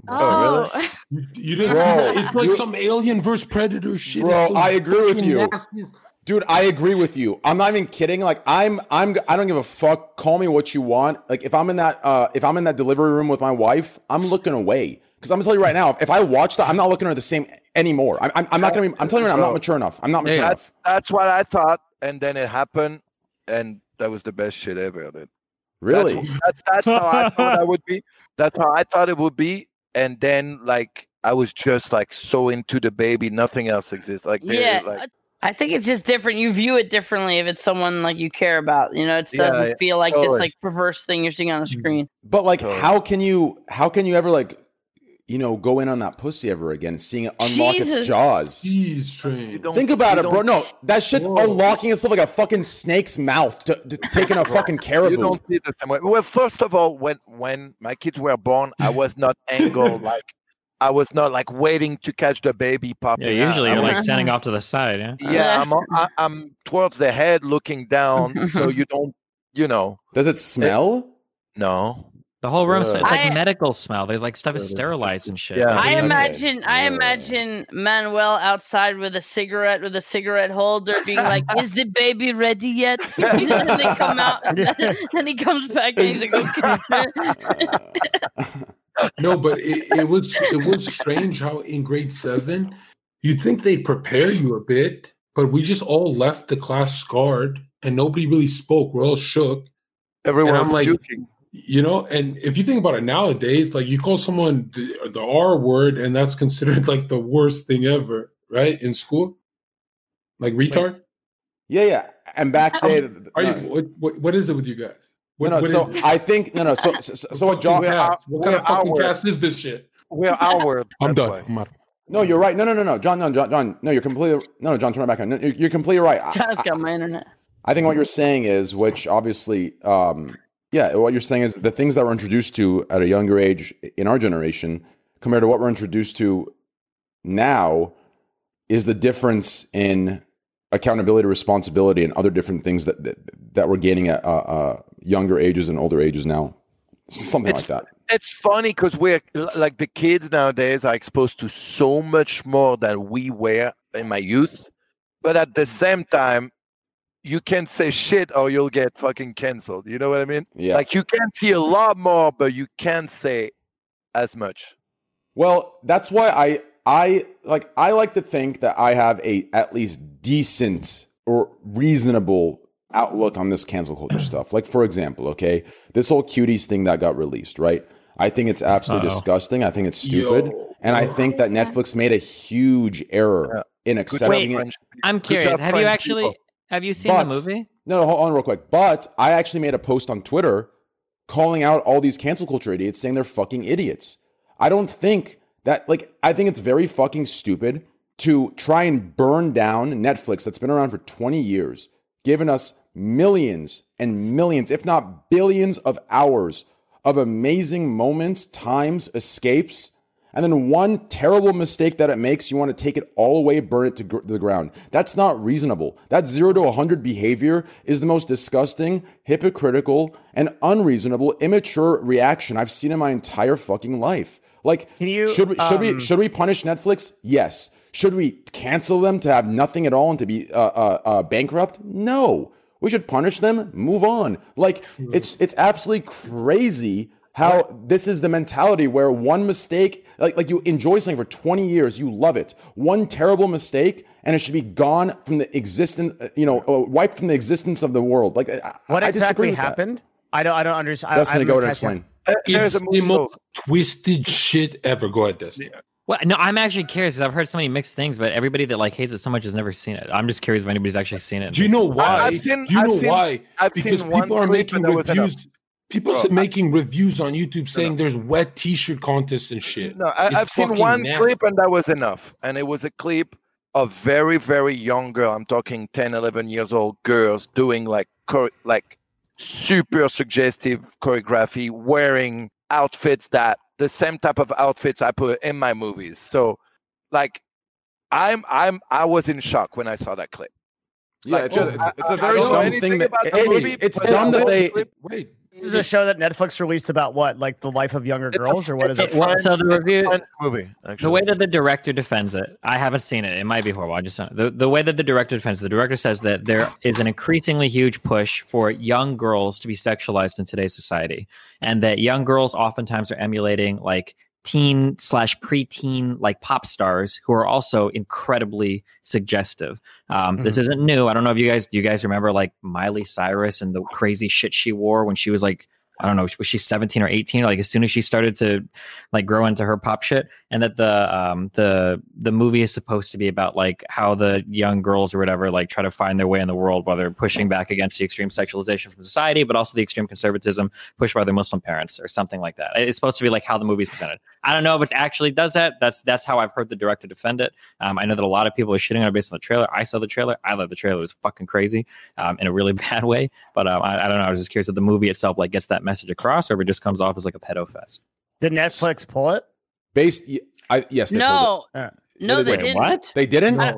[SPEAKER 8] Oh,
[SPEAKER 7] You, you didn't
[SPEAKER 2] Bro,
[SPEAKER 7] see that? It's like some alien versus predator shit.
[SPEAKER 2] Bro, I agree with you.
[SPEAKER 7] nastiest-
[SPEAKER 2] Dude, I agree with you. I'm not even kidding. Like I'm I'm I don't give a fuck. Call me what you want. Like if I'm in that uh if I'm in that delivery room with my wife, I'm looking away. Cuz I'm going to tell you right now, if I watch that, I'm not looking at her the same anymore. I'm I'm, I'm not going to Be, I'm telling you right, I'm not mature enough. I'm not mature
[SPEAKER 5] Yeah.
[SPEAKER 2] enough.
[SPEAKER 6] That's what I thought, and then it happened, and that was the best shit ever. Dude.
[SPEAKER 2] Really?
[SPEAKER 6] That's, that, that's how I thought I would be. That's how I thought it would be, and then like I was just like so into the baby, nothing else exists. Like they-
[SPEAKER 3] Yeah,
[SPEAKER 6] like
[SPEAKER 3] I think it's just different. You view it differently if it's someone like you care about. You know, it
[SPEAKER 6] Yeah,
[SPEAKER 3] doesn't
[SPEAKER 6] yeah,
[SPEAKER 3] feel like this like perverse thing you're seeing on the mm-hmm. screen.
[SPEAKER 2] But like
[SPEAKER 6] Totally.
[SPEAKER 2] how can you how can you ever like you know go in on that pussy ever again seeing it unlock its jaws?
[SPEAKER 7] Jeez, train.
[SPEAKER 2] Think about it, bro. No, that shit's
[SPEAKER 7] Whoa.
[SPEAKER 2] unlocking itself like a fucking snake's mouth to, to taking a fucking caribou.
[SPEAKER 6] You don't see it the same way. Well, first of all, when when my kids were born, I was not angled like I was not like waiting to catch the baby popping.
[SPEAKER 5] Yeah, usually
[SPEAKER 6] I
[SPEAKER 5] you're like standing off to the side. Yeah.
[SPEAKER 6] yeah, I'm on- I, I'm towards the head, looking down, so you don't, you know,
[SPEAKER 2] Does it smell?
[SPEAKER 6] no.
[SPEAKER 5] The whole room, smells it's like
[SPEAKER 3] I-
[SPEAKER 5] medical smell. There's like stuff is
[SPEAKER 6] that's just-
[SPEAKER 5] sterilized and shit.
[SPEAKER 6] yeah.
[SPEAKER 3] I
[SPEAKER 2] Okay.
[SPEAKER 3] imagine, I imagine Manuel outside with a cigarette, with a cigarette holder, being like, "Is the baby ready yet?" and they come out, and he comes back, and he's like, "Okay."
[SPEAKER 7] No, but it, it was it was strange how in grade seven you'd think they'd prepare you a bit, but we just all left the class scarred and nobody really spoke. We're all shook,
[SPEAKER 6] Everyone's
[SPEAKER 7] I'm like-
[SPEAKER 6] puking.
[SPEAKER 7] You know. And if you think about it nowadays, like you call someone the, the R word, and that's considered like the worst thing ever, right? In school, like retard.
[SPEAKER 2] Yeah, yeah. And back then,
[SPEAKER 7] Are you? What, what, what is it with you guys? What,
[SPEAKER 2] no,
[SPEAKER 7] what
[SPEAKER 2] so? I think no, no. So, so, so, so what John?
[SPEAKER 7] Fucking. What kind of
[SPEAKER 6] we're
[SPEAKER 7] fucking
[SPEAKER 6] our-
[SPEAKER 7] cast is this shit?
[SPEAKER 6] We're our.
[SPEAKER 7] I'm
[SPEAKER 6] that's
[SPEAKER 7] done. I'm out.
[SPEAKER 2] No, you're right. No, no, no, no, John, no, John, John. No, you're completely. No, no, John, turn it back on. No, you're, you're completely right. I-
[SPEAKER 3] John's got my internet.
[SPEAKER 2] I think what you're saying is, which obviously, um, yeah, what you're saying is the things that we're introduced to at a younger age in our generation compared to what we're introduced to now is the difference in accountability, responsibility, and other different things that that, that we're gaining at uh, uh, younger ages and older ages now. Something
[SPEAKER 6] It's-
[SPEAKER 2] like that.
[SPEAKER 6] It's funny because we're like the kids nowadays are exposed to so much more than we were in my youth, but at the same time, you can't say shit or you'll get fucking canceled. You know what I mean?
[SPEAKER 2] Yeah.
[SPEAKER 6] Like you can see a lot more, but you can't say as much.
[SPEAKER 2] Well, that's why I I like I like to think that I have a at least decent or reasonable outlook on this cancel culture stuff. Like for example, okay, this whole cuties thing that got released, right? I think it's absolutely
[SPEAKER 5] Uh-oh.
[SPEAKER 2] disgusting. I think it's stupid,
[SPEAKER 7] Yo.
[SPEAKER 2] and I think that Netflix made a huge error in accepting
[SPEAKER 6] job,
[SPEAKER 2] it.
[SPEAKER 5] I'm curious. Have you actually
[SPEAKER 6] people.
[SPEAKER 5] Have you seen
[SPEAKER 2] But-
[SPEAKER 5] the movie?
[SPEAKER 2] No, no, hold on real quick. But I actually made a post on Twitter calling out all these cancel culture idiots saying they're fucking idiots. I don't think that, like, I think it's very fucking stupid to try and burn down Netflix that's been around for 20 years, giving us millions and millions, if not billions of hours of amazing moments, times, escapes. And then one terrible mistake that it makes, you want to take it all away, burn it to gr- the ground. That's not reasonable. That zero to 100 behavior is the most disgusting, hypocritical, and unreasonable, immature reaction I've seen in my entire fucking life. Like,
[SPEAKER 4] you,
[SPEAKER 2] should we, should we
[SPEAKER 4] um,
[SPEAKER 2] should we punish Netflix? Yes. Should we cancel them to have nothing at all and to be uh, uh, uh, bankrupt? No. We should punish them. Move on. Like it's it's absolutely crazy how this is the mentality where one mistake, like like you enjoy something for 20 years, you love it. One terrible mistake, and it should be gone from the existence, uh, you know, uh, wiped from the existence of the world. Like I-
[SPEAKER 4] What
[SPEAKER 2] I disagree
[SPEAKER 4] exactly
[SPEAKER 2] with that.
[SPEAKER 4] happened? I don't. I don't understand.
[SPEAKER 2] Destiny, go ahead and explain.
[SPEAKER 6] Uh, there's
[SPEAKER 7] It's the most twisted shit ever. Go ahead, Destiny.
[SPEAKER 5] Well, no, I'm actually curious because I've heard so many mixed things, but everybody that like hates it so much has never seen it. I'm just curious if anybody's actually seen it.
[SPEAKER 7] Do you know why?
[SPEAKER 6] I've seen-
[SPEAKER 7] Do you
[SPEAKER 6] I've
[SPEAKER 7] know
[SPEAKER 6] seen-
[SPEAKER 7] why?
[SPEAKER 6] I've
[SPEAKER 7] because
[SPEAKER 6] seen one
[SPEAKER 7] people are making
[SPEAKER 6] and that
[SPEAKER 7] reviews. People
[SPEAKER 6] Bro,
[SPEAKER 7] are
[SPEAKER 6] I-
[SPEAKER 7] making reviews on YouTube saying there's wet T-shirt contests and shit.
[SPEAKER 6] No, I, I've seen one
[SPEAKER 7] nasty.
[SPEAKER 6] clip and that was enough. And it was a clip of very, very young girl. I'm talking 10, 11 years old girls doing like chore- like super suggestive choreography, wearing outfits that the same type of outfits I put in my movies. So, like, I'm I'm I was in shock when I saw that clip.
[SPEAKER 2] Yeah,
[SPEAKER 6] Like,
[SPEAKER 2] it's, a,
[SPEAKER 6] well,
[SPEAKER 2] it's, it's a
[SPEAKER 6] I- I
[SPEAKER 2] very dumb thing that it
[SPEAKER 6] the
[SPEAKER 2] It's dumb that they.
[SPEAKER 7] Wait,
[SPEAKER 4] This is a show that Netflix released about what, like the life of younger
[SPEAKER 6] It's a-
[SPEAKER 4] girls, or what is it?
[SPEAKER 6] it's
[SPEAKER 5] Well, so the review-
[SPEAKER 6] movie. Actually.
[SPEAKER 5] The way that the director defends it, I haven't seen it. It might be horrible. I just don't. The, the way that the director defends it, the director says that there is an increasingly huge push for young girls to be sexualized in today's society, and that young girls oftentimes are emulating like teen slash preteen like pop stars who are also incredibly suggestive. Um, This isn't new. I don't know if you guys do. You guys remember like Miley Cyrus and the crazy shit she wore when she was like. I don't know, was she 17 or 18? Like as soon as she started to like grow into her pop shit, and that the um the the movie is supposed to be about like how the young girls or whatever like try to find their way in the world while they're pushing back against the extreme sexualization from society, but also the extreme conservatism pushed by their Muslim parents or something like that. It's supposed to be like how the movie's presented. I don't know if it actually does that. That's that's how I've heard the director defend it. Um, I know that a lot of people are shitting on it based on the trailer. I saw the trailer. I love the trailer. Was fucking crazy um, in a really bad way. But um, I, I don't know. I was just curious if the movie itself like gets that message across, or if it just comes off as like a pedo fest.
[SPEAKER 4] Did Netflix pull it?
[SPEAKER 2] Based, I yes, they
[SPEAKER 3] No,
[SPEAKER 4] Uh,
[SPEAKER 3] no,
[SPEAKER 2] Wait,
[SPEAKER 3] they didn't.
[SPEAKER 5] what?
[SPEAKER 2] They didn't.
[SPEAKER 3] I-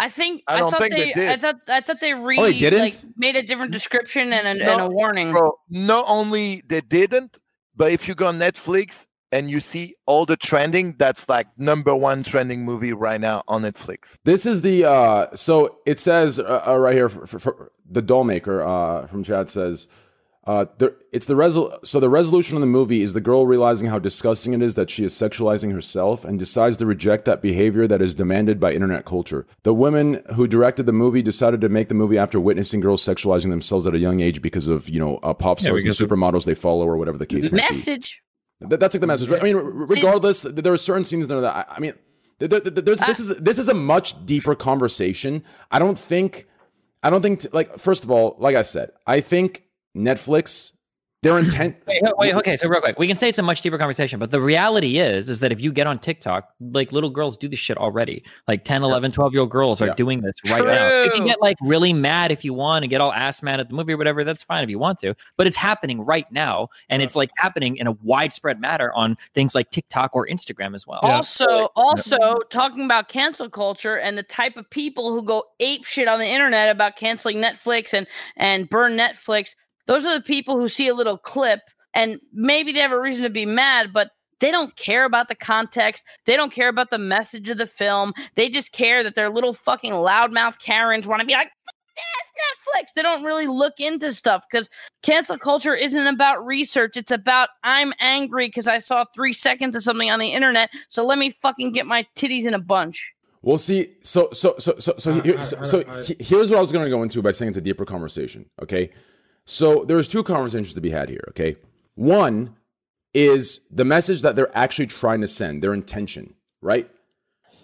[SPEAKER 3] I think
[SPEAKER 6] I
[SPEAKER 3] I,
[SPEAKER 6] don't
[SPEAKER 3] thought
[SPEAKER 6] think
[SPEAKER 3] they,
[SPEAKER 6] they
[SPEAKER 3] I thought I thought they re
[SPEAKER 2] Oh, they didn't?
[SPEAKER 3] like made a different description and a, and a warning.
[SPEAKER 6] Bro, not only they didn't, but if you go on Netflix and you see all the trending, that's like number one trending movie right now on Netflix.
[SPEAKER 2] This is the uh so it says uh, uh, right here for, for, for the doll maker uh from Chad says uh there it's the resol so the resolution of the movie is the girl realizing how disgusting it is that she is sexualizing herself and decides to reject that behavior that is demanded by internet culture. The women who directed the movie decided to make the movie after witnessing girls sexualizing themselves at a young age because of, you know, uh, pop
[SPEAKER 5] Yeah,
[SPEAKER 2] stars and supermodels they follow or whatever the case might be.
[SPEAKER 3] Message.
[SPEAKER 2] That, that's like the message. I mean, regardless, there are certain scenes in there that I, I mean, there, there- there's this is this is a much deeper conversation. I don't think, I don't think t- like first of all, like I said, I think Netflix, their intent.
[SPEAKER 5] Wait, wait, okay. So real quick, we can say it's a much deeper conversation, but the reality is, is that if you get on TikTok, like little girls do this shit already. Like 10, 11, 12 year old girls are
[SPEAKER 2] Yeah.
[SPEAKER 5] doing this right now. You can get like really mad if you want and get all ass mad at the movie or whatever. That's fine if you want to, but it's happening right now. And it's like happening in a widespread matter on things like TikTok or Instagram as well.
[SPEAKER 3] Also, also talking about cancel culture and the type of people who go ape shit on the internet about canceling Netflix and and burn Netflix. Those are the people who see a little clip and maybe they have a reason to be mad, but they don't care about the context. They don't care about the message of the film. They just care that their little fucking loudmouth Karens want to be like, "Fuck this Netflix. They don't really look into stuff because cancel culture isn't about research. It's about I'm angry because I saw three seconds of something on the internet. So let me fucking get my titties in a bunch.
[SPEAKER 2] We'll see. So so so so so,
[SPEAKER 7] I-
[SPEAKER 2] here,
[SPEAKER 7] I-
[SPEAKER 2] so, uh, so
[SPEAKER 7] I-
[SPEAKER 2] here's what I was going to go into by saying it's a deeper conversation. Okay, so there's two conversations to be had here. Okay, one is the message that they're actually trying to send, their intention, right?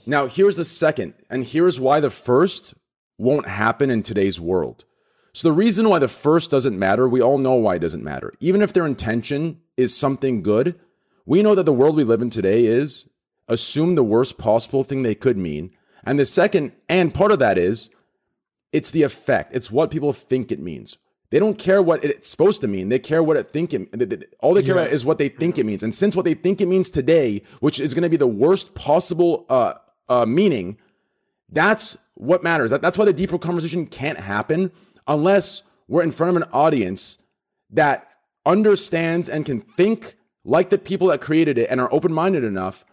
[SPEAKER 2] Now here's the second, and here's why the first won't happen in today's world. So the reason why the first doesn't matter, we all know why it doesn't matter. Even if their intention is something good, we know that the world we live in today is assume the worst possible thing they could mean. And the second, and part of that is, it's the effect. It's what people think it means. They don't care what it's supposed to mean. They care what it think it. All they care
[SPEAKER 7] Yeah.
[SPEAKER 2] about is what they think it means. And since what they think it means today, which is going to be the worst possible uh, uh, meaning, that's what matters. That, that's why the deeper conversation can't happen unless we're in front of an audience that understands and can think like the people that created it and are open minded enough.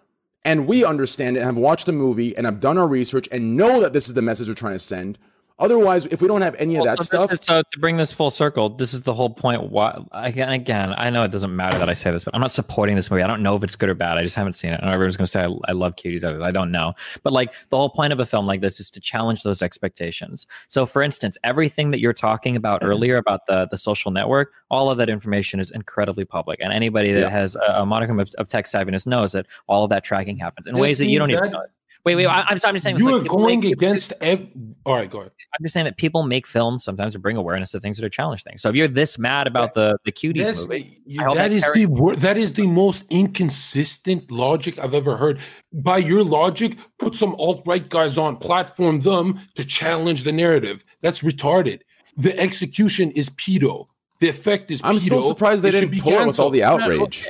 [SPEAKER 2] And we understand it and have watched the movie and have done our research and know that this is the message we're trying to send. Otherwise, if we don't have any of that
[SPEAKER 5] so
[SPEAKER 2] stuff,
[SPEAKER 5] is- so to bring this full circle, this is the whole point. Why again? Again, I know it doesn't matter that I say this, but I'm not supporting this movie. I don't know if it's good or bad. I just haven't seen it. I know everyone's going to say I, I love cuties. I, I don't know, but like the whole point of a film like this is to challenge those expectations. So, for instance, everything that you're talking about mm-hmm. earlier about the the social network, all of that information is incredibly public, and anybody that
[SPEAKER 2] Yeah.
[SPEAKER 5] has a, a modicum of, of tech savviness knows that all of that tracking happens in
[SPEAKER 7] This
[SPEAKER 5] ways that you don't even know. Wait, wait. I, I'm, sorry, I'm just saying. it's
[SPEAKER 7] You
[SPEAKER 5] like
[SPEAKER 7] are
[SPEAKER 5] people
[SPEAKER 7] going
[SPEAKER 5] make-
[SPEAKER 7] against. Ev- All right, go ahead.
[SPEAKER 5] I'm just saying that people make films sometimes to bring awareness to things that are challenge things. So if you're this mad about the the cuties
[SPEAKER 7] That's-
[SPEAKER 5] movie,
[SPEAKER 7] you- that
[SPEAKER 5] that
[SPEAKER 7] is
[SPEAKER 5] carries-
[SPEAKER 7] the wor- that is the most inconsistent logic I've ever heard. By your logic, put some alt right guys on, platform them to challenge the narrative. That's retarded. The execution is pedo. The effect is.
[SPEAKER 2] I'm still surprised they
[SPEAKER 7] It
[SPEAKER 2] didn't
[SPEAKER 7] be
[SPEAKER 2] pull with all
[SPEAKER 7] canceled.
[SPEAKER 2] the
[SPEAKER 5] No, no,
[SPEAKER 2] outrage.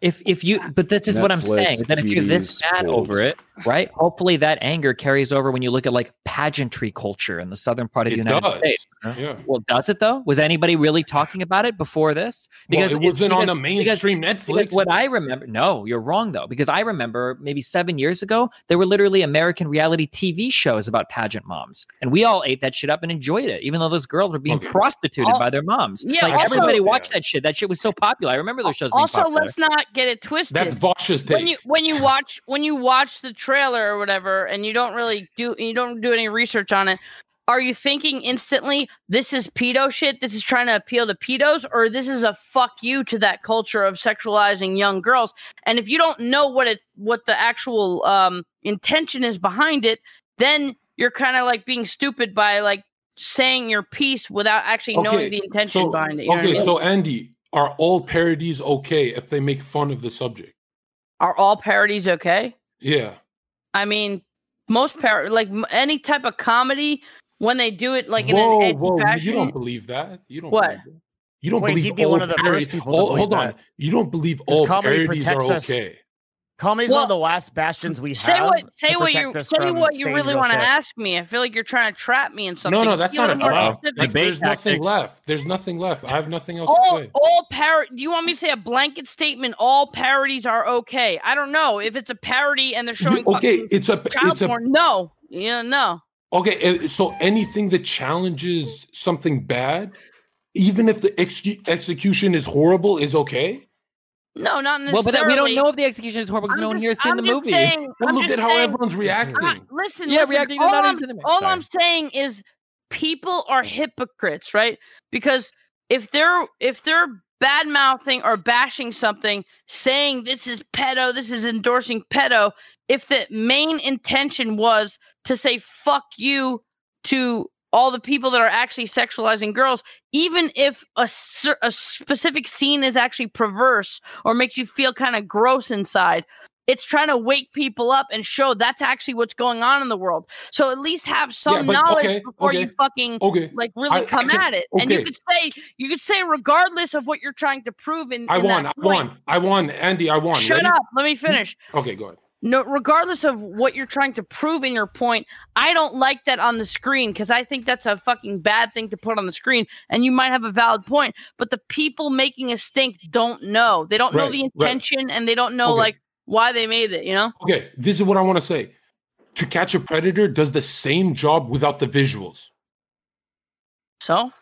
[SPEAKER 5] If if you but this is what I'm saying that if you're this
[SPEAKER 2] cuties,
[SPEAKER 5] mad over it, right? Hopefully that anger carries over when you look at like pageantry culture in the southern part of the United
[SPEAKER 7] does.
[SPEAKER 5] States.
[SPEAKER 7] Yeah.
[SPEAKER 5] Well, does it though? Was anybody really talking about it before this?
[SPEAKER 7] Because it wasn't on the mainstream
[SPEAKER 5] Because
[SPEAKER 7] Netflix.
[SPEAKER 5] what I remember, no, you're wrong though, because I remember maybe seven years ago, there were literally American reality TV shows about pageant moms, and we all ate that shit up and enjoyed it, even though those girls were being
[SPEAKER 7] Okay.
[SPEAKER 5] prostituted
[SPEAKER 3] Al-
[SPEAKER 5] by their moms.
[SPEAKER 3] Yeah,
[SPEAKER 5] like
[SPEAKER 3] also-
[SPEAKER 5] everybody watched
[SPEAKER 7] Yeah.
[SPEAKER 5] that shit. That shit was so popular. I remember those shows. Being
[SPEAKER 3] Also,
[SPEAKER 5] popular.
[SPEAKER 3] Let's not get it twisted.
[SPEAKER 7] That's Vosh's take.
[SPEAKER 3] when you when you watch when you watch the trailer or whatever and you don't really do you don't do any research on it are you thinking instantly this is pedo shit this is trying to appeal to pedos or this is a fuck you to that culture of sexualizing young girls and if you don't know what it what the actual um intention is behind it then you're kind of like being stupid by like saying your piece without actually knowing the intention
[SPEAKER 7] so,
[SPEAKER 3] behind it you know what I
[SPEAKER 7] okay,
[SPEAKER 3] mean?
[SPEAKER 7] so Andy, are all parodies okay if they make fun of the subject?
[SPEAKER 3] are all parodies okay
[SPEAKER 7] Yeah.
[SPEAKER 3] I mean, most par like any type of comedy when they do it like in an edgy
[SPEAKER 7] whoa!
[SPEAKER 3] fashion.
[SPEAKER 7] You don't believe that? You don't.
[SPEAKER 3] What?
[SPEAKER 7] believe that. You don't
[SPEAKER 4] Wait,
[SPEAKER 7] believe
[SPEAKER 4] he'd be
[SPEAKER 7] all
[SPEAKER 4] one of the
[SPEAKER 7] parodies-
[SPEAKER 4] first people
[SPEAKER 7] all- hold on.
[SPEAKER 4] that.
[SPEAKER 7] You don't believe
[SPEAKER 4] 'Cause
[SPEAKER 7] all
[SPEAKER 4] comedy
[SPEAKER 7] parodies
[SPEAKER 4] protects
[SPEAKER 7] are
[SPEAKER 4] us.
[SPEAKER 7] okay.
[SPEAKER 4] Comedy's
[SPEAKER 3] Well,
[SPEAKER 4] one of the last bastions we have.
[SPEAKER 3] say what say
[SPEAKER 4] to
[SPEAKER 3] what you
[SPEAKER 4] us
[SPEAKER 3] say
[SPEAKER 4] from
[SPEAKER 3] what you really want to ask me. I feel like you're trying to trap me in something.
[SPEAKER 7] No, no, that's
[SPEAKER 3] Be
[SPEAKER 7] not a
[SPEAKER 3] little
[SPEAKER 7] trap.
[SPEAKER 3] specific.
[SPEAKER 7] There's
[SPEAKER 5] Debate
[SPEAKER 7] nothing left. There's nothing left. I have nothing else
[SPEAKER 3] all
[SPEAKER 7] to say.
[SPEAKER 3] all par do you want me to say a blanket statement all parodies are okay i don't know if it's a parody and they're showing
[SPEAKER 7] Okay, it's a
[SPEAKER 3] child
[SPEAKER 7] it's a
[SPEAKER 3] porn no yeah no
[SPEAKER 7] Okay, uh, so anything that challenges something bad, even if the execu- execution is horrible, is okay.
[SPEAKER 3] No not necessarily
[SPEAKER 5] well, but then we don't know if the execution is horrible because no one here has seen
[SPEAKER 3] I'm
[SPEAKER 5] the
[SPEAKER 3] just
[SPEAKER 5] movie.
[SPEAKER 3] saying-
[SPEAKER 7] Well,
[SPEAKER 3] I'm
[SPEAKER 7] look
[SPEAKER 3] just
[SPEAKER 7] at how
[SPEAKER 3] saying-
[SPEAKER 7] everyone's reacting.
[SPEAKER 3] Ah, listen,
[SPEAKER 5] Yeah,
[SPEAKER 3] listen,
[SPEAKER 5] reacting
[SPEAKER 3] all, I'm, all I'm saying is people are hypocrites, right? Because if they're if they're bad mouthing or bashing something, saying this is pedo, this is endorsing pedo, if the main intention was to say fuck you to all the people that are actually sexualizing girls, even if a, a specific scene is actually perverse or makes you feel kind of gross inside, it's trying to wake people up and show that's actually what's going on in the world. So at least have some
[SPEAKER 7] but-
[SPEAKER 3] knowledge
[SPEAKER 7] okay,
[SPEAKER 3] before you fucking
[SPEAKER 7] Okay,
[SPEAKER 3] like really
[SPEAKER 7] I- I
[SPEAKER 3] come
[SPEAKER 7] can-
[SPEAKER 3] at it. And you could say you could say regardless of what you're trying to prove in,
[SPEAKER 7] I
[SPEAKER 3] in
[SPEAKER 7] won. I won. I won. Andy, I won.
[SPEAKER 3] Shut
[SPEAKER 7] Ready?
[SPEAKER 3] up. Let me mm, finish.
[SPEAKER 7] Okay, go ahead.
[SPEAKER 3] No, regardless of what you're trying to prove in your point, I don't like that on the screen because I think that's a fucking bad thing to put on the screen. And you might have a valid point, but the people making a stink don't know. They don't know
[SPEAKER 7] Right,
[SPEAKER 3] the
[SPEAKER 7] right.
[SPEAKER 3] intention, and they don't know
[SPEAKER 7] Okay.
[SPEAKER 3] like why they made it. You know?
[SPEAKER 7] Okay, this is what I want to say. To Catch a Predator does the same job without the visuals.
[SPEAKER 3] So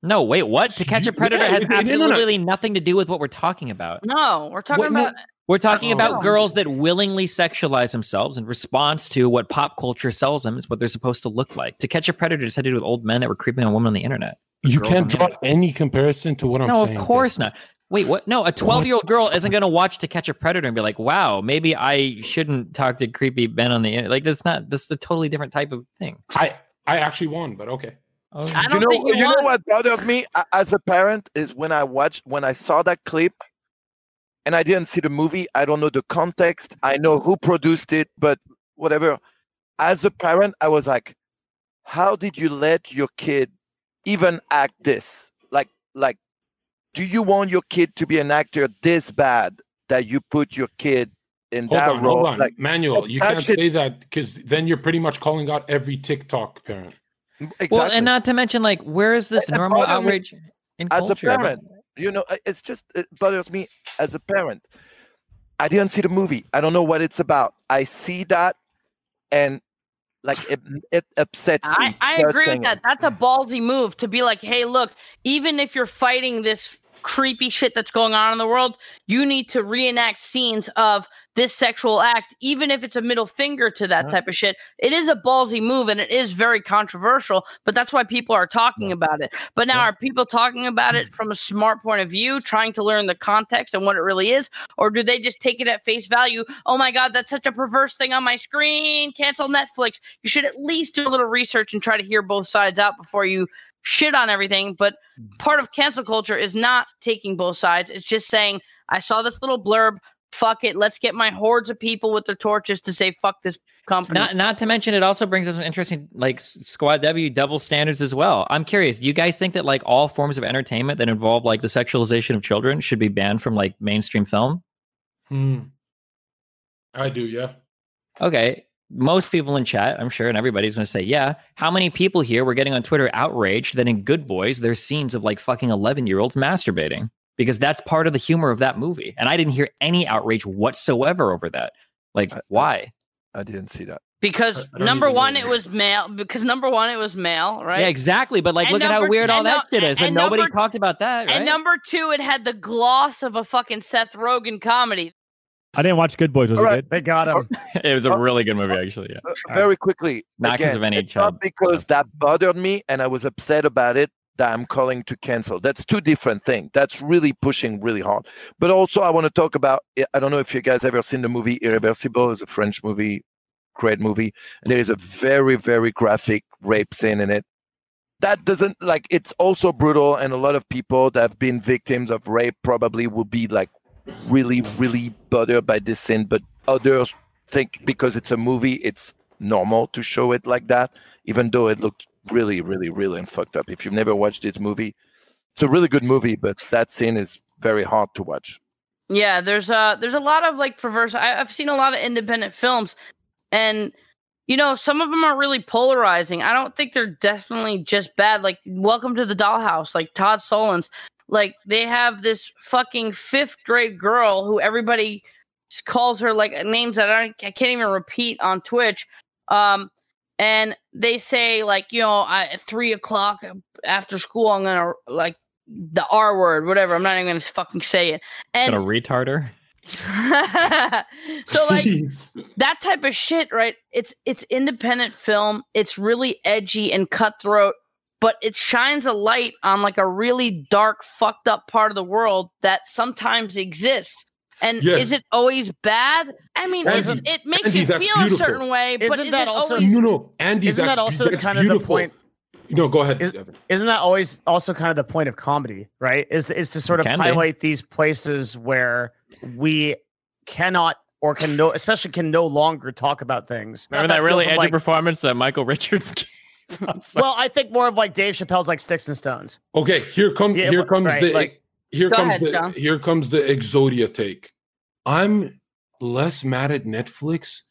[SPEAKER 5] No, wait, what? To Catch a Predator
[SPEAKER 7] yeah,
[SPEAKER 5] has
[SPEAKER 7] no, no, no.
[SPEAKER 5] absolutely nothing to do with what we're talking about.
[SPEAKER 3] no, we're talking
[SPEAKER 7] What- no,
[SPEAKER 3] about
[SPEAKER 5] We're talking
[SPEAKER 7] Oh.
[SPEAKER 5] about girls that willingly sexualize themselves in response to what pop culture sells them is what they're supposed to look like. To Catch a Predator just had to do with old men that were creeping on women on the internet.
[SPEAKER 7] You can't draw
[SPEAKER 5] internet.
[SPEAKER 7] any comparison to what I'm
[SPEAKER 5] no,
[SPEAKER 7] saying.
[SPEAKER 5] of course not. Wait, what? No, a 12 year old girl isn't going to watch To Catch a Predator and be like, wow, maybe I shouldn't talk to creepy men on the internet. Like, that's not, that's a totally different type of thing.
[SPEAKER 7] I I actually won, but okay.
[SPEAKER 5] Oh,
[SPEAKER 3] I
[SPEAKER 6] you
[SPEAKER 3] don't
[SPEAKER 6] know,
[SPEAKER 3] think you,
[SPEAKER 6] you know
[SPEAKER 3] want-
[SPEAKER 6] what bothered me as a parent is when I watched when I saw that clip, and I didn't see the movie. I don't know the context. I know who produced it, but whatever. As a parent, I was like, "How did you let your kid even act this? Like, like, do you want your kid to be an actor this bad that you put your kid in
[SPEAKER 7] Hold
[SPEAKER 6] that
[SPEAKER 7] on,
[SPEAKER 6] role?
[SPEAKER 7] hold on.
[SPEAKER 6] Like,
[SPEAKER 7] Manuel, you can't
[SPEAKER 6] shit-
[SPEAKER 7] say that because then you're pretty much calling out every TikTok parent.
[SPEAKER 6] exactly.
[SPEAKER 5] Well, and not to mention, like, where is this
[SPEAKER 6] It
[SPEAKER 5] normal
[SPEAKER 6] bothered me
[SPEAKER 5] outrage in
[SPEAKER 6] as a
[SPEAKER 5] culture? about-
[SPEAKER 6] parent, you know, it's just it bothers me as a parent. I didn't see the movie. I don't know what it's about. I see that, and like it, it upsets
[SPEAKER 3] I,
[SPEAKER 6] me.
[SPEAKER 3] I agree with that.
[SPEAKER 6] it.
[SPEAKER 3] That's a ballsy move to be like, hey, look, even if you're fighting this creepy shit that's going on in the world, you need to reenact scenes of this sexual act, even if it's a middle finger to that
[SPEAKER 4] Yeah.
[SPEAKER 3] type of shit. It is a ballsy move and it is very controversial, but that's why people are talking about it. But now,
[SPEAKER 4] Yeah.
[SPEAKER 3] are people talking about it mm. from a smart point of view, trying to learn the context and what it really is? Or do they just take it at face value? Oh my God, that's such a perverse thing on my screen. Cancel Netflix. You should at least do a little research and try to hear both sides out before you shit on everything. But mm. part of cancel culture is not taking both sides. It's just saying, I saw this little blurb. Fuck it. Let's get my hordes of people with their torches to say, fuck this company.
[SPEAKER 5] Not not to mention it also brings up some interesting like Squad W double standards as well. I'm curious, do you guys think that like all forms of entertainment that involve like the sexualization of children should be banned from like mainstream film?
[SPEAKER 7] Hmm. I do, yeah.
[SPEAKER 5] Okay. Most people in chat, I'm sure, and everybody's going to say, yeah. How many people here were getting on Twitter outraged that in Good Boys, there's scenes of like fucking 11 year olds masturbating? Because that's part of the humor of that movie. And I didn't hear any outrage whatsoever over that. Like,
[SPEAKER 6] I- I-
[SPEAKER 5] why?
[SPEAKER 6] I didn't see that.
[SPEAKER 3] because
[SPEAKER 7] I
[SPEAKER 3] number one, it was male. Because number one, it was male, right?
[SPEAKER 5] Yeah, exactly. But like,
[SPEAKER 3] And
[SPEAKER 5] look at how weird all
[SPEAKER 3] and
[SPEAKER 5] that shit is. But nobody
[SPEAKER 3] number-
[SPEAKER 5] talked about that, right?
[SPEAKER 3] And number two, it had the gloss of a fucking Seth Rogen comedy.
[SPEAKER 9] I didn't watch Good Boys. Was
[SPEAKER 6] All
[SPEAKER 9] it
[SPEAKER 6] right.
[SPEAKER 9] good?
[SPEAKER 4] They got him.
[SPEAKER 5] it was a really good movie, actually. Yeah.
[SPEAKER 6] Uh, very quickly,
[SPEAKER 5] not
[SPEAKER 6] because
[SPEAKER 5] of any
[SPEAKER 6] it's
[SPEAKER 5] child
[SPEAKER 6] not because that bothered me and I was upset about it that I'm calling to cancel. That's two different things. That's really pushing really hard. But also, I want to talk about. Eh, I don't know if you guys ever seen the movie Irreversible. It's a French movie, great movie, and there is a very very graphic rape scene in it. That doesn't like it's also brutal, and a lot of people that have been victims of rape probably will be like really really bothered by this scene. But others think because it's a movie, it's normal to show it like that, even though it looked really, really, really fucked up. If you've never watched this movie, it's a really good movie, but that scene is very hard to watch.
[SPEAKER 3] Yeah, there's a there's a lot of like perverse. I, I've seen a lot of independent films, and you know some of them are really polarizing. I don't think they're definitely just bad. Like Welcome to the Dollhouse, like Todd Solondz. Like they have this fucking fifth grade girl who everybody calls her like names that I, I can't even repeat on Twitch. Um, and they say like you know I, at three o'clock after school I'm gonna like the R word, whatever. I'm not even gonna fucking say it. And
[SPEAKER 5] Gonna retard her.
[SPEAKER 3] so like
[SPEAKER 7] Jeez.
[SPEAKER 3] that type of shit, right? It's it's independent film. It's really edgy and cutthroat, but it shines a light on like a really dark, fucked up part of the world that sometimes exists. And
[SPEAKER 7] Yes.
[SPEAKER 3] is it always bad? I mean, it's,
[SPEAKER 7] Andy,
[SPEAKER 3] it makes
[SPEAKER 7] Andy,
[SPEAKER 3] you
[SPEAKER 7] that's
[SPEAKER 3] feel a certain way, but
[SPEAKER 4] Isn't
[SPEAKER 3] is
[SPEAKER 4] that
[SPEAKER 3] it
[SPEAKER 4] also-
[SPEAKER 3] always?
[SPEAKER 7] no, no, Andy,
[SPEAKER 4] Isn't
[SPEAKER 7] that's,
[SPEAKER 4] that also
[SPEAKER 7] that's
[SPEAKER 4] kind of the
[SPEAKER 7] beautiful.
[SPEAKER 4] point?
[SPEAKER 7] No, go ahead.
[SPEAKER 4] Is, isn't that always also kind of the point of comedy, right? Is is to sort of
[SPEAKER 5] Can be.
[SPEAKER 4] highlight these places where we cannot or can no, especially can no longer talk about things.
[SPEAKER 5] Remember
[SPEAKER 4] Not
[SPEAKER 5] that really edgy
[SPEAKER 4] like-
[SPEAKER 5] performance that Michael Richards gave?
[SPEAKER 4] Well, I think more of like Dave Chappelle's like Sticks and Stones.
[SPEAKER 7] Okay, here comes
[SPEAKER 4] Yeah,
[SPEAKER 7] here comes
[SPEAKER 4] right,
[SPEAKER 7] the
[SPEAKER 4] like-
[SPEAKER 7] here
[SPEAKER 3] Go
[SPEAKER 7] comes
[SPEAKER 3] ahead,
[SPEAKER 7] the
[SPEAKER 3] John.
[SPEAKER 7] here comes the Exodia take. I'm less mad at Netflix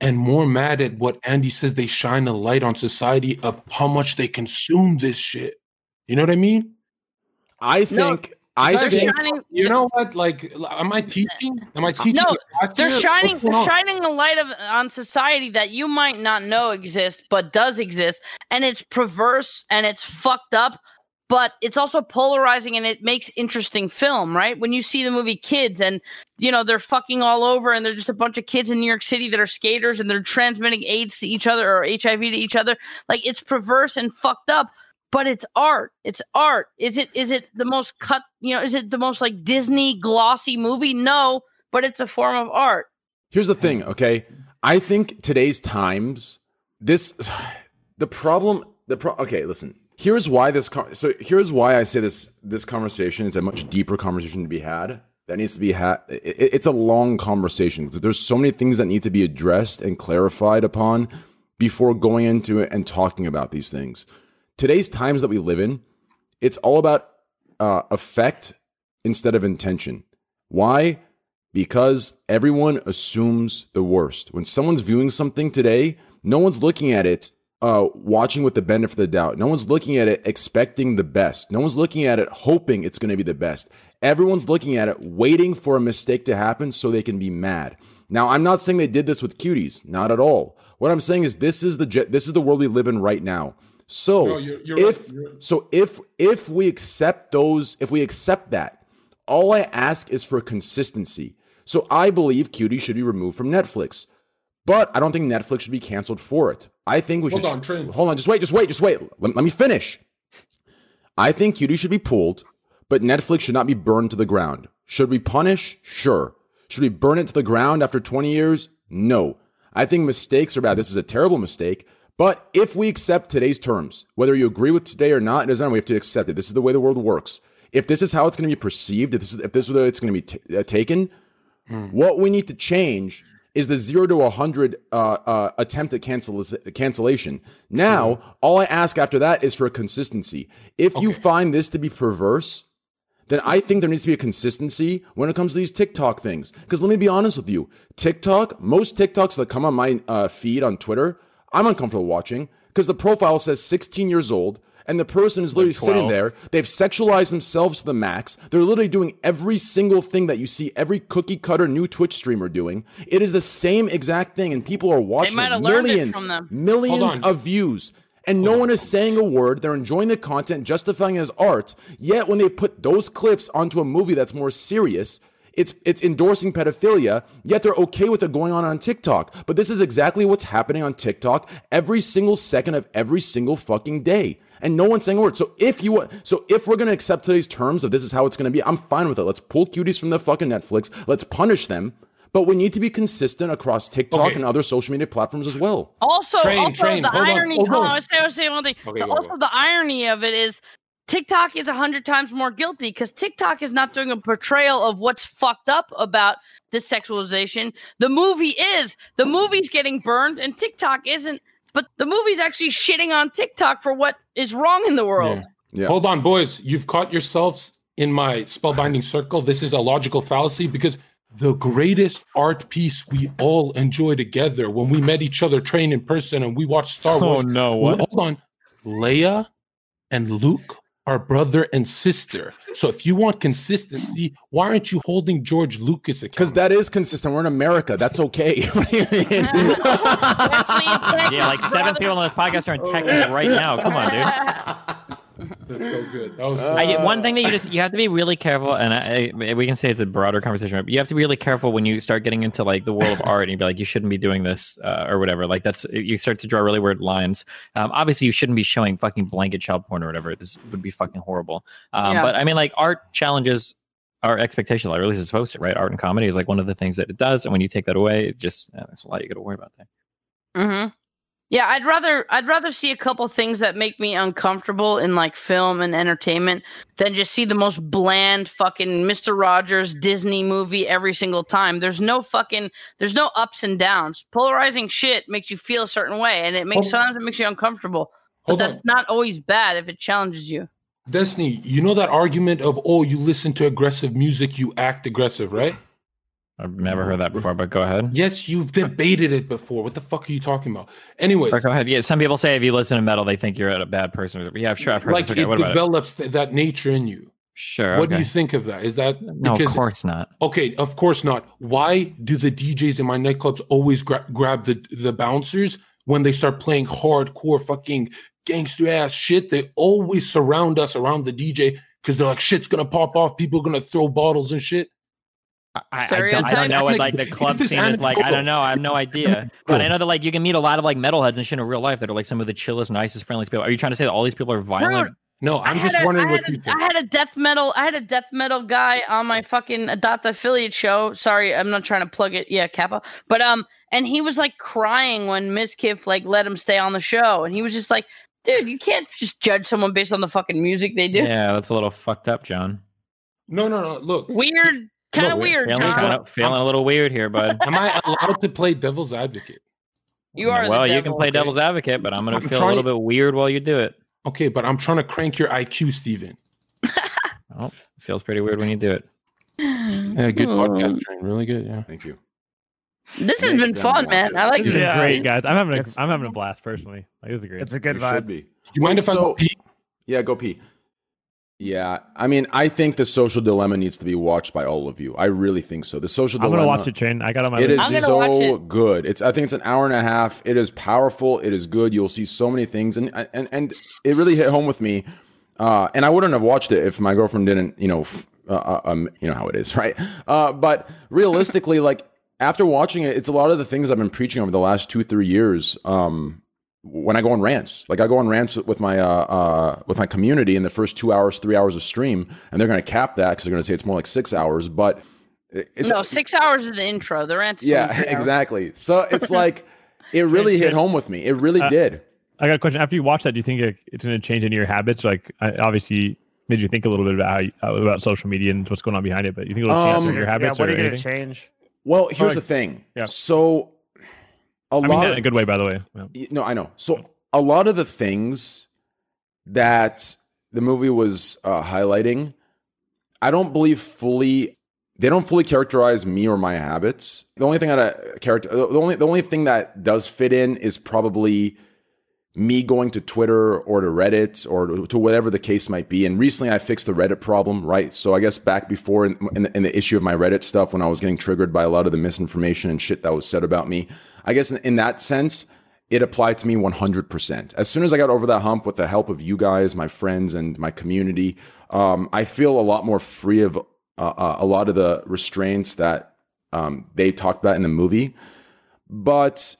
[SPEAKER 7] and more mad at what Andy says they shine a light on society of how much they consume this shit. You know what I mean?
[SPEAKER 2] I think. I think.
[SPEAKER 3] shining,
[SPEAKER 7] You know what? Like, am I teaching? Am I teaching?
[SPEAKER 3] No, they're
[SPEAKER 7] here?
[SPEAKER 3] shining they're shining a light of on society that you might not know exists but does exist and it's perverse and it's fucked up but it's also polarizing and it makes interesting film right when you see the movie kids and you know they're fucking all over and they're just a bunch of kids in new york city that are skaters and they're transmitting aids to each other or hiv to each other like it's perverse and fucked up but it's art it's art is it is it the most cut you know is it the most like disney glossy movie no but it's a form of art
[SPEAKER 2] Here's the thing, okay? I think today's times, this, the problem, the pro. Okay, listen. Here's why this. con- So here's why I say this. This conversation is a much deeper conversation to be had. That needs to be had. It's a long conversation. There's so many things that need to be addressed and clarified upon before going into it and talking about these things. Today's times that we live in, it's all about uh, effect instead of intention. Why? because everyone assumes the worst. When someone's viewing something today, no one's looking at it uh, watching with the benefit of the doubt. No one's looking at it expecting the best. No one's looking at it hoping it's going to be the best. Everyone's looking at it waiting for a mistake to happen so they can be mad. Now, I'm not saying they did this with cuties, not at all. What I'm saying is this is the this is the world we live in right now. So
[SPEAKER 7] No, you're- you're
[SPEAKER 2] if
[SPEAKER 7] right, right.
[SPEAKER 2] so if if we accept those if we accept that, all I ask is for consistency. So I believe Cutie should be removed from Netflix. But I don't think Netflix should be canceled for it. I think we
[SPEAKER 7] Hold
[SPEAKER 2] should
[SPEAKER 7] on, Train.
[SPEAKER 2] Hold on, just wait, just wait, just wait. Let, let me finish. I think Cutie should be pulled, but Netflix should not be burned to the ground. Should we punish? Sure. Should we burn it to the ground after 20 years? No. I think mistakes are bad. This is a terrible mistake. But if we accept today's terms, whether you agree with today or not, it doesn't matter. We have to accept it. This is the way the world works. If this is how it's going to be perceived, if this is if this is the way it's going to be t- uh, taken, what we need to change is the zero to a hundred uh, uh, attempt at cancel- cancellation. Now, all I ask after that is for a consistency. If you find this to be perverse, then I think there needs to be a consistency when it comes to these TikTok things. Because let me be honest with you, TikTok, most TikToks that come on my uh, feed on Twitter, I'm uncomfortable watching because the profile says 16 years old. And the person is literally sitting there. They've sexualized themselves to the max. They're literally doing every single thing that you see every cookie cutter new Twitch streamer doing. It is the same exact thing, and people are watching
[SPEAKER 3] might
[SPEAKER 2] it.
[SPEAKER 3] have learned it
[SPEAKER 2] millions,
[SPEAKER 3] from them.
[SPEAKER 2] millions of views. And no one is saying a word. They're enjoying the content, justifying it as art. Yet when they put those clips onto a movie that's more serious, it's it's endorsing pedophilia. Yet they're okay with it going on on TikTok. But this is exactly what's happening on TikTok every single second of every single fucking day. And no one's saying a word. So if you so if we're gonna accept today's terms of this is how it's gonna be, I'm fine with it. Let's pull cuties from the fucking Netflix. Let's punish them. But we need to be consistent across TikTok
[SPEAKER 7] Okay.
[SPEAKER 2] and other social media platforms as well.
[SPEAKER 3] Also,
[SPEAKER 7] Train,
[SPEAKER 3] also
[SPEAKER 7] train,
[SPEAKER 3] the
[SPEAKER 7] hold
[SPEAKER 3] irony.
[SPEAKER 7] Oh, hold
[SPEAKER 3] Hold on,
[SPEAKER 7] on.
[SPEAKER 3] I was saying, I was saying one thing.
[SPEAKER 7] Okay,
[SPEAKER 3] The-
[SPEAKER 7] go,
[SPEAKER 3] also,
[SPEAKER 7] go.
[SPEAKER 3] the irony of it is TikTok is a hundred times more guilty because TikTok is not doing a portrayal of what's fucked up about this sexualization. The movie is. The movie's getting burned, and TikTok isn't. But the movie's actually shitting on TikTok for what is wrong in the world.
[SPEAKER 2] Yeah.
[SPEAKER 7] Hold on, boys. You've caught yourselves in my spellbinding circle. This is a logical fallacy because the greatest art piece we all enjoy together when we met each other train in person and we watched Star
[SPEAKER 9] oh,
[SPEAKER 7] Wars.
[SPEAKER 9] Oh no! What?
[SPEAKER 7] Hold on. Leia and Luke are brother and sister. So if you want consistency, why aren't you holding George Lucas accountable?
[SPEAKER 2] Because that is consistent. We're in America. That's okay. What do you mean?
[SPEAKER 5] Yeah, like seven people on this podcast are in Texas right now. Come on, dude.
[SPEAKER 7] That's so good. That was so
[SPEAKER 5] I, one thing that you just you have to be really careful, and I, I, we can say it's a broader conversation, but you have to be really careful when you start getting into like the world of art, and you be like, you shouldn't be doing this uh, or whatever. Like that's you start to draw really weird lines. Um, obviously, you shouldn't be showing fucking blanket child porn or whatever. This would be fucking horrible. Um,
[SPEAKER 3] Yeah.
[SPEAKER 5] But I mean, like art challenges our expectations, or at least it's supposed to, right? Art and comedy is like one of the things that it does, and when you take that away, it just uh, there's a lot you got to worry about there.
[SPEAKER 3] hmm Yeah, I'd rather I'd rather see a couple things that make me uncomfortable in like film and entertainment than just see the most bland fucking Mister Rogers Disney movie every single time. There's no fucking there's no ups and downs. Polarizing shit makes you feel a certain way, and it makes sometimes it makes you uncomfortable. But that's
[SPEAKER 7] on.
[SPEAKER 3] not always bad if it challenges you.
[SPEAKER 7] Destiny, you know that argument of oh, you listen to aggressive music, you act aggressive, right?
[SPEAKER 5] I've never heard that before, but go ahead.
[SPEAKER 7] Yes, you've debated it before. What the fuck are you talking about? Anyways,
[SPEAKER 5] But go ahead. Yeah, some people say if you listen to metal, they think you're a bad person. Yeah, sure, I've heard
[SPEAKER 7] like.
[SPEAKER 5] Okay,
[SPEAKER 7] it
[SPEAKER 5] it?
[SPEAKER 7] develops th- that nature in you.
[SPEAKER 5] Sure.
[SPEAKER 7] What do you think of that? Is that
[SPEAKER 5] No, of course not.
[SPEAKER 7] Okay, of course not. Why do the DJs in my nightclubs always gra- grab the the bouncers when they start playing hardcore fucking gangster ass shit? They always surround us around the DJ because they're like, shit's gonna pop off. People are gonna throw bottles and shit.
[SPEAKER 5] I, I, don't, I don't know what like the club scene is like. I don't know. I have no idea. But I know that like you can meet a lot of like metalheads and shit in real life that are like some of the chillest, nicest, friendliest people. Are you trying to say that all these people are violent?
[SPEAKER 7] No,
[SPEAKER 3] I
[SPEAKER 7] I'm just
[SPEAKER 3] a-
[SPEAKER 7] wondering what
[SPEAKER 3] had
[SPEAKER 7] you think.
[SPEAKER 3] I had a death metal. I had a death metal guy on my fucking Adopt affiliate show. Sorry, I'm not trying to plug it. Yeah, Kappa. But um, and he was like crying when Miss Kiff like let him stay on the show, and he was just like, "Dude, you can't just judge someone based on the fucking music they do.
[SPEAKER 5] Yeah, that's a little fucked up, John.
[SPEAKER 7] No, no, no. Look,
[SPEAKER 3] Weird, kind of
[SPEAKER 7] Look,
[SPEAKER 3] weird,
[SPEAKER 5] Feeling, kind of, feeling a little weird here, bud.
[SPEAKER 7] am I allowed to play devil's advocate?
[SPEAKER 3] You are the
[SPEAKER 5] well. You can play
[SPEAKER 7] okay.
[SPEAKER 5] devil's advocate, but I'm gonna
[SPEAKER 7] I'm
[SPEAKER 5] feel a little bit weird while you do it.
[SPEAKER 7] Okay, but I'm trying to crank your IQ, Steven.
[SPEAKER 5] Oh, feels pretty weird when you do it.
[SPEAKER 7] Yeah, good podcast. Really good. Yeah.
[SPEAKER 2] Thank you.
[SPEAKER 3] This has
[SPEAKER 2] Make
[SPEAKER 3] been fun,
[SPEAKER 2] watch
[SPEAKER 3] man.
[SPEAKER 2] it.
[SPEAKER 3] I like
[SPEAKER 9] This
[SPEAKER 3] this.
[SPEAKER 9] is
[SPEAKER 4] Yeah.
[SPEAKER 9] great, guys. I'm having a,
[SPEAKER 4] It's-
[SPEAKER 9] I'm having a blast personally. Like, this is great.
[SPEAKER 4] It's a good
[SPEAKER 2] you
[SPEAKER 4] vibe.
[SPEAKER 2] should be.
[SPEAKER 7] You mind if I go pee?
[SPEAKER 2] Yeah, go pee. Yeah, I mean, I think the social dilemma needs to be watched by all of you. I really think so. The social dilemma.
[SPEAKER 9] I'm gonna watch it, Train. I got on my
[SPEAKER 2] It is
[SPEAKER 9] list.
[SPEAKER 3] I'm gonna watch
[SPEAKER 2] so
[SPEAKER 3] it.
[SPEAKER 2] good. It's I think it's an hour and a half. It is powerful. It is good. You'll see so many things, and and and it really hit home with me. Uh, and I wouldn't have watched it if my girlfriend didn't. You know, f- uh, uh, um, you know how it is, right? Uh, but realistically, like after watching it, it's a lot of the things I've been preaching over the last two three years. Um, when I go on rants, like I go on rants with, with my uh, uh, with my community in the first two hours, three hours of stream, and they're going to cap that because they're going to say it's more like six hours. But it's
[SPEAKER 3] no, six hours is the intro. The rant's
[SPEAKER 2] yeah, exactly. So it's like it really hit home with me. It really
[SPEAKER 9] Uh,
[SPEAKER 2] did.
[SPEAKER 9] I got a question. After you watch that, do you think it's going to change any of your habits? Like, I, obviously, made you think a little bit about how you, uh, about social media and what's going on behind it. But you think it'll change
[SPEAKER 2] Um,
[SPEAKER 9] some of your
[SPEAKER 4] yeah, what
[SPEAKER 9] or
[SPEAKER 4] are you going to
[SPEAKER 9] anything?
[SPEAKER 4] change?
[SPEAKER 2] Well, here's
[SPEAKER 9] like-
[SPEAKER 2] the thing.
[SPEAKER 9] yeah.
[SPEAKER 2] So a
[SPEAKER 9] I mean
[SPEAKER 2] lot.
[SPEAKER 9] that in a good way, by the way. Yeah.
[SPEAKER 2] No, I know. So a lot of the things that the movie was uh, highlighting, I don't believe fully. They don't fully characterize me or my habits. The only thing that I character, the only the only thing that does fit in is probably me going to Twitter or to Reddit or to, to whatever the case might be. And recently, I fixed the Reddit problem, right? So I guess back before in, in, the, in the issue of my Reddit stuff, when I was getting triggered by a lot of the misinformation and shit that was said about me, I guess in, in that sense, it applied to me 100%. As soon as I got over that hump with the help of you guys, my friends, and my community, um, I feel a lot more free of uh, uh, a lot of the restraints that um, they talked about in the movie. But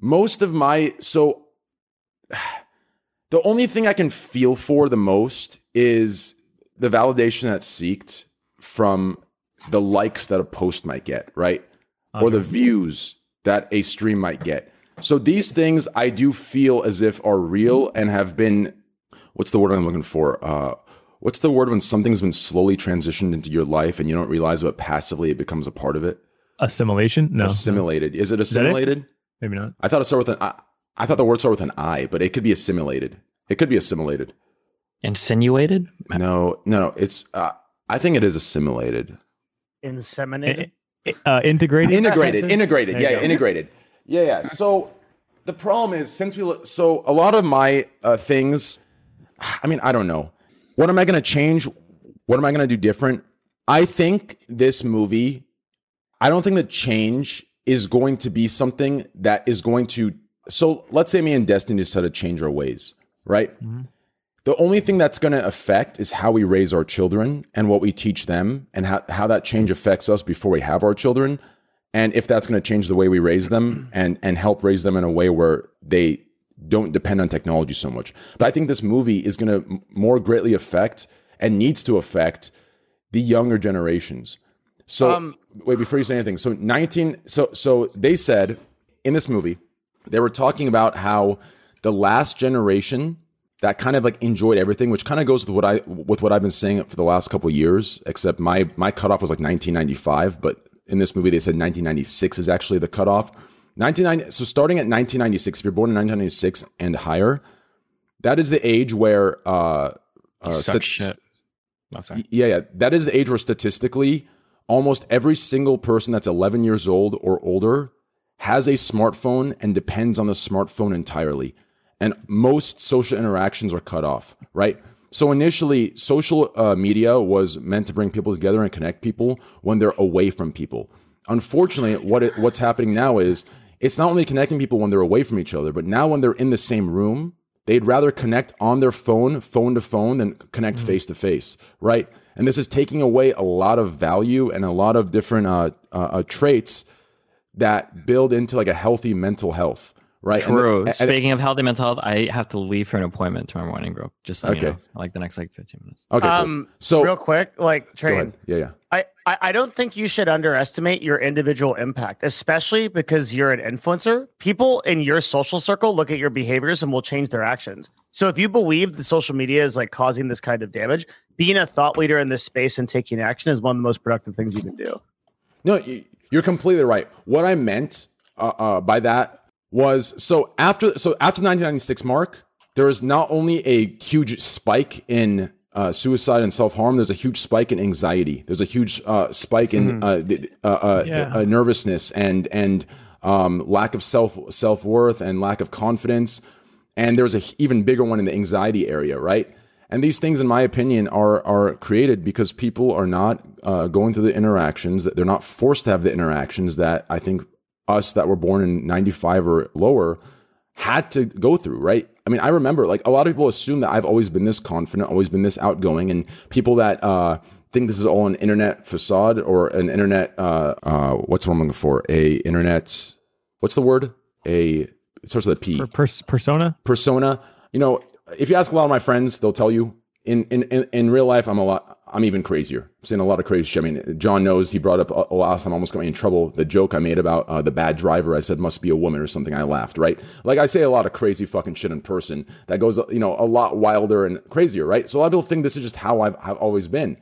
[SPEAKER 2] most of my so the only thing I can feel for the most is the validation that's seeked from the likes that a post might get, right? Or the views that a stream might get. So these things I do feel as if are real and have been what's the word I'm looking for? Uh what's the word when something's been slowly transitioned into your life and you don't realize but passively it becomes a part of it?
[SPEAKER 9] Assimilation? No,
[SPEAKER 2] Assimilated. Is it
[SPEAKER 9] that it?
[SPEAKER 2] assimilated?
[SPEAKER 9] maybe not.
[SPEAKER 2] I thought it started with an I. I thought the word started with an I, but it could be assimilated. It could be assimilated.
[SPEAKER 5] Insinuated?
[SPEAKER 2] No, no, no. It's. Uh, I think it is assimilated.
[SPEAKER 4] Inseminated.
[SPEAKER 9] Uh, integrated.
[SPEAKER 2] Integrated. Integrated.
[SPEAKER 9] There you
[SPEAKER 2] Yeah, integrated. Yeah, yeah. So the problem is since we look, so a lot of my uh, things. I mean, I don't know. What am I going to change? What am I going to do different? I think this movie. I don't think the change is going to be something that is going to. So let's say me and Destiny decide to change our ways, right? The only thing that's going to affect is how we raise our children and what we teach them and how, how that change affects us before we have our children. And if that's going to change the way we raise them and, and help raise them in a way where they don't depend on technology so much. But I think this movie is going to more greatly affect and needs to affect the younger generations. So
[SPEAKER 4] Um,
[SPEAKER 2] wait, before you say anything, so 19, so, so they said in this movie, they were talking about how the last generation that kind of like enjoyed everything, which kind of goes with what I with what I've been saying for the last couple of years. Except my my cutoff was like 1995, but in this movie they said 1996 is actually the cutoff. 1990. So starting at 1996, if you're born in 1996 and higher, that is the age where uh, uh stat-
[SPEAKER 5] shit. No, sorry.
[SPEAKER 2] yeah, yeah. That is the age where statistically almost every single person that's 11 years old or older has a smartphone and depends on the smartphone entirely. And most social interactions are cut off, right? So initially, social uh, media was meant to bring people together and connect people when they're away from people. Unfortunately, what it, what's happening now is it's not only connecting people when they're away from each other, but now when they're in the same room, they'd rather connect on their phone, phone to phone, than connect face to face, right? And this is taking away a lot of value and a lot of different uh, uh, uh, traits that build into like a healthy mental health, right? And the-
[SPEAKER 5] True.
[SPEAKER 2] and-
[SPEAKER 5] Speaking of healthy mental health, I have to leave for an appointment tomorrow morning, bro. Just so
[SPEAKER 2] Okay.
[SPEAKER 5] you know, like the next like 15 minutes.
[SPEAKER 2] okay, cool.
[SPEAKER 4] Um,
[SPEAKER 2] so
[SPEAKER 4] real quick, like train.
[SPEAKER 2] Yeah, yeah.
[SPEAKER 4] I, I I don't think you should underestimate your individual impact, especially because you're an influencer. People in your social circle look at your behaviors and will change their actions. So if you believe that social media is like causing this kind of damage, being a thought leader in this space and taking action is one of the most productive things you can do.
[SPEAKER 2] No, y- you're completely right. What I meant uh, uh, by that was so after so after 1996 mark, there is not only a huge spike in uh, suicide and self harm. There's a huge spike in anxiety. There's a huge uh, spike in uh, the- uh, uh,
[SPEAKER 9] Yeah.
[SPEAKER 2] uh, nervousness and and um, lack of self self worth and lack of confidence. And there's a even bigger one in the anxiety area, right? And these things, in my opinion, are are created because people are not uh, going through the interactions that they're not forced to have the interactions that I think us that were born in '95 or lower had to go through. Right? I mean, I remember like a lot of people assume that I've always been this confident, always been this outgoing, and people that uh, think this is all an internet facade or an internet uh, uh, what's what I'm looking for a internet what's the word a it starts with a P
[SPEAKER 9] pers- persona.
[SPEAKER 2] persona. You know, if you ask a lot of my friends, they'll tell you in in in, in real life, I'm a lot. I'm even crazier. I'm saying a lot of crazy shit. I mean, John knows he brought up oh, last time, almost got me in trouble. The joke I made about uh, the bad driver. I said must be a woman or something. I laughed. Right? Like I say a lot of crazy fucking shit in person that goes, you know, a lot wilder and crazier. Right? So a lot of people think this is just how I've, I've always been.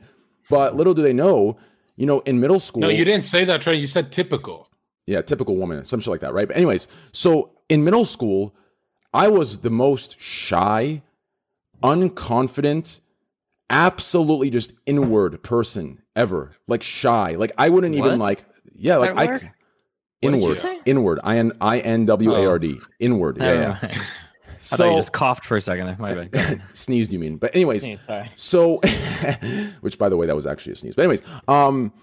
[SPEAKER 2] But little do they know, you know, in middle school.
[SPEAKER 7] No, you didn't say that, Trey. You said typical.
[SPEAKER 2] Yeah, typical woman, some shit like that, right? But anyways, so in middle school, I was the most shy, unconfident, absolutely just inward person ever. Like shy. Like I wouldn't even like yeah, like
[SPEAKER 3] What
[SPEAKER 2] I
[SPEAKER 3] word?
[SPEAKER 7] What did you
[SPEAKER 2] inward. Inward. I N I N W A R D. Inward. Yeah,
[SPEAKER 5] Never
[SPEAKER 2] yeah.
[SPEAKER 5] mind. I thought you just coughed for a second. My bad. Go ahead.
[SPEAKER 2] sneezed you mean. But anyways,
[SPEAKER 5] Sneeze,
[SPEAKER 2] so, which by the way, that was actually a sneeze. But anyways, um,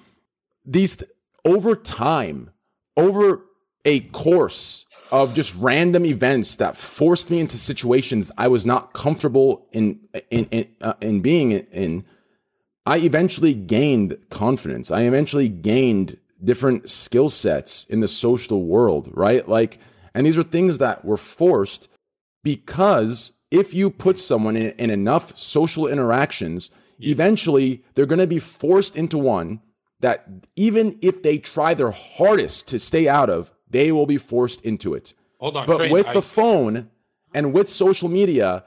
[SPEAKER 2] these over time, over a course of just random events that forced me into situations I was not comfortable in in in, uh, in being in, I eventually gained confidence. I eventually gained different skill sets in the social world, right? Like, and these are things that were forced because if you put someone in, in enough social interactions, eventually they're going to be forced into one that even if they try their hardest to stay out of, they will be forced into it.
[SPEAKER 7] Hold on,
[SPEAKER 2] But
[SPEAKER 7] Trey.
[SPEAKER 2] with
[SPEAKER 7] I-
[SPEAKER 2] the phone and with social media,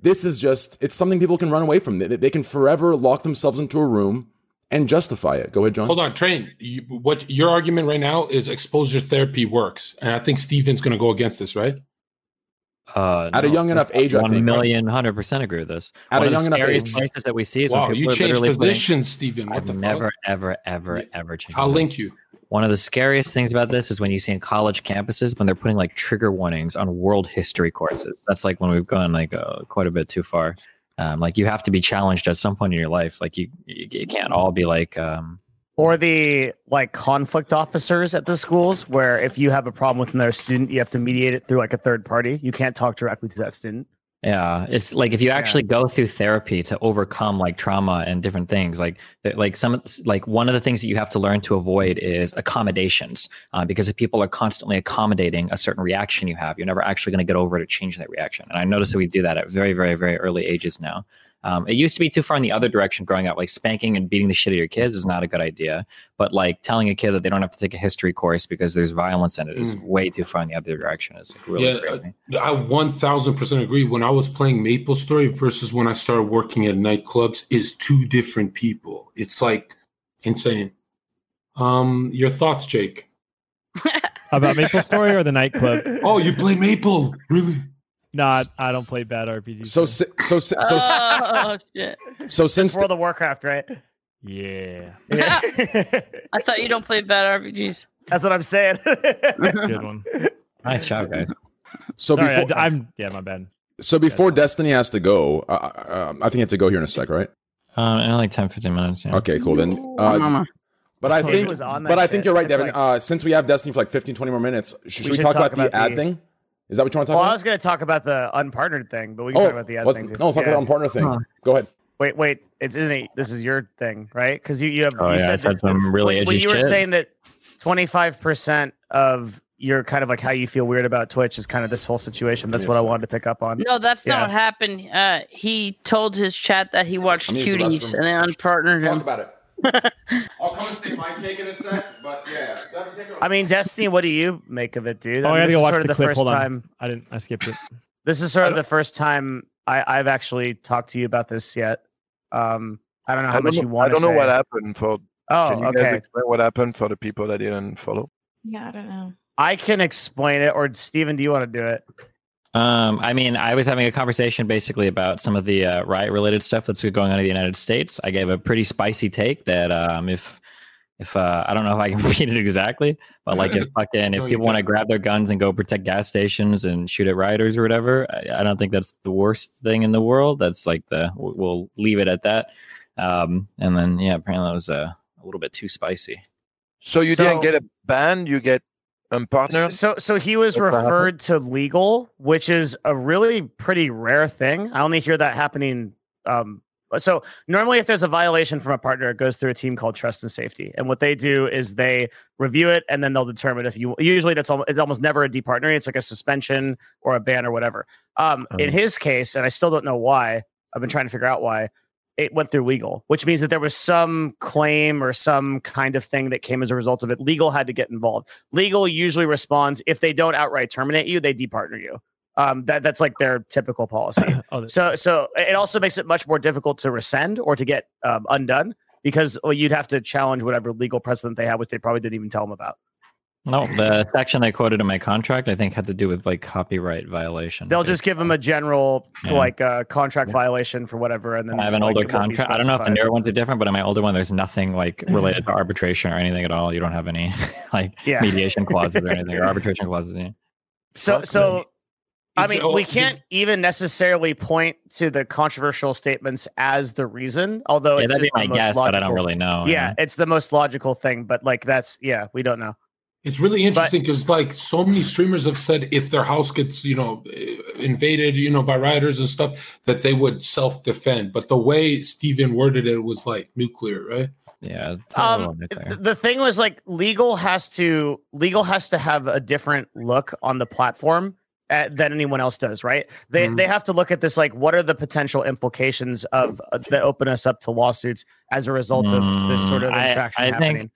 [SPEAKER 2] this is just, it's something people can run away from. They, they can forever lock themselves into a room and justify it. Go ahead, John.
[SPEAKER 7] Hold on, Train. You, what your argument right now is exposure therapy works, and I think Steven's going to go against this, right?
[SPEAKER 5] Uh,
[SPEAKER 2] At a young enough age, I
[SPEAKER 5] one
[SPEAKER 2] think.
[SPEAKER 5] million, hundred percent agree with this.
[SPEAKER 2] At
[SPEAKER 5] One
[SPEAKER 2] a
[SPEAKER 5] of the
[SPEAKER 2] young enough age.
[SPEAKER 5] places that we see is
[SPEAKER 7] Wow,
[SPEAKER 5] when
[SPEAKER 7] you
[SPEAKER 5] people are
[SPEAKER 7] changed
[SPEAKER 5] literally putting-
[SPEAKER 7] positions, Steven. What
[SPEAKER 5] I've
[SPEAKER 7] the
[SPEAKER 5] never,
[SPEAKER 7] fuck?
[SPEAKER 5] ever, ever,
[SPEAKER 7] Yeah.
[SPEAKER 5] ever changed.
[SPEAKER 7] I'll link you.
[SPEAKER 5] One of the scariest things about this is when you see in college campuses when they're putting like trigger warnings on world history courses. That's like when we've gone like uh, quite a bit too far. Um, like you have to be challenged at some point in your life. Like you, you, you can't all be like, um,
[SPEAKER 4] or the like conflict officers at the schools where if you have a problem with another student you have to mediate it through like a third party you can't talk directly to that student
[SPEAKER 5] Yeah, it's like if you actually go through therapy to overcome like trauma and different things, like like some like one of the things that you have to learn to avoid is accommodations, uh, because if people are constantly accommodating a certain reaction you have, you're never actually going to get over to change that reaction. And I notice that we do that at very, very, very early ages now. Um, it used to be too far in the other direction growing up, like spanking and beating the shit out of your kids is not a good idea. But like telling a kid that they don't have to take a history course because there's violence in it is way too far in the other direction. Is like really
[SPEAKER 7] Yeah, uh,
[SPEAKER 5] crazy.
[SPEAKER 7] I one thousand percent agree. When I was playing Maple Story versus when I started working at nightclubs is two different people. It's like insane. Um, your thoughts, Jake?
[SPEAKER 9] About Maple Story or the nightclub?
[SPEAKER 7] Oh, you play Maple, really?
[SPEAKER 9] Nah, I don't play bad RPGs.
[SPEAKER 2] So, si- so, si- so,
[SPEAKER 3] oh shit!
[SPEAKER 2] so since
[SPEAKER 4] It's World of Warcraft, right?
[SPEAKER 9] yeah,
[SPEAKER 4] Yeah.
[SPEAKER 3] I thought you don't play bad RPGs.
[SPEAKER 4] That's what I'm saying.
[SPEAKER 9] good one.
[SPEAKER 5] Nice job, guys.
[SPEAKER 2] so
[SPEAKER 9] Sorry,
[SPEAKER 2] before,
[SPEAKER 9] I, am yeah, my bad.
[SPEAKER 2] so before Destiny has to go, uh, um, I think you have to go here in a sec, right?
[SPEAKER 5] Um, in like 10, 15 minutes. Yeah.
[SPEAKER 2] Okay, cool. Then, uh,
[SPEAKER 3] mama.
[SPEAKER 2] but I think,
[SPEAKER 4] was on
[SPEAKER 2] but I
[SPEAKER 4] shit.
[SPEAKER 2] think you're right, Devin.
[SPEAKER 4] like-
[SPEAKER 2] uh, since we have Destiny for like 15, 20 more minutes, should we,
[SPEAKER 4] should
[SPEAKER 2] talk,
[SPEAKER 4] talk
[SPEAKER 2] about, the ad
[SPEAKER 4] the-
[SPEAKER 2] thing? Is that what you want to talk about?
[SPEAKER 4] well, I was going to talk about the unpartnered thing, but we can
[SPEAKER 2] oh,
[SPEAKER 4] talk about the other
[SPEAKER 2] let's,
[SPEAKER 4] things.
[SPEAKER 2] no, let's talk
[SPEAKER 4] Yeah.
[SPEAKER 2] about the unpartnered thing.
[SPEAKER 5] Huh.
[SPEAKER 2] Go ahead.
[SPEAKER 4] Wait, wait. It's isn't it? This is your thing, right? Because you, you have.
[SPEAKER 5] Oh,
[SPEAKER 4] you
[SPEAKER 5] yeah, I
[SPEAKER 4] said
[SPEAKER 5] said
[SPEAKER 4] that-
[SPEAKER 5] some really
[SPEAKER 4] when, when
[SPEAKER 5] edgy
[SPEAKER 4] you were saying that 25% of your kind of like how you feel weird about Twitch is kind of this whole situation. That's what I wanted to pick up on.
[SPEAKER 3] No, that's
[SPEAKER 4] Yeah.
[SPEAKER 3] not what happened. Uh, he told his chat that he watched
[SPEAKER 2] I'm gonna the
[SPEAKER 3] cuties and they unpartnered him.
[SPEAKER 2] about it. I'll come and say my take in a sec, but yeah. Devin, take it
[SPEAKER 4] I mean, Destiny, what do you make of it, dude?
[SPEAKER 9] Oh, I
[SPEAKER 4] mean,
[SPEAKER 9] gotta
[SPEAKER 4] this
[SPEAKER 9] go
[SPEAKER 4] is
[SPEAKER 9] watch
[SPEAKER 4] sort of
[SPEAKER 9] the clip.
[SPEAKER 4] first
[SPEAKER 9] Hold on.
[SPEAKER 4] time.
[SPEAKER 9] I didn't. I skipped it.
[SPEAKER 4] This is sort of the first time I, I've actually talked to you about this yet. Um, I don't know how
[SPEAKER 6] don't
[SPEAKER 4] much
[SPEAKER 6] know,
[SPEAKER 4] you want to I
[SPEAKER 6] don't
[SPEAKER 4] say.
[SPEAKER 6] know what happened for.
[SPEAKER 4] Oh,
[SPEAKER 6] Can you guys
[SPEAKER 4] okay.
[SPEAKER 6] explain what happened for the people that didn't follow?
[SPEAKER 8] Yeah, I don't know.
[SPEAKER 4] I can explain it, or Steven, do you want to do it?
[SPEAKER 5] Um, I mean, I was having a conversation basically about some of the uh, riot related stuff that's going on in the United States. I gave a pretty spicy take that um, if if uh, I don't know if I can repeat it exactly, but like if fucking if
[SPEAKER 7] you
[SPEAKER 5] people want to grab their guns and go protect gas stations and shoot at rioters or whatever, I, I don't think that's the worst thing in the world. That's like the we'll- we'll leave it at that. Um, and then yeah, apparently that was uh, a little bit too spicy.
[SPEAKER 6] So you
[SPEAKER 4] So-
[SPEAKER 6] didn't get a ban, you get um partner.
[SPEAKER 4] So, so he was
[SPEAKER 6] That's
[SPEAKER 4] referred to legal, which is a really pretty rare thing. I only hear that happening. Um, so normally, if there's a violation from a partner, it goes through a team called Trust and Safety, and what they do is they review it and then they'll determine if you. Usually, that's almost, it's almost never a departnering. It's like a suspension or a ban or whatever. Um, in
[SPEAKER 6] Oh.
[SPEAKER 4] his case, and I still don't know why. I've been trying to figure out why it went through legal, which means that there was some claim or some kind of thing that came as a result of it. Legal had to get involved. Legal usually responds if they don't outright terminate you, they departner you. Um, that that's like their typical policy.
[SPEAKER 9] Oh,
[SPEAKER 4] so so it also makes it much more difficult to rescind or to get um, undone because well, you'd have to challenge whatever legal precedent they have, which they probably didn't even tell them about.
[SPEAKER 5] No, the section they quoted in my contract, I think, had to do with like copyright violation.
[SPEAKER 4] They'll just give them a general
[SPEAKER 5] Yeah.
[SPEAKER 4] like uh, contract violation for whatever, and then
[SPEAKER 5] I have an
[SPEAKER 4] like,
[SPEAKER 5] older
[SPEAKER 4] it won't be
[SPEAKER 5] contract. I don't know if the newer ones are different, but in my older one, there's nothing like related to arbitration or anything at all. You don't have any like
[SPEAKER 4] Yeah.
[SPEAKER 5] mediation clauses or anything or arbitration clauses. Yeah.
[SPEAKER 4] So
[SPEAKER 7] Fuck,
[SPEAKER 4] so. I mean, we can't even necessarily point to the controversial statements as the reason, although
[SPEAKER 5] yeah,
[SPEAKER 4] it's
[SPEAKER 5] that'd be
[SPEAKER 4] just the
[SPEAKER 5] my
[SPEAKER 4] most
[SPEAKER 5] guess, but I don't really know.
[SPEAKER 4] Yeah, it's the most logical thing, but like that's yeah, we don't know.
[SPEAKER 7] It's really interesting because, like, so many streamers have said if their house gets, you know, eh, invaded, you know, by rioters and stuff, that they would self-defend. But the way Steven worded it was like nuclear, right?
[SPEAKER 5] Yeah. it's a little
[SPEAKER 4] Um,
[SPEAKER 5] bit there.
[SPEAKER 4] th- the thing was like legal has to legal has to have a different look on the platform uh, than anyone else does, right? They
[SPEAKER 7] Mhm.
[SPEAKER 4] they have to look at this like what are the potential implications of uh, that open us up to lawsuits as a result of this sort of
[SPEAKER 5] Mm, I- I
[SPEAKER 4] happening.
[SPEAKER 5] think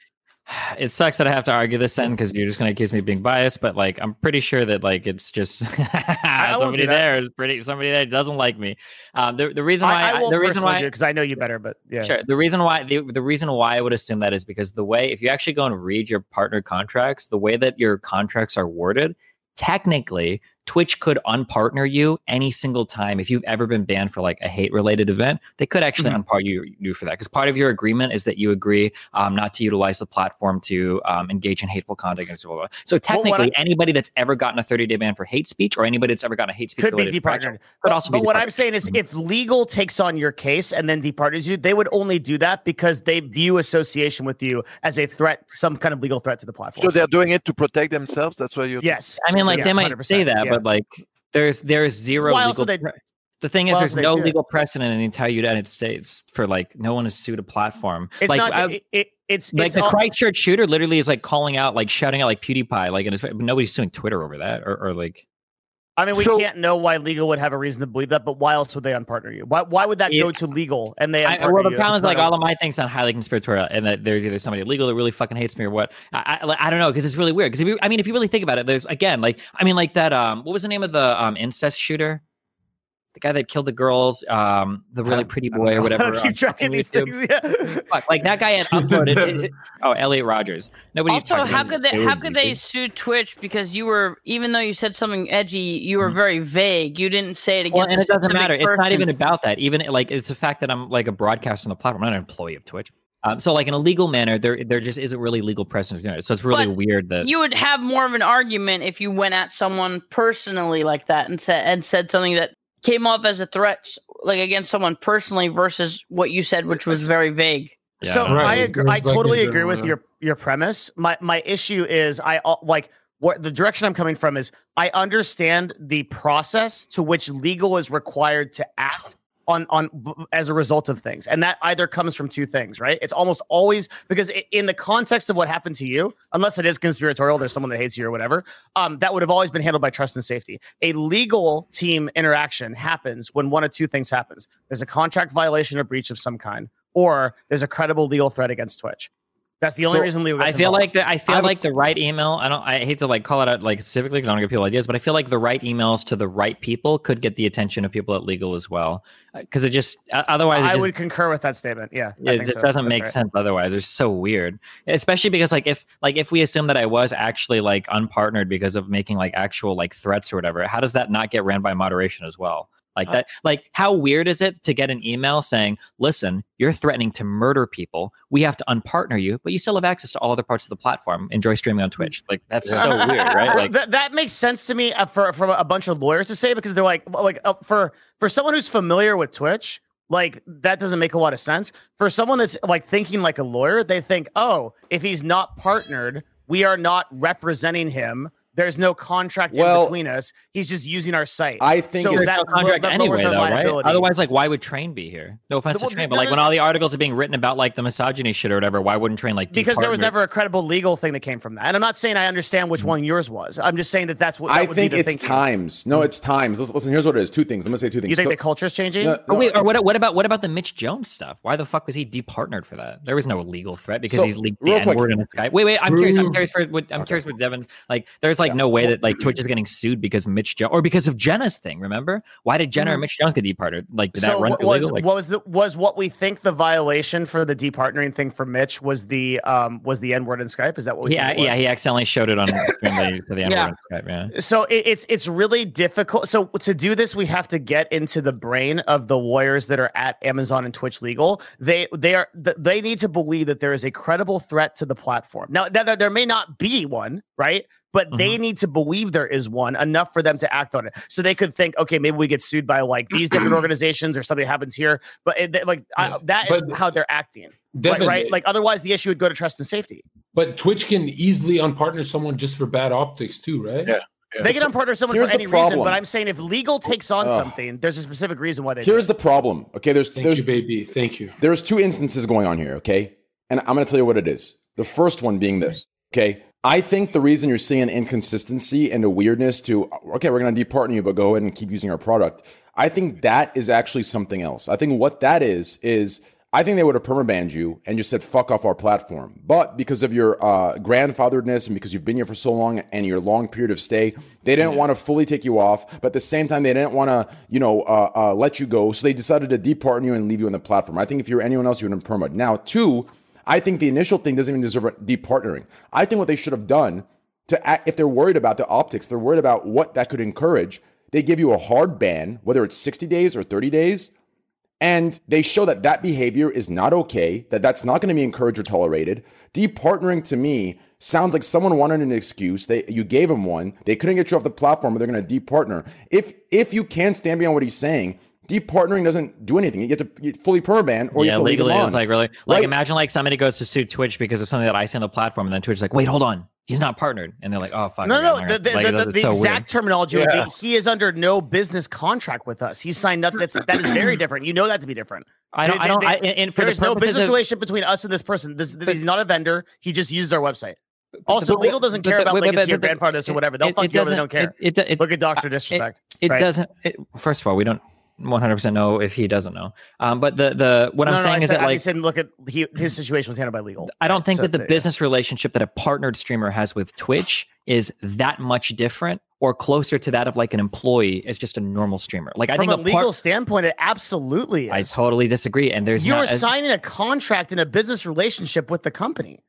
[SPEAKER 5] it sucks that I have to argue this end because you're just going to accuse me of being biased. But like, I'm pretty sure that like it's just somebody there is pretty somebody there doesn't like me. Um, the the reason why
[SPEAKER 4] I, I
[SPEAKER 5] the reason why
[SPEAKER 4] because I know you better, but yeah,
[SPEAKER 5] Sure. The reason why the, the reason why I would assume that is because the way if you actually go and read your partner contracts, the way that your contracts are worded, technically Twitch could unpartner you any single time if you've ever been banned for like a hate related event. They could actually
[SPEAKER 4] Mm-hmm.
[SPEAKER 5] unpartner you, you for that because part of your agreement is that you agree um, not to utilize the platform to um, engage in hateful conduct. against blah, blah, blah. So
[SPEAKER 4] what
[SPEAKER 5] technically,
[SPEAKER 4] I-
[SPEAKER 5] anybody that's ever gotten a 30 day ban for hate speech or anybody that's ever gotten a hate speech
[SPEAKER 4] could be
[SPEAKER 5] related infraction
[SPEAKER 4] departnered.
[SPEAKER 5] could
[SPEAKER 4] But,
[SPEAKER 5] be
[SPEAKER 4] but what I'm saying is,
[SPEAKER 5] Mhm.
[SPEAKER 4] if legal takes on your case and then departners you, they would only do that because they view association with you as a threat, some kind of legal threat to the platform.
[SPEAKER 6] So they're doing it to protect themselves. That's why you.
[SPEAKER 4] yes,
[SPEAKER 5] I mean, like
[SPEAKER 4] Yeah,
[SPEAKER 5] they might
[SPEAKER 4] 100%,
[SPEAKER 5] say that,
[SPEAKER 4] yeah.
[SPEAKER 5] But like there's there's zero
[SPEAKER 4] Why
[SPEAKER 5] legal.
[SPEAKER 4] they-
[SPEAKER 5] pre- the thing is, there's no
[SPEAKER 4] do it?
[SPEAKER 5] legal precedent in the entire United States for like no one has sued a platform.
[SPEAKER 4] it's
[SPEAKER 5] like
[SPEAKER 4] not.
[SPEAKER 5] I-
[SPEAKER 4] it, it, it's
[SPEAKER 5] like
[SPEAKER 4] it's
[SPEAKER 5] the
[SPEAKER 4] all-
[SPEAKER 5] Christchurch shooter literally is like calling out, like shouting out like PewDiePie, like his, but nobody's suing Twitter over that, or, or like
[SPEAKER 4] I mean, we
[SPEAKER 6] So-
[SPEAKER 4] can't know why legal would have a reason to believe that, but why else would they unpartner you? Why why would that
[SPEAKER 5] It-
[SPEAKER 4] go to legal and they?
[SPEAKER 5] I,
[SPEAKER 4] unpartner
[SPEAKER 5] well, the
[SPEAKER 4] you
[SPEAKER 5] problem is like
[SPEAKER 4] a-
[SPEAKER 5] all of my things sound highly conspiratorial, and that there's either somebody legal that really fucking hates me or what. I I, I don't know because it's really weird. Because if you, I mean, if you really think about it, there's again like I mean, like that. Um, what was the name of the um incest shooter? The guy that killed the girls, um, the really pretty boy or whatever.
[SPEAKER 4] I
[SPEAKER 5] on
[SPEAKER 4] keep tracking these things. Yeah.
[SPEAKER 5] Fuck, like that guy had uploaded. his- oh, Elliot Rogers. Nobody.
[SPEAKER 3] Also, how could they how could they sue Twitch because you were even though you said something edgy, you were
[SPEAKER 5] Mhm.
[SPEAKER 3] very vague. You didn't say it against.
[SPEAKER 5] Well, and it doesn't
[SPEAKER 3] specific
[SPEAKER 5] matter. It's not even about that. Even like it's the fact that I'm like a broadcaster on the platform. I'm not an employee of Twitch. Um, so like in a legal manner, there there just isn't really legal precedent. for doing it. So it's really
[SPEAKER 3] But
[SPEAKER 5] weird that
[SPEAKER 3] You would have more of an argument if you went at someone personally like that and said and said something that came off as a threat, like against someone personally, versus what you said, which was very vague.
[SPEAKER 5] Yeah.
[SPEAKER 4] So
[SPEAKER 7] Right,
[SPEAKER 4] I agree.
[SPEAKER 7] goes,
[SPEAKER 4] I
[SPEAKER 7] like,
[SPEAKER 4] totally agree
[SPEAKER 7] general,
[SPEAKER 4] with
[SPEAKER 7] yeah.
[SPEAKER 4] your your premise. My my issue is I uh, like what the direction I'm coming from is I understand the process to which legal is required to act on on as a result of things, and that either comes from two things, right? It's almost always because in the context of what happened to you, unless it is conspiratorial, there's someone that hates you or whatever. Um, that would have always been handled by trust and safety. A legal team interaction happens when one of two things happens: there's a contract violation or breach of some kind, or there's a credible legal threat against Twitch. That's the only
[SPEAKER 2] So,
[SPEAKER 4] reason legal.
[SPEAKER 5] I
[SPEAKER 4] gets
[SPEAKER 5] feel
[SPEAKER 4] involved.
[SPEAKER 5] like the, I feel
[SPEAKER 2] I've-
[SPEAKER 5] like the right email. I don't. I hate to like call it out like specifically because I don't give people ideas, but I feel like the right emails to the right people could get the attention of people at legal as well. Uh, because it just otherwise, it
[SPEAKER 4] I
[SPEAKER 5] just,
[SPEAKER 4] would concur with that statement. Yeah,
[SPEAKER 5] it just
[SPEAKER 4] so.
[SPEAKER 5] doesn't
[SPEAKER 4] That's
[SPEAKER 5] make
[SPEAKER 4] right.
[SPEAKER 5] sense otherwise. It's so weird, especially because like if like if we assume that I was actually like unpartnered because of making like actual like threats or whatever, how does that not get ran by moderation as well? Like
[SPEAKER 4] Uh,
[SPEAKER 5] that. Like how weird is it to get an email saying, "Listen, you're threatening to murder people. We have to unpartner you, but you still have access to all other parts of the platform. Enjoy streaming on Twitch." Like that's so weird, right? Like
[SPEAKER 4] that, that makes sense to me uh, for from a bunch of lawyers to say because they're like like uh, for for someone who's familiar with Twitch, like that doesn't make a lot of sense. For someone that's like thinking like a lawyer, they think, oh, if he's not partnered, we are not representing him. There's no contract
[SPEAKER 2] Well-
[SPEAKER 4] in between us. He's just using our site.
[SPEAKER 2] I think
[SPEAKER 4] So
[SPEAKER 2] it's
[SPEAKER 5] there's
[SPEAKER 4] that
[SPEAKER 5] no contract
[SPEAKER 4] that
[SPEAKER 5] anyway, though, right? Otherwise, like, why would Train be here? No offense
[SPEAKER 4] Well,
[SPEAKER 5] to Train,
[SPEAKER 4] no,
[SPEAKER 5] but like
[SPEAKER 4] no,
[SPEAKER 5] when all the articles are being written about like the misogyny shit or whatever, why wouldn't Train like
[SPEAKER 4] because there was never a credible legal thing that came from that. And I'm not saying I understand which hmm. one yours was. I'm just saying that that's what that
[SPEAKER 2] I
[SPEAKER 4] would
[SPEAKER 2] think
[SPEAKER 4] be the
[SPEAKER 2] it's
[SPEAKER 4] thinking.
[SPEAKER 2] times. No, it's times. Listen, listen, here's what it is. Two things. I'm gonna say two things.
[SPEAKER 4] You think
[SPEAKER 2] So-
[SPEAKER 4] the culture's changing?
[SPEAKER 2] No,
[SPEAKER 5] Or
[SPEAKER 2] no,
[SPEAKER 5] wait, or what? What about what about the Mitch Jones stuff? Why the fuck was he departnered for that? There was no legal threat because
[SPEAKER 2] So,
[SPEAKER 5] he's leaked the
[SPEAKER 2] real
[SPEAKER 5] N
[SPEAKER 2] quick.
[SPEAKER 5] word in the sky. Wait, wait, I'm curious. I'm curious for what I'm curious with Devin. Like, there's like no way that like Twitch is getting sued because Mitch Jones or because of Jenna's thing. Remember why did Jenna or Mitch Jones get departnered? Like, did that
[SPEAKER 4] so
[SPEAKER 5] run
[SPEAKER 4] what was
[SPEAKER 5] legal? Like,
[SPEAKER 4] what was the was what we think the violation for the departnering thing for Mitch was the um was the N word in Skype? Is that what we
[SPEAKER 5] yeah,
[SPEAKER 4] think it was?
[SPEAKER 5] yeah, he accidentally showed it on stream to the N word
[SPEAKER 3] Yeah.
[SPEAKER 5] Skype. Yeah.
[SPEAKER 4] So it, it's it's really difficult. So to do this, we have to get into the brain of the lawyers that are at Amazon and Twitch Legal. They they are th- they need to believe that there is a credible threat to the platform. Now, now there- there may not be one, right? But they mm-hmm. need to believe there is one enough for them to act on it. So they could think, okay, maybe we get sued by like these different organizations or something happens here. But it, they- like I, that is
[SPEAKER 7] But-
[SPEAKER 4] how they're acting, right,
[SPEAKER 7] Devin,
[SPEAKER 4] right? Like otherwise, the issue would go to trust and safety.
[SPEAKER 7] but Twitch can easily unpartner someone just for bad optics too, right?
[SPEAKER 6] Yeah.
[SPEAKER 4] They can unpartner someone
[SPEAKER 2] Here's
[SPEAKER 4] for any reason, but I'm saying if legal oh, takes on
[SPEAKER 2] Ugh.
[SPEAKER 4] something, there's a specific reason why they. do
[SPEAKER 2] Here's
[SPEAKER 4] it.
[SPEAKER 2] the problem. Okay, there's
[SPEAKER 7] Thank
[SPEAKER 2] there's
[SPEAKER 7] you, baby. Thank you.
[SPEAKER 2] there's two instances going on here, okay? And I'm going to tell you what it is. The first one being this, okay? I think the reason you're seeing an inconsistency and a weirdness to, okay, we're going to departner you, but go ahead and keep using our product. I think that is actually something else. I think what that is, is I think they would have permabanned you and just said, fuck off our platform. But because of your uh, grandfatheredness and because you've been here for so long and your long period of stay, they didn't want to fully take you off. But at the same time, they didn't want to, you know, uh, uh, let you go. So they decided to departner you and leave you on the platform. I think if you were anyone else, you would have perma. Now, two, I think the initial thing doesn't even deserve a departnering. I think what they should have done to act, if they're worried about the optics, they're worried about what that could encourage. They give you a hard ban, whether it's 60 days or 30 days, and they show that that behavior is not okay, that that's not going to be encouraged or tolerated. Departnering to me sounds like someone wanted an excuse. They you gave them one. They couldn't get you off the platform, but they're going to departner. If if you can stand behind what he's saying, departnering doesn't do anything. You have to you fully permaban or you
[SPEAKER 5] yeah,
[SPEAKER 2] have to leave him
[SPEAKER 5] legally,
[SPEAKER 2] on.
[SPEAKER 5] it's like really like
[SPEAKER 2] Right?
[SPEAKER 5] imagine like somebody goes to sue Twitch because of something that I say on the platform, and then Twitch's like, wait, hold on, he's not partnered, and they're like, oh fuck.
[SPEAKER 4] No,
[SPEAKER 5] okay,
[SPEAKER 4] no, the, the,
[SPEAKER 5] Like,
[SPEAKER 4] the, the,
[SPEAKER 5] it's so weird.
[SPEAKER 4] exact terminology would be he is under no business contract with us. He's signed nothing. That's that is very different. You know that to be different.
[SPEAKER 5] I don't.
[SPEAKER 4] They-
[SPEAKER 5] I don't.
[SPEAKER 4] they-
[SPEAKER 5] I, and for
[SPEAKER 4] There
[SPEAKER 5] the
[SPEAKER 4] is no business
[SPEAKER 5] of-
[SPEAKER 4] relationship between us and this person. This, he's not a vendor. He just uses our website. Also,
[SPEAKER 5] but-
[SPEAKER 4] legal doesn't care
[SPEAKER 5] but-
[SPEAKER 4] about
[SPEAKER 5] but- but-
[SPEAKER 4] legacy or
[SPEAKER 5] but- but-
[SPEAKER 4] grandfatherness or whatever. They'll
[SPEAKER 5] it-
[SPEAKER 4] fuck
[SPEAKER 5] it
[SPEAKER 4] you over. They
[SPEAKER 5] doesn't-
[SPEAKER 4] don't care.
[SPEAKER 5] It, it, it,
[SPEAKER 4] Look at Doctor
[SPEAKER 5] it-
[SPEAKER 4] Disrespect.
[SPEAKER 5] It
[SPEAKER 4] right?
[SPEAKER 5] doesn't. It, first of all, we don't 100% know if he doesn't know. Um, but the the what
[SPEAKER 4] No,
[SPEAKER 5] I'm
[SPEAKER 4] no,
[SPEAKER 5] saying
[SPEAKER 4] I
[SPEAKER 5] is
[SPEAKER 4] said,
[SPEAKER 5] that like
[SPEAKER 4] look at he, his situation was handled by legal.
[SPEAKER 5] I don't think
[SPEAKER 4] So
[SPEAKER 5] that the
[SPEAKER 4] they-
[SPEAKER 5] business relationship that a partnered streamer has with Twitch is that much different or closer to that of like an employee as just a normal streamer. Like I
[SPEAKER 4] from
[SPEAKER 5] think
[SPEAKER 4] a
[SPEAKER 5] a
[SPEAKER 4] legal
[SPEAKER 5] part,
[SPEAKER 4] standpoint, it absolutely
[SPEAKER 5] I totally disagree. And there's
[SPEAKER 4] You're signing a contract in a business relationship with the company.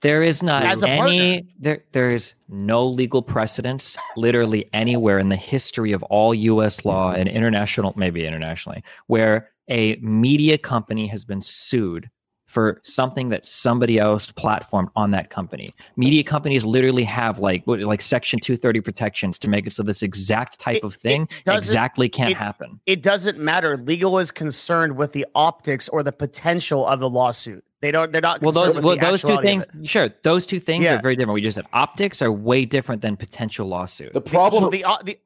[SPEAKER 5] There is not
[SPEAKER 4] As
[SPEAKER 5] any there there is no legal precedence literally anywhere in the history of all US law and international maybe internationally where a media company has been sued for something that somebody else platformed on that company. Media companies literally have like like section 230 protections to make it so this exact type
[SPEAKER 4] It-
[SPEAKER 5] of thing exactly can't
[SPEAKER 4] it-
[SPEAKER 5] happen.
[SPEAKER 4] It doesn't matter. Legal is concerned with the optics or the potential of the lawsuit. They don't. They're not.
[SPEAKER 5] Well, those
[SPEAKER 4] with
[SPEAKER 5] well,
[SPEAKER 4] the
[SPEAKER 5] those two things, sure, those two things
[SPEAKER 4] Yeah.
[SPEAKER 5] are very different. We just said optics are way different than potential lawsuit.
[SPEAKER 2] The problem
[SPEAKER 4] So the, uh, the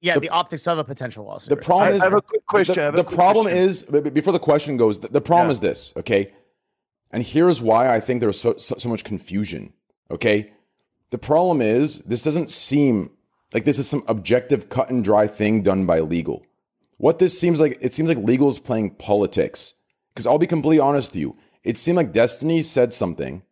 [SPEAKER 4] yeah,
[SPEAKER 2] The-
[SPEAKER 4] the, optics of a potential lawsuit.
[SPEAKER 2] The problem
[SPEAKER 6] I-
[SPEAKER 2] is
[SPEAKER 6] I have a quick question.
[SPEAKER 2] The, the
[SPEAKER 6] quick
[SPEAKER 2] problem
[SPEAKER 6] question.
[SPEAKER 2] is b- b- before the question goes. The, the problem
[SPEAKER 6] Yeah.
[SPEAKER 2] is this. Okay, and here's why I think there's so, so so much confusion. Okay, the problem is this doesn't seem like this is some objective cut and dry thing done by legal. What this seems like, it seems like legal is playing politics. Because I'll be completely honest with you, it seemed like Destiny said something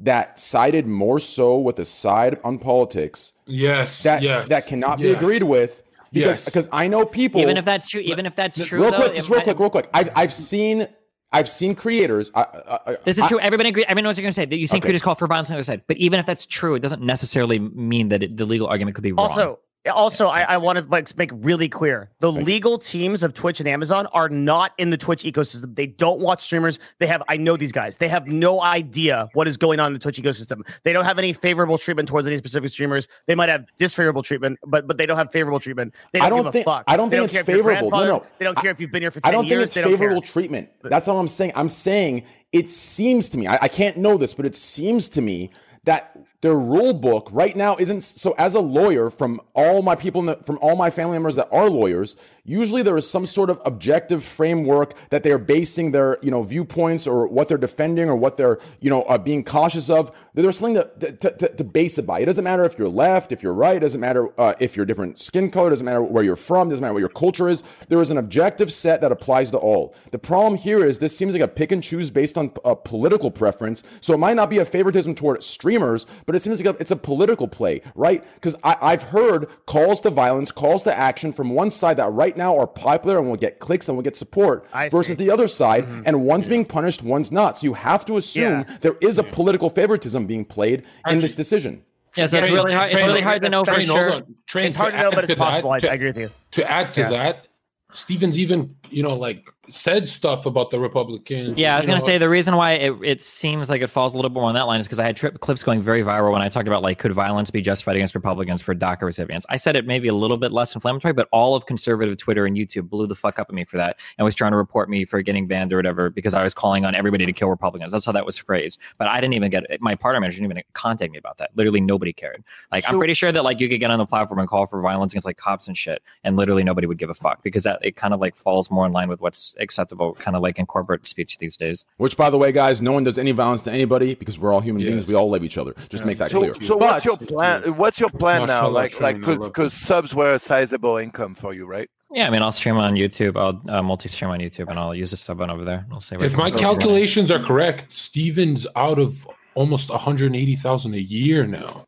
[SPEAKER 2] that sided more so with the side on politics
[SPEAKER 7] Yes.
[SPEAKER 2] that
[SPEAKER 7] yes,
[SPEAKER 2] that cannot be agreed with because
[SPEAKER 7] Yes.
[SPEAKER 2] because I know people
[SPEAKER 5] even if that's true, even if that's true,
[SPEAKER 2] real
[SPEAKER 5] though,
[SPEAKER 2] quick,
[SPEAKER 5] it
[SPEAKER 2] just real
[SPEAKER 5] might-
[SPEAKER 2] quick, real quick. I've I've seen I've seen creators. I, I, I,
[SPEAKER 5] This is
[SPEAKER 2] I-
[SPEAKER 5] true. Everybody agree. Everyone knows what you're going to say. That you think
[SPEAKER 2] Okay.
[SPEAKER 5] creators call for violence on the other side. But even if that's true, it doesn't necessarily mean that it, the legal argument could be wrong.
[SPEAKER 4] also, Also, I, I want to make really clear: the legal teams of Twitch and Amazon are not in the Twitch ecosystem. They don't watch streamers. They have I know these guys. They have no idea what is going on in the Twitch ecosystem. They don't have any favorable treatment towards any specific streamers. They might have disfavorable treatment, but but they don't have favorable treatment. They don't,
[SPEAKER 2] I don't
[SPEAKER 4] give a
[SPEAKER 2] think-
[SPEAKER 4] fuck.
[SPEAKER 2] I don't
[SPEAKER 4] They
[SPEAKER 2] think it's
[SPEAKER 4] if you're
[SPEAKER 2] favorable. No, no.
[SPEAKER 4] They don't care if you've been here for
[SPEAKER 2] I don't
[SPEAKER 4] years.
[SPEAKER 2] think it's favorable treatment. That's not what I'm saying. I'm saying it seems to me, I, I can't know this, but it seems to me that their rule book right now isn't so as a lawyer from all my people the, from all my family members that are lawyers usually there is some sort of objective framework that they're basing their you know viewpoints or what they're defending or what they're you know uh, being cautious of. There's something to, to, to, to base it by. It doesn't matter if you're left if you're right it doesn't matter uh, if you're different skin color it doesn't matter where you're from it doesn't matter what your culture is. There is an objective set that applies to all. The problem here is this seems like a pick and choose based on a political preference. So it might not be a favoritism toward streamers but it seems like a, it's a political play right? Because i've heard calls to violence calls to action from one side that right now are popular and will get clicks and will get support
[SPEAKER 4] I
[SPEAKER 2] versus
[SPEAKER 4] see.
[SPEAKER 2] the other side and one's being punished one's not so you have to assume
[SPEAKER 4] Yeah.
[SPEAKER 2] there is a political favoritism being played in this decision
[SPEAKER 5] Yeah, so it's really hard. It's really hard to know for
[SPEAKER 7] train, hold
[SPEAKER 5] sure.
[SPEAKER 4] It's hard to know, but it's
[SPEAKER 7] that-
[SPEAKER 4] possible. I,
[SPEAKER 7] to-
[SPEAKER 4] I agree with you.
[SPEAKER 7] to add to
[SPEAKER 4] Yeah.
[SPEAKER 7] that, Stevens even you know like said stuff about the Republicans.
[SPEAKER 5] Yeah, I was going to say the reason why it, it seems like it falls a little bit more on that line is because I had tri- clips going very viral when I talked about like could violence be justified against Republicans for DACA recipients. I said it may be a little bit less inflammatory, but all of conservative Twitter and YouTube blew the fuck up at me for that and was trying to report me for getting banned or whatever because I was calling on everybody to kill Republicans. That's how that was phrased. But I didn't even get my partner manager didn't even contact me about that. Literally nobody cared. Like I'm pretty sure that like you could get on the platform and call for violence against like cops and shit, and literally nobody would give a fuck because that it kind of like falls more in line with what's acceptable, kind of like in corporate speech these days.
[SPEAKER 2] which by the way guys no one does any violence to anybody because we're all human beings we all love each other just to make that
[SPEAKER 6] So,
[SPEAKER 2] clear
[SPEAKER 6] so what's your plan? What's your plan now?
[SPEAKER 7] Mashallah,
[SPEAKER 6] Like, like, cause, subs were a sizable income for you, right?
[SPEAKER 5] Yeah, I mean, I'll stream on YouTube. I'll uh, multi-stream on YouTube, and I'll use the sub button over there. I'll say
[SPEAKER 7] If my calculations are correct, Stevens out of almost 180,000 a year now.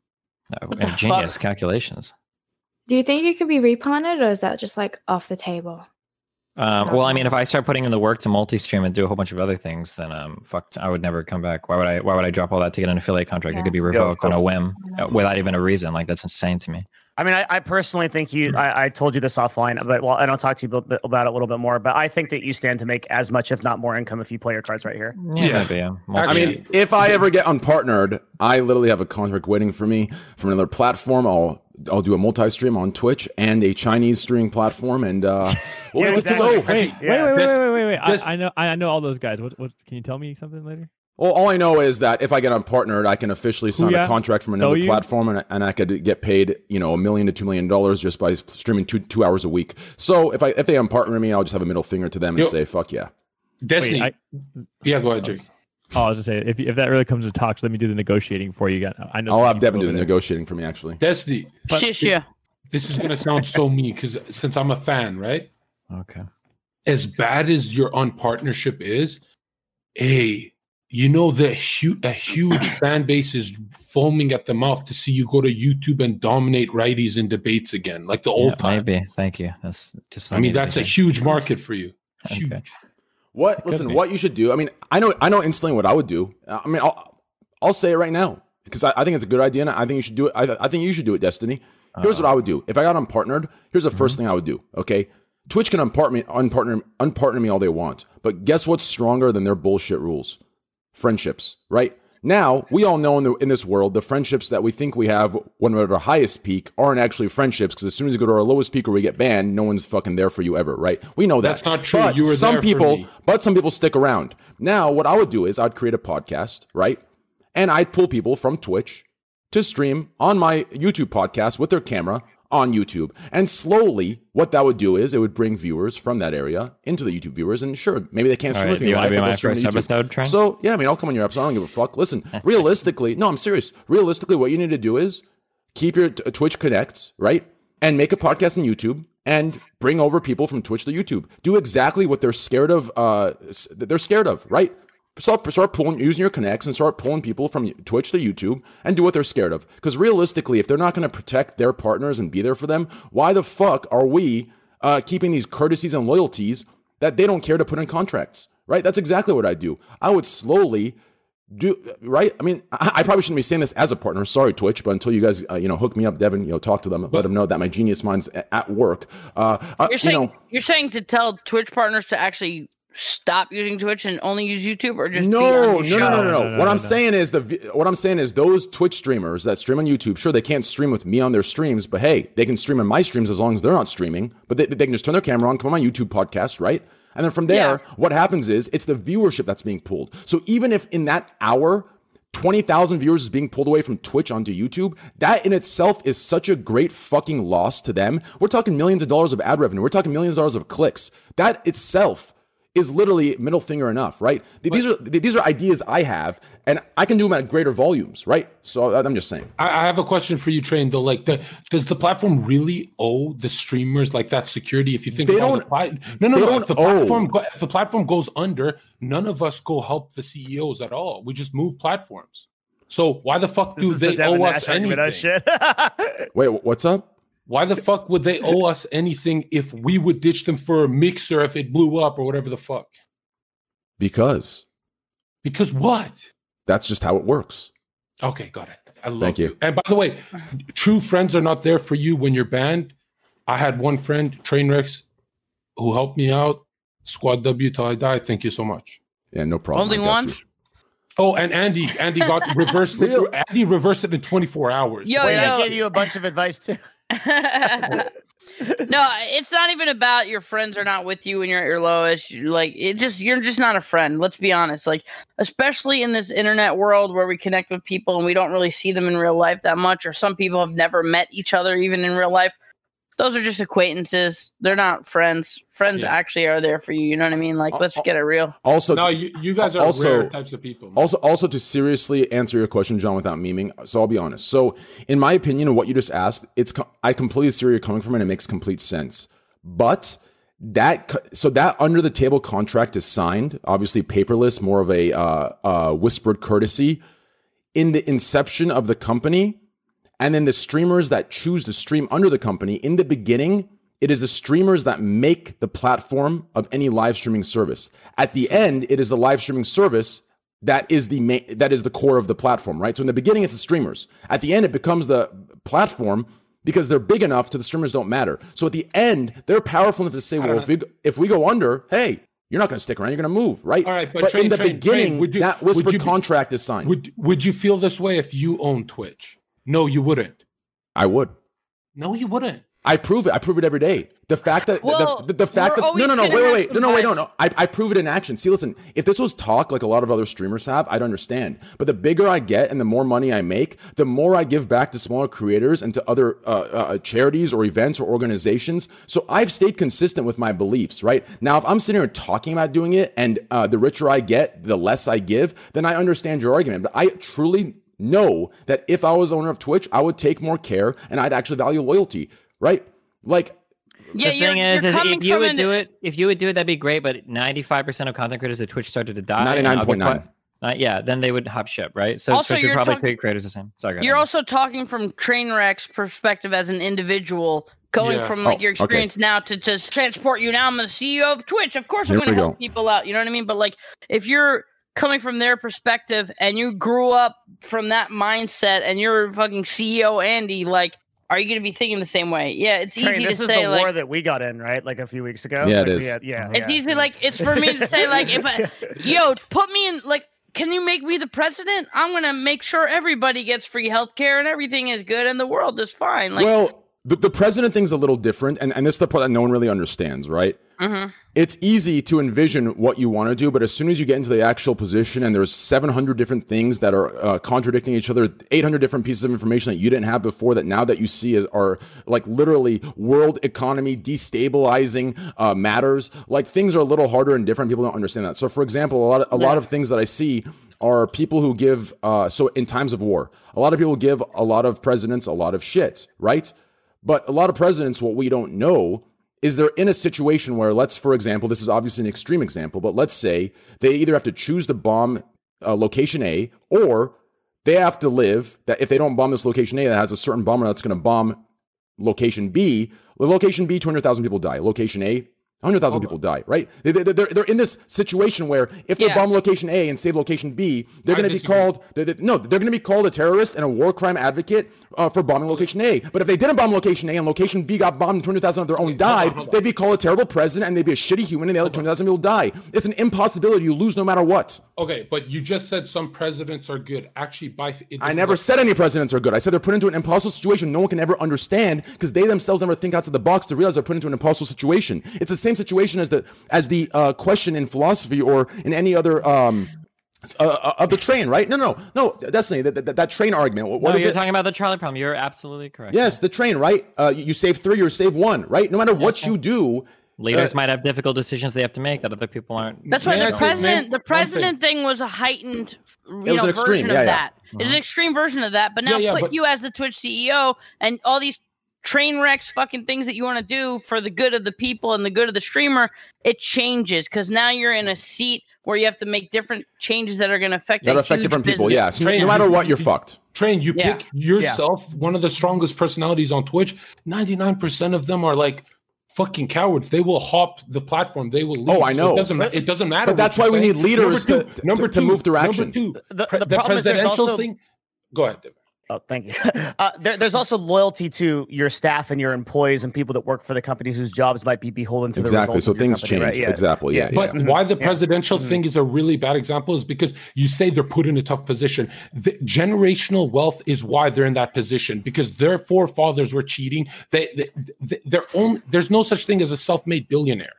[SPEAKER 5] no,
[SPEAKER 3] What the
[SPEAKER 5] uh, genius
[SPEAKER 3] fuck?
[SPEAKER 5] calculations.
[SPEAKER 8] Do you think it could be repunted, or is that just like off the table?
[SPEAKER 5] Um, well, I mean, if I start putting in the work to multi-stream and do a whole bunch of other things, then um, fuck, I would never come back. Why would I? Why would I drop all that to get an affiliate contract? It could be
[SPEAKER 6] of
[SPEAKER 5] revoked on a whim uh, without even a reason. Like that's insane to me.
[SPEAKER 4] I mean, I, I personally think you. I, I told you this offline, but well, I don't talk to you about, about it a little bit more. But I think that you stand to make as much, if not more, income if you play your cards right here.
[SPEAKER 5] Yeah,
[SPEAKER 7] Yeah.
[SPEAKER 5] maybe.
[SPEAKER 2] I mean, if I ever get unpartnered, I literally have a contract waiting for me from another platform. I'll I'll do a multi-stream on Twitch and a Chinese streaming platform, and uh, we'll
[SPEAKER 4] Yeah,
[SPEAKER 2] be good to
[SPEAKER 4] exactly.
[SPEAKER 2] go.
[SPEAKER 9] Wait,
[SPEAKER 4] Yeah.
[SPEAKER 9] wait, wait, wait, wait, wait, wait. I, I know, I know all those guys. What, what? Can you tell me something later?
[SPEAKER 2] Well, all I know is that if I get unpartnered, I can officially sign
[SPEAKER 9] Who
[SPEAKER 2] a contract from another
[SPEAKER 9] you?
[SPEAKER 2] platform, and, and I could get paid, you know, a million to two million dollars just by streaming two two hours a week. So if I if they unpartner me, I'll just have a middle finger to them and
[SPEAKER 7] Yo-
[SPEAKER 2] say, "Fuck yeah."
[SPEAKER 7] Destiny.
[SPEAKER 9] Wait,
[SPEAKER 7] yeah, go ahead, Jake.
[SPEAKER 9] Oh, I was just saying, if if that really comes to talks, let me do the negotiating for you. Again. I know.
[SPEAKER 2] I'll
[SPEAKER 9] some
[SPEAKER 2] have
[SPEAKER 9] people
[SPEAKER 2] Devin do the negotiating for me. Actually,
[SPEAKER 7] Destiny.
[SPEAKER 3] Shish, yeah.
[SPEAKER 7] This is gonna sound so mean because since I'm a fan, right?
[SPEAKER 5] Okay.
[SPEAKER 7] As bad as your unpartnership is, a you know the hu- a huge fan base is foaming at the mouth to see you go to YouTube and dominate righties in debates again, like the old
[SPEAKER 5] Yeah,
[SPEAKER 7] time.
[SPEAKER 5] maybe. Thank you. That's just. what
[SPEAKER 7] I mean, that's a
[SPEAKER 5] hear.
[SPEAKER 7] huge market for you. Huge.
[SPEAKER 5] Okay.
[SPEAKER 2] what?
[SPEAKER 9] could
[SPEAKER 2] Listen, what you should do. I mean, I know, I know instantly what I would do. I mean, I'll I'll say it right now because I, I think it's a good idea, and I think you should do it. I, I think you should do it, Destiny. Here's what uh-huh. I would do if I got unpartnered. Here's the 1st mm-hmm. thing I would do. Okay, Twitch can unpartner me, unpartner, unpartner me all they want, but guess what's stronger than their bullshit rules? Friendships, right? Now we all know in, the, in this world the friendships that we think we have when we're at our highest peak aren't actually friendships because as soon as you go to our lowest peak or we get banned, no one's fucking there for you ever, right? We know that.
[SPEAKER 7] That's not true.
[SPEAKER 2] But
[SPEAKER 7] You were
[SPEAKER 2] some people, but some people stick around. Now, what I would do is I'd create a podcast, right? And I'd pull people from Twitch to stream on my YouTube podcast with their camera on YouTube. And slowly, what that would do is it would bring viewers from that area into the YouTube viewers. And sure, maybe they can't stream
[SPEAKER 5] right,
[SPEAKER 2] with
[SPEAKER 5] you
[SPEAKER 2] live,
[SPEAKER 5] be my first episode, Trent?
[SPEAKER 2] So yeah, I mean, I'll come on your episode. I don't give a fuck. Listen, realistically, no, I'm serious. Realistically, what you need to do is keep your t- Twitch connects, right? And make a podcast on YouTube and bring over people from Twitch to YouTube. Do exactly what they're scared of. Uh, they're scared of, right? Start, start pulling, using your connects and start pulling people from Twitch to YouTube and do what they're scared of. Because realistically, if they're not going to protect their partners and be there for them, why the fuck are we uh, keeping these courtesies and loyalties that they don't care to put in contracts? Right? That's exactly what I do. I would slowly do right. I mean, I, I, probably shouldn't be saying this as a partner. Sorry, Twitch, but until you guys, uh, you know, hook me up, Devin, you know, talk to them, let them know that my genius mind's at work. Uh,
[SPEAKER 3] uh you're saying
[SPEAKER 2] you know,
[SPEAKER 3] you're saying to tell Twitch partners to actually stop using Twitch and only use YouTube, or just
[SPEAKER 2] no, no, no, no, no, no, What I'm saying is the what I'm saying is those Twitch streamers that stream on YouTube, sure they can't stream with me on their streams, but hey, they can stream on my streams as long as they're not streaming. But they, they can just turn their camera on, come on my YouTube podcast, right? And then from there, yeah. what happens is it's the viewership that's being pulled. So even if in that hour 20,000 viewers is being pulled away from Twitch onto YouTube. That in itself is such a great fucking loss to them. We're talking millions of dollars of ad revenue. We're talking millions of dollars of clicks. That itself is literally middle finger enough, right? These are these are ideas I have, and I can do them at greater volumes, right? So uh, I'm just saying.
[SPEAKER 7] I, have a question for you, Train. Though, like, the, does the platform really owe the streamers like that security? If you think
[SPEAKER 2] they
[SPEAKER 7] about
[SPEAKER 2] don't,
[SPEAKER 7] the no, no, no. If the platform go, if the platform goes under, none of us go help the CEOs at all. We just move platforms. So why the fuck do they the owe us anything?
[SPEAKER 2] Wait, what's up?
[SPEAKER 7] Why the fuck would they owe us anything if we would ditch them for a mixer if it blew up or whatever the fuck?
[SPEAKER 2] Because.
[SPEAKER 7] Because what?
[SPEAKER 2] That's just how it works.
[SPEAKER 7] Okay, got it. I love
[SPEAKER 2] Thank you. you.
[SPEAKER 7] And by the way, true friends are not there for you when you're banned. I had one friend, Trainwrecks, who helped me out. Squad W till I die. Thank you so much.
[SPEAKER 2] Yeah, no problem.
[SPEAKER 3] Only one. You.
[SPEAKER 7] Oh, and Andy, Andy got reversed it. Andy reversed it in 24 hours.
[SPEAKER 4] Yo, yo, I gave you a bunch of advice too.
[SPEAKER 3] no, it's not even about your friends are not with you when you're at your lowest. like it just you're just not a friend. Let's be honest. Like especially in this internet world where we connect with people and we don't really see them in real life that much, or some people have never met each other even in real life those are just acquaintances. They're not friends. Friends yeah. actually are there for you. You know what I mean? Like, let's get it real.
[SPEAKER 2] Also,
[SPEAKER 7] no, you, you guys are also, rare types of people.
[SPEAKER 2] Man. Also, also to seriously answer your question, John, without memeing. So I'll be honest. So, in my opinion, of what you just asked, it's I completely see where you're coming from, and it makes complete sense. But that so that under the table contract is signed, obviously paperless, more of a uh, uh, whispered courtesy. In the inception of the company, and then the streamers that choose to stream under the company in the beginning, it is the streamers that make the platform of any live streaming service. At the end, it is the live streaming service that is the main, that is the core of the platform, right? So in the beginning, it's the streamers. At the end, it becomes the platform because they're big enough to the streamers don't matter. So at the end, they're powerful enough to say, well, if we, if we go under, hey, you're not going to stick around. You're going to move, right?
[SPEAKER 7] All right,
[SPEAKER 2] but, but
[SPEAKER 7] train,
[SPEAKER 2] in the
[SPEAKER 7] train,
[SPEAKER 2] beginning,
[SPEAKER 7] train, would you,
[SPEAKER 2] that whispered
[SPEAKER 7] would you,
[SPEAKER 2] contract is signed.
[SPEAKER 7] Would Would you feel this way if you own Twitch? No, you wouldn't.
[SPEAKER 2] I would.
[SPEAKER 7] No, you wouldn't.
[SPEAKER 2] I prove it. I prove it every day. The fact that
[SPEAKER 3] well,
[SPEAKER 2] the, the, the fact that no no no wait wait wait no no wait no no I, I prove it in action. See listen if this was talk like a lot of other streamers have I'd understand. But the bigger I get and the more money I make, the more I give back to smaller creators and to other uh, uh, charities or events or organizations. So I've stayed consistent with my beliefs. Right now, if I'm sitting here talking about doing it and uh, the richer I get, the less I give, then I understand your argument. But I truly know that if I was owner of Twitch, I would take more care and I'd actually value loyalty, right? Like,
[SPEAKER 3] yeah,
[SPEAKER 5] the thing is, is if you would an... do it, if you would do it, that'd be great. But ninety-five percent of content creators at Twitch started to die.
[SPEAKER 2] Ninety-nine point nine.
[SPEAKER 5] Uh, yeah, then they would hop ship, right? So, also, you're probably talk- creators the same. Sorry,
[SPEAKER 3] you're also talking from Trainwreck's perspective as an individual, going yeah. from like oh, your experience okay. now to just transport you. Now I'm the CEO of Twitch. Of course, I'm going to help go. people out. You know what I mean? But like, if you're coming from their perspective and you grew up from that mindset and you're fucking CEO Andy, like, are you going to be thinking the same way? Yeah, it's
[SPEAKER 4] Train,
[SPEAKER 3] easy
[SPEAKER 4] this is the
[SPEAKER 3] like,
[SPEAKER 4] war that we got in, right? Like a few weeks ago.
[SPEAKER 2] Yeah,
[SPEAKER 4] like,
[SPEAKER 2] it is.
[SPEAKER 4] Had, yeah,
[SPEAKER 3] it's
[SPEAKER 4] yeah.
[SPEAKER 3] easy. Like it's for me to say, like, if I, yo, put me in, like, can you make me the president? I'm gonna make sure everybody gets free healthcare and everything is good and the world is fine. Like,
[SPEAKER 2] well, the, the president thing's a little different, and, and this is the part that no one really understands, right? Mm-hmm. It's easy to envision what you want to do, but as soon as you get into the actual position and there's 700 different things that are uh, contradicting each other, 800 different pieces of information that you didn't have before that now that you see is, are like literally world economy destabilizing uh, matters, like things are a little harder and different. People don't understand that. So, for example, a lot of, a yeah. lot of things that I see are people who give, uh, so in times of war, a lot of people give a lot of presidents a lot of shit, right? But a lot of presidents, what we don't know is they're in a situation where, let's, for example, this is obviously an extreme example, but let's say they either have to choose to bomb uh, location A or they have to live that if they don't bomb this location A that has a certain bomber that's going to bomb location B, location B, 200,000 people die. Location A, 100,000 people die, right? They, they, they're, they're in this situation where if they
[SPEAKER 3] Yeah.
[SPEAKER 2] bomb location A and save location B, they're going to be called, they're, they no, they're going to be called a terrorist and a war crime advocate uh, for bombing location A. But if they didn't bomb location A and location B got bombed and 200,000 of their own died,
[SPEAKER 7] on.
[SPEAKER 2] they'd be called a terrible president and they'd be a shitty human and the other 200,000 people die. It's an impossibility. You lose no matter what.
[SPEAKER 7] Okay, but you just said some presidents are good. Actually, by
[SPEAKER 2] I never
[SPEAKER 7] a-
[SPEAKER 2] said any presidents are good. I said they're put into an impossible situation no one can ever understand because they themselves never think outside the box to realize they're put into an impossible situation. It's the same situation as the as the uh, question in philosophy or in any other um, uh, uh, of the train, right? No, no, no, Destiny. That, that, that train argument. What
[SPEAKER 5] no,
[SPEAKER 2] is
[SPEAKER 5] you're
[SPEAKER 2] it?
[SPEAKER 5] talking about the trolley problem. You're absolutely correct.
[SPEAKER 2] yes, the train, right? Uh, you, you save three or save one, right? No matter what you do.
[SPEAKER 5] Leaders
[SPEAKER 2] uh,
[SPEAKER 5] might have difficult decisions they have to make that other people aren't.
[SPEAKER 3] That's why the president, the president thing was a heightened, you
[SPEAKER 2] was
[SPEAKER 3] know,
[SPEAKER 2] extreme,
[SPEAKER 3] version
[SPEAKER 2] yeah,
[SPEAKER 3] of
[SPEAKER 2] yeah.
[SPEAKER 3] that. It's an extreme version of that. But now
[SPEAKER 7] Yeah, yeah,
[SPEAKER 3] put
[SPEAKER 7] but-
[SPEAKER 3] you as the Twitch CEO and all these train wrecks, fucking things that you want to do for the good of the people and the good of the streamer. It changes because now you're in a seat where you have to make different changes that are going to affect.
[SPEAKER 2] That'll affect different people.
[SPEAKER 3] business.
[SPEAKER 2] Yeah. So
[SPEAKER 7] Train,
[SPEAKER 2] no matter what, you're
[SPEAKER 7] you-
[SPEAKER 2] fucked.
[SPEAKER 7] Train, you
[SPEAKER 3] Yeah.
[SPEAKER 7] pick yourself one of the strongest personalities on Twitch. 99% of them are like fucking cowards. They will hop the platform. They will oh, leave.
[SPEAKER 2] Oh, I
[SPEAKER 7] So
[SPEAKER 2] know.
[SPEAKER 7] it doesn't, ma- it doesn't matter.
[SPEAKER 2] But that's why
[SPEAKER 7] you
[SPEAKER 2] we
[SPEAKER 7] say.
[SPEAKER 2] need leaders
[SPEAKER 7] number
[SPEAKER 2] to-
[SPEAKER 7] two, number
[SPEAKER 2] to- to
[SPEAKER 7] two,
[SPEAKER 2] move direction.
[SPEAKER 7] Number two,
[SPEAKER 4] The-
[SPEAKER 7] pre-
[SPEAKER 4] the
[SPEAKER 7] the,
[SPEAKER 4] problem is there's
[SPEAKER 7] presidential
[SPEAKER 4] also-
[SPEAKER 7] thing. Go ahead. David.
[SPEAKER 4] Oh, thank you. Uh, there, there's also loyalty to your staff and your employees and people that work for the companies whose jobs might be beholden to the
[SPEAKER 2] Exactly.
[SPEAKER 4] results
[SPEAKER 2] So
[SPEAKER 4] of your
[SPEAKER 2] things
[SPEAKER 4] company,
[SPEAKER 2] change.
[SPEAKER 4] right? Yeah.
[SPEAKER 2] Exactly. Yeah.
[SPEAKER 7] But
[SPEAKER 2] yeah.
[SPEAKER 7] why the presidential
[SPEAKER 2] Mm-hmm.
[SPEAKER 7] thing is a really bad example is because you say they're put in a tough position. The generational wealth is why they're in that position because their forefathers were cheating. They, they, they they're only there's no such thing as a self-made billionaire.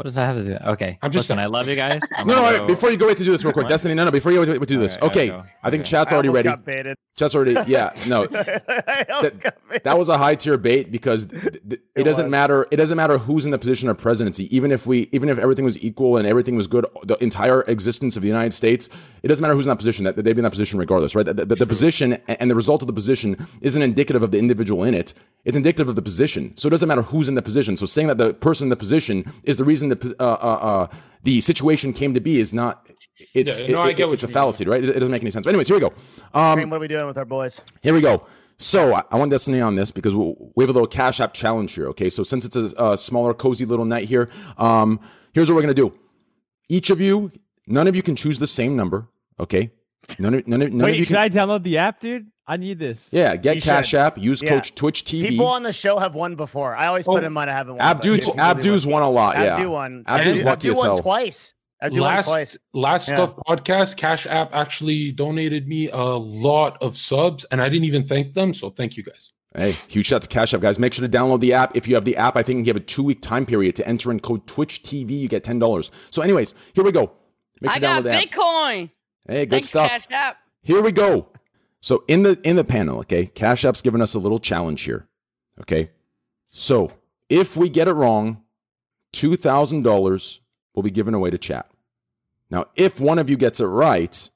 [SPEAKER 5] What does that have to do? Okay,
[SPEAKER 7] I'm just
[SPEAKER 5] listen.
[SPEAKER 7] saying.
[SPEAKER 5] I love you guys. I'm
[SPEAKER 2] No, no,
[SPEAKER 5] gonna go-
[SPEAKER 2] before you go wait to do this real quick,
[SPEAKER 5] What?
[SPEAKER 2] Destiny. No, no, before you go wait to do this.
[SPEAKER 5] All right,
[SPEAKER 2] okay,
[SPEAKER 5] I'll go.
[SPEAKER 2] I think
[SPEAKER 5] Okay.
[SPEAKER 2] chat's
[SPEAKER 4] I
[SPEAKER 2] already
[SPEAKER 4] almost
[SPEAKER 2] ready.
[SPEAKER 4] got baited.
[SPEAKER 2] Chat's already. Yeah, no,
[SPEAKER 4] I
[SPEAKER 2] that,
[SPEAKER 4] got baited.
[SPEAKER 2] that was a high tier bait because th- th- it,
[SPEAKER 4] It
[SPEAKER 2] doesn't
[SPEAKER 4] was.
[SPEAKER 2] matter. It doesn't matter who's in the position of presidency. Even if we, even if everything was equal and everything was good, the entire existence of the United States, it doesn't matter who's in that position. That that they'd be in that position regardless, right? The, the, the position and the result of the position isn't indicative of the individual in it. It's indicative of the position. So it doesn't matter who's in the position. So saying that the person in the position is the reason the uh, uh, uh, the situation came to be is not. It's
[SPEAKER 7] Yeah, no,
[SPEAKER 2] it-
[SPEAKER 7] I get
[SPEAKER 2] it- it's a
[SPEAKER 7] you mean.
[SPEAKER 2] fallacy, right? It, it doesn't make any sense. But anyways, here we go. Um,
[SPEAKER 4] Train, what are we doing with our boys?
[SPEAKER 2] here we go. So I I want Destiny on this because we we have a little Cash App challenge here. Okay, so since it's a, a smaller, cozy little night here, um, here's what we're gonna do. Each of you, none of you can choose the same number. Okay, none of none of none
[SPEAKER 9] Wait,
[SPEAKER 2] of you
[SPEAKER 9] should
[SPEAKER 2] can.
[SPEAKER 9] I download the app, dude? I need this.
[SPEAKER 2] yeah, get
[SPEAKER 4] You
[SPEAKER 2] Cash
[SPEAKER 4] should.
[SPEAKER 2] App. Use
[SPEAKER 4] Yeah.
[SPEAKER 2] Coach Twitch TV.
[SPEAKER 4] People on the show have won before. I always put
[SPEAKER 7] Oh,
[SPEAKER 4] in mine. I haven't won. but
[SPEAKER 2] Abdu's
[SPEAKER 4] people do
[SPEAKER 2] Abdu's won a lot. Yeah,
[SPEAKER 4] Abdu won.
[SPEAKER 2] Abdu's
[SPEAKER 4] Abdu-
[SPEAKER 2] lucky
[SPEAKER 4] Abdu
[SPEAKER 2] as
[SPEAKER 4] won
[SPEAKER 2] hell.
[SPEAKER 4] twice. Abdu won
[SPEAKER 7] last
[SPEAKER 4] twice.
[SPEAKER 7] last
[SPEAKER 4] Yeah.
[SPEAKER 7] stuff podcast, Cash App actually donated me a lot of subs, and I didn't even thank them. So thank you guys.
[SPEAKER 2] Hey, huge shout out to Cash App, guys. Make sure to download the app. If you have the app, I think you have a two week time period to enter in code Twitch TV. You get ten dollars. So, anyways, here we go. Make
[SPEAKER 3] I
[SPEAKER 2] sure to download
[SPEAKER 3] got
[SPEAKER 2] the app.
[SPEAKER 3] Bitcoin.
[SPEAKER 2] Hey, good
[SPEAKER 3] Thanks,
[SPEAKER 2] stuff.
[SPEAKER 3] Cash App.
[SPEAKER 2] Here we go. So in the in the panel, okay, Cash App's given us a little challenge here. Okay. So if we get it wrong, two thousand dollars will be given away to chat. Now, if one of you gets it right,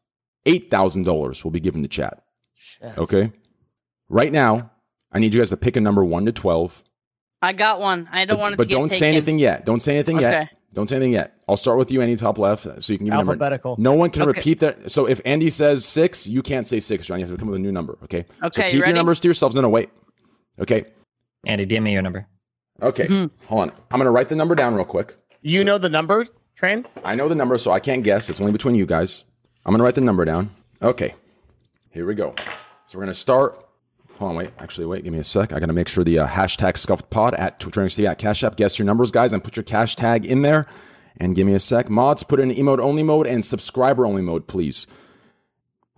[SPEAKER 2] eight thousand dollars will be given to chat.
[SPEAKER 4] Shit.
[SPEAKER 2] Okay. Right now, I need you guys to pick a number one to twelve.
[SPEAKER 3] I got one. I don't
[SPEAKER 2] but,
[SPEAKER 3] want it
[SPEAKER 2] but
[SPEAKER 3] to get
[SPEAKER 2] don't say
[SPEAKER 3] taken.
[SPEAKER 2] anything yet. Don't say anything yet.
[SPEAKER 3] Okay.
[SPEAKER 2] Don't say anything yet. I'll start with you, Andy, top left, so you can give me a.
[SPEAKER 4] Alphabetical.
[SPEAKER 2] No one can
[SPEAKER 3] Okay.
[SPEAKER 2] repeat that. So if Andy says six, you can't say six, John. You have to come with a new number. Okay. So
[SPEAKER 3] Okay,
[SPEAKER 2] keep
[SPEAKER 3] you
[SPEAKER 2] your numbers to yourselves. No, no, wait. Okay.
[SPEAKER 5] Andy, DM me your number.
[SPEAKER 2] Okay.
[SPEAKER 3] Mhm.
[SPEAKER 2] Hold on. I'm gonna write the number down real quick.
[SPEAKER 4] You know the number, Train?
[SPEAKER 2] I know the number, so I can't guess. It's only between you guys. I'm gonna write the number down. Okay. Here we go. So we're gonna start. Hold on, wait. Actually, wait. Give me a sec. I gotta make sure the uh, hashtag scuffed pod at Twitch at Cash App. Guess your numbers, guys, and put your cash tag in there. And give me a sec. Mods, put in emote only mode and subscriber only mode, please.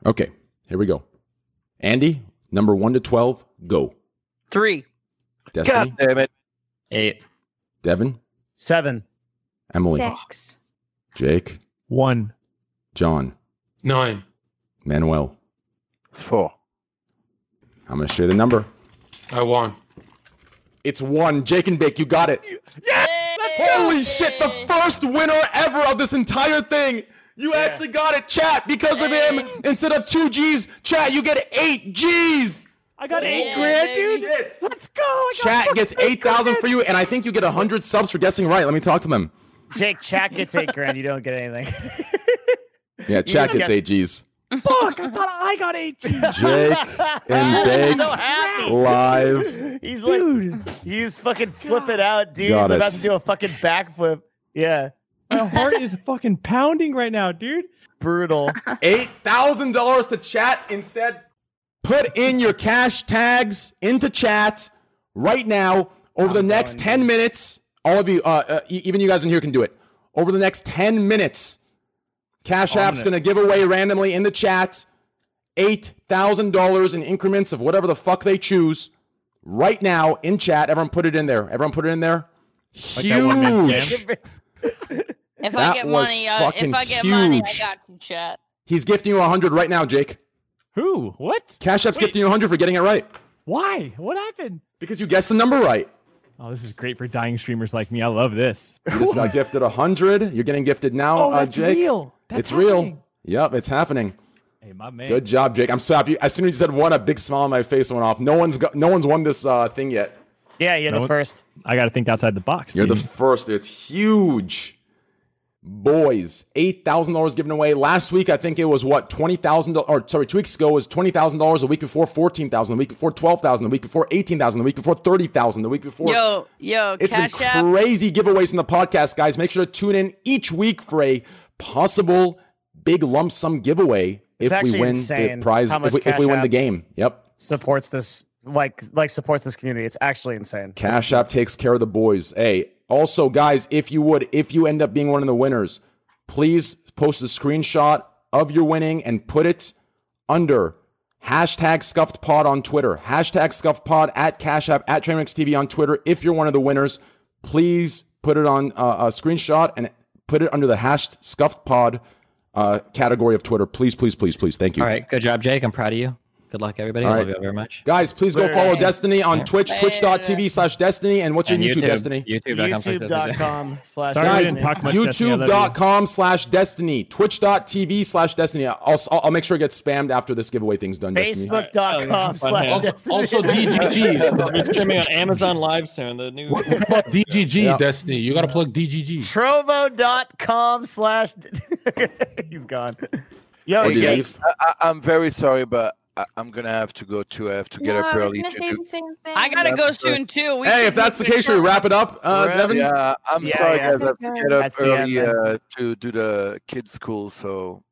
[SPEAKER 2] Okay. Here we go. Andy, number one to twelve, go.
[SPEAKER 3] Three.
[SPEAKER 2] Destiny,
[SPEAKER 6] God damn it.
[SPEAKER 5] Eight.
[SPEAKER 2] Devin,
[SPEAKER 4] Seven.
[SPEAKER 2] Emily,
[SPEAKER 8] Six.
[SPEAKER 2] Jake,
[SPEAKER 9] One.
[SPEAKER 2] John,
[SPEAKER 7] Nine.
[SPEAKER 2] Manuel.
[SPEAKER 6] Four.
[SPEAKER 2] I'm gonna share the number.
[SPEAKER 7] I won.
[SPEAKER 2] It's one. Jake and Bake, you got it. Holy shit, the first winner ever of this entire thing. You actually got it, chat. Because of him, instead of two G's, chat, you get eight G's.
[SPEAKER 9] I got eight
[SPEAKER 3] Yeah,
[SPEAKER 9] grand, dude.
[SPEAKER 2] Shit.
[SPEAKER 9] Let's go. I got
[SPEAKER 2] Chat gets 8,000 for you, and I think you get 100 subs for guessing right. Let me talk to them.
[SPEAKER 4] Jake, chat gets eight grand. You don't get anything.
[SPEAKER 2] Yeah, chat gets
[SPEAKER 4] guessed-
[SPEAKER 2] eight G's.
[SPEAKER 9] Fuck! I thought I got eight G's.
[SPEAKER 2] Jake and
[SPEAKER 4] He's
[SPEAKER 2] Big
[SPEAKER 4] so happy.
[SPEAKER 2] live.
[SPEAKER 4] He's like,
[SPEAKER 9] Dude,
[SPEAKER 4] he's fucking flipping out, dude.
[SPEAKER 2] Got
[SPEAKER 4] he's about
[SPEAKER 2] it.
[SPEAKER 4] to do a fucking backflip. Yeah,
[SPEAKER 9] my heart is fucking pounding right now, dude.
[SPEAKER 4] brutal.
[SPEAKER 2] Eight thousand dollars to chat instead. Put in your cash tags into chat right now. Over the
[SPEAKER 4] I'm
[SPEAKER 2] next
[SPEAKER 4] going,
[SPEAKER 2] ten minutes, all of you, uh, uh, even you guys in here can do it. Over the next ten minutes, Cash
[SPEAKER 4] I'm
[SPEAKER 2] App's
[SPEAKER 4] gonna-
[SPEAKER 2] gonna give away randomly in the chat eight thousand dollars in increments of whatever the fuck they choose. Right now in chat, everyone put it in there. Everyone put it in there.
[SPEAKER 9] Like that
[SPEAKER 2] Huge.
[SPEAKER 9] scam?
[SPEAKER 3] If
[SPEAKER 2] That
[SPEAKER 3] I get money, uh,
[SPEAKER 2] fucking
[SPEAKER 3] if I get money, I got you, chat.
[SPEAKER 2] He's gifting you a hundred right now, Jake.
[SPEAKER 9] Who? What?
[SPEAKER 2] Cash App's
[SPEAKER 9] Wait.
[SPEAKER 2] gifting you a hundred for getting it right
[SPEAKER 9] Why? What happened?
[SPEAKER 2] because you guessed the number right.
[SPEAKER 9] Oh, this is great for dying streamers like me. I love this.
[SPEAKER 2] You just got gifted a hundred. You're getting gifted now,
[SPEAKER 9] Oh,
[SPEAKER 2] uh,
[SPEAKER 9] that's
[SPEAKER 2] Jake.
[SPEAKER 9] real. That's
[SPEAKER 2] it's real. Yep, it's happening.
[SPEAKER 9] Hey, my man.
[SPEAKER 2] Good job, Jake. I'm so happy. As soon as you said one, a big smile on my face went off. No one's got, no one's won this uh, thing yet.
[SPEAKER 4] Yeah, you're
[SPEAKER 9] No
[SPEAKER 4] the
[SPEAKER 9] one-
[SPEAKER 4] first.
[SPEAKER 9] I got to think outside the box.
[SPEAKER 2] You're the first. It's huge. Boys, eight thousand dollars given away last week. I think it was what twenty thousand or sorry, two weeks ago was twenty thousand dollars. The week before fourteen thousand. The week before twelve thousand. The week before eighteen thousand. The week before thirty thousand. The week before.
[SPEAKER 3] Yo, yo,
[SPEAKER 2] It's been
[SPEAKER 3] Cash App.
[SPEAKER 2] crazy giveaways in the podcast, guys. Make sure to tune in each week for a possible big lump sum giveaway if we win the prize. If we, if we win the game, yep.
[SPEAKER 4] Supports this like like supports this community. It's actually insane.
[SPEAKER 2] Cash App takes care of the boys. Hey, also, guys, if you would, if you end up being one of the winners, please post a screenshot of your winning and put it under hashtag scuffed pod on Twitter, hashtag scuffed pod at Cash App at Trainwrecks TV on Twitter. If you're one of the winners, please put it on uh, a screenshot and put it under the hashed scuffed pod uh, category of Twitter. Please, please, please, please. Thank you.
[SPEAKER 5] All right, good job, Jake. I'm proud of you. Good luck, everybody.
[SPEAKER 2] All
[SPEAKER 5] I love you very much.
[SPEAKER 2] Guys, please go follow Destiny on Twitch,
[SPEAKER 3] Later.
[SPEAKER 2] twitch.tv slash Destiny. And what's your
[SPEAKER 5] And
[SPEAKER 2] YouTube, Destiny?
[SPEAKER 5] YouTube.com. slash Destiny.
[SPEAKER 4] YouTube.com slash
[SPEAKER 9] Sorry didn't talk much. Destiny. I love
[SPEAKER 2] youtube.com slash destiny twitch.tv slash destiny I'll, I'll, I'll make sure it gets spammed after this giveaway thing's done destiny
[SPEAKER 4] Facebook.com slash
[SPEAKER 7] Also,
[SPEAKER 4] Destiny.
[SPEAKER 7] also DGG.
[SPEAKER 5] We're streaming on Amazon Live soon. The new.
[SPEAKER 7] What about DGG,
[SPEAKER 2] Yeah.
[SPEAKER 7] Destiny? You got to plug DGG.
[SPEAKER 4] Trovo.com slash he's gone. Yo,
[SPEAKER 2] Or do
[SPEAKER 4] Jake.
[SPEAKER 6] I, I, I'm very sorry, but I, I'm gonna have to go to. I have to get
[SPEAKER 8] no,
[SPEAKER 6] up early
[SPEAKER 8] gonna
[SPEAKER 6] do.
[SPEAKER 8] same thing.
[SPEAKER 3] I gotta go
[SPEAKER 6] good.
[SPEAKER 3] soon too. We
[SPEAKER 2] hey if that's the case should we wrap it up uh,
[SPEAKER 4] Right.
[SPEAKER 2] Devin?
[SPEAKER 6] Yeah, I'm
[SPEAKER 4] Yeah,
[SPEAKER 6] sorry,
[SPEAKER 4] yeah.
[SPEAKER 6] guys. I have to get up
[SPEAKER 4] That's
[SPEAKER 6] early
[SPEAKER 4] end,
[SPEAKER 6] uh, to do the kids' school. So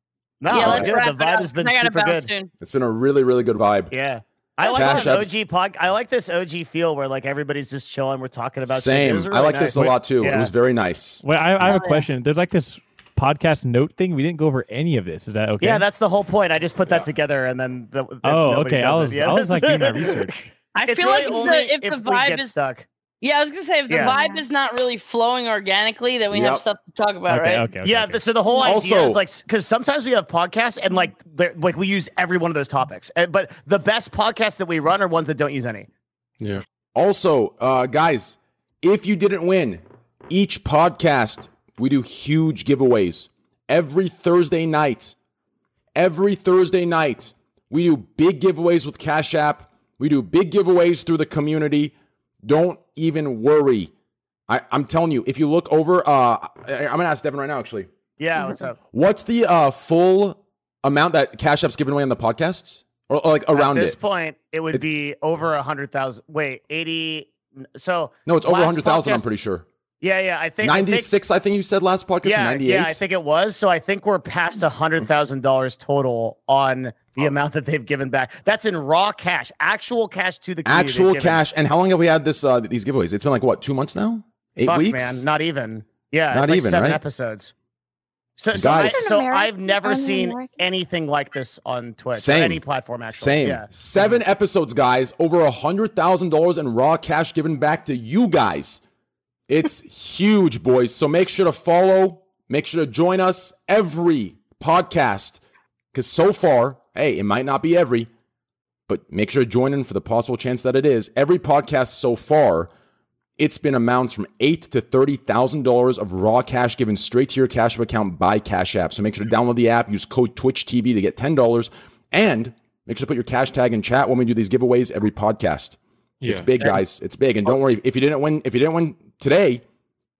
[SPEAKER 4] no,
[SPEAKER 3] yeah, let's wrap
[SPEAKER 4] The
[SPEAKER 3] it
[SPEAKER 4] vibe
[SPEAKER 3] up,
[SPEAKER 4] has been
[SPEAKER 3] I
[SPEAKER 4] super good.
[SPEAKER 3] soon.
[SPEAKER 2] it's been a really really good vibe
[SPEAKER 4] Yeah. I like
[SPEAKER 2] Cash
[SPEAKER 4] this
[SPEAKER 2] App.
[SPEAKER 4] OG pod. I like this OG feel where like everybody's just chilling. We're talking about shit.
[SPEAKER 2] Same
[SPEAKER 4] was
[SPEAKER 2] i like
[SPEAKER 4] nice.
[SPEAKER 2] this a lot too it was very nice
[SPEAKER 9] Wait, I, I have a question. There's like this podcast note thing. We didn't go over any of this. Is that okay?
[SPEAKER 4] Yeah, that's the whole point. I just put that together, and then the,
[SPEAKER 9] Oh, okay. I was I was like doing my research.
[SPEAKER 3] I
[SPEAKER 4] It's
[SPEAKER 3] feel
[SPEAKER 4] really
[SPEAKER 3] like if
[SPEAKER 4] only
[SPEAKER 3] the, if,
[SPEAKER 4] if
[SPEAKER 3] the vibe is
[SPEAKER 4] stuck.
[SPEAKER 3] yeah, I was gonna say if the
[SPEAKER 4] Yeah.
[SPEAKER 3] vibe is not really flowing organically, then we
[SPEAKER 2] Yep.
[SPEAKER 3] have stuff to talk about,
[SPEAKER 9] okay,
[SPEAKER 3] right?
[SPEAKER 9] okay, okay.
[SPEAKER 4] yeah,
[SPEAKER 9] okay.
[SPEAKER 4] so the whole idea
[SPEAKER 2] Also-
[SPEAKER 4] is like because sometimes we have podcasts and like like we use every one of those topics, but the best podcasts that we run are ones that don't use any.
[SPEAKER 7] Yeah.
[SPEAKER 2] also uh, guys if you didn't win each podcast we do huge giveaways every thursday night every thursday night we do big giveaways with cash app we do big giveaways through the community don't even worry I, i'm telling you if you look over uh, I- i'm gonna ask devin right now actually
[SPEAKER 4] Yeah, what's up?
[SPEAKER 2] what's the uh, full amount that cash app's given away on the podcasts or, or, like around
[SPEAKER 4] At this
[SPEAKER 2] it
[SPEAKER 4] point, it would
[SPEAKER 2] It's-
[SPEAKER 4] be over a hundred thousand. Wait, eighty. So
[SPEAKER 2] no it's over
[SPEAKER 4] a
[SPEAKER 2] 100000 i'm pretty sure
[SPEAKER 4] yeah, yeah. I think I think-
[SPEAKER 2] 96 I think you said last podcast
[SPEAKER 4] yeah,
[SPEAKER 2] 98
[SPEAKER 4] yeah, I think it was. So I think we're past a hundred thousand dollars total on
[SPEAKER 2] Oh.
[SPEAKER 4] the amount that they've given back. That's in raw cash, actual cash to the community
[SPEAKER 2] actual cash and how long have we had this uh these giveaways it's been like what two months now eight
[SPEAKER 4] Fuck,
[SPEAKER 2] weeks
[SPEAKER 4] man, not even. Yeah,
[SPEAKER 2] Not
[SPEAKER 4] it's like
[SPEAKER 2] even,
[SPEAKER 4] seven
[SPEAKER 2] right?
[SPEAKER 4] episodes. So, so, I,
[SPEAKER 2] Guys-
[SPEAKER 4] so
[SPEAKER 8] American-
[SPEAKER 4] I've never seen anything like this on Twitch
[SPEAKER 2] Same.
[SPEAKER 4] or any platform. Actually,
[SPEAKER 2] same
[SPEAKER 4] Yeah.
[SPEAKER 2] seven episodes guys over a hundred thousand dollars in raw cash given back to you guys it's huge boys so make sure to follow make sure to join us every podcast because so far hey it might not be every but make sure to join in for the possible chance that it is every podcast so far it's been amounts from eight to thirty thousand dollars of raw cash given straight to your Cash App account by Cash App. So make sure to download the app, use code Twitch TV to get ten dollars, and make sure to put your cash tag in chat when we do these giveaways every podcast. It's big, guys. It's big, and don't worry if you didn't win. If you didn't win today,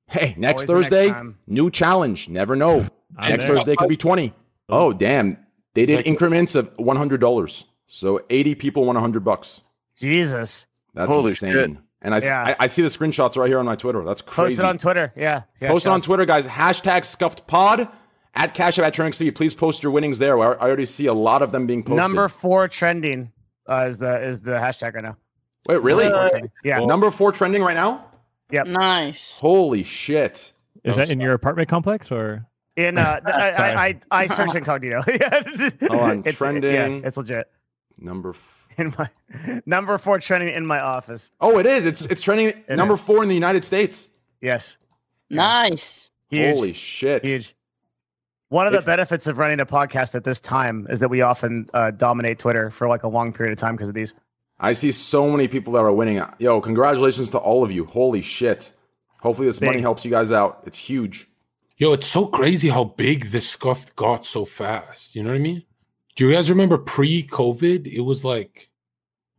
[SPEAKER 2] hey, next
[SPEAKER 4] Always the next
[SPEAKER 2] Thursday, new challenge. Never know. Next
[SPEAKER 9] there.
[SPEAKER 2] Thursday could be twenty. Oh damn! They did increments of one hundred dollars. So eighty people won hundred bucks.
[SPEAKER 4] Jesus.
[SPEAKER 2] That's
[SPEAKER 6] Holy
[SPEAKER 2] insane.
[SPEAKER 6] shit.
[SPEAKER 2] And I, s-
[SPEAKER 4] Yeah.
[SPEAKER 2] I I see the screenshots right here on my Twitter. That's crazy.
[SPEAKER 4] Post it on Twitter. Yeah. yeah
[SPEAKER 2] Post it on Twitter, guys. Hashtag scuffed pod at Cash App at Trainwrecks TV. Please post your winnings there. I I already see a lot of them being posted.
[SPEAKER 4] Number four trending uh, is the is the hashtag right now.
[SPEAKER 2] Wait, really?
[SPEAKER 4] Number four trending. Yeah.
[SPEAKER 2] Number four trending right now?
[SPEAKER 4] Yep.
[SPEAKER 3] Nice.
[SPEAKER 2] Holy shit.
[SPEAKER 9] Is that in your apartment complex or?
[SPEAKER 4] In uh, I, I, I I search incognito. yeah.
[SPEAKER 2] Hold on,
[SPEAKER 4] It's-
[SPEAKER 2] trending.
[SPEAKER 4] Yeah, it's legit.
[SPEAKER 2] Number f-
[SPEAKER 4] In my number four trending in my office.
[SPEAKER 2] Oh, it is. It's it's trending
[SPEAKER 4] It
[SPEAKER 2] number
[SPEAKER 4] is.
[SPEAKER 2] four in the United States.
[SPEAKER 4] Yes.
[SPEAKER 3] Nice.
[SPEAKER 4] Huge.
[SPEAKER 2] Holy shit.
[SPEAKER 4] Huge. One of the
[SPEAKER 2] It's-
[SPEAKER 4] benefits of running a podcast at this time is that we often uh, dominate Twitter for like a long period of time because of these.
[SPEAKER 2] I see so many people that are winning. Yo, congratulations to all of you. Holy shit. Hopefully this money helps you guys out. It's huge.
[SPEAKER 7] Yo, it's so crazy how big this scuffed got so fast. You know what I mean? Do you guys remember pre-COVID? It was like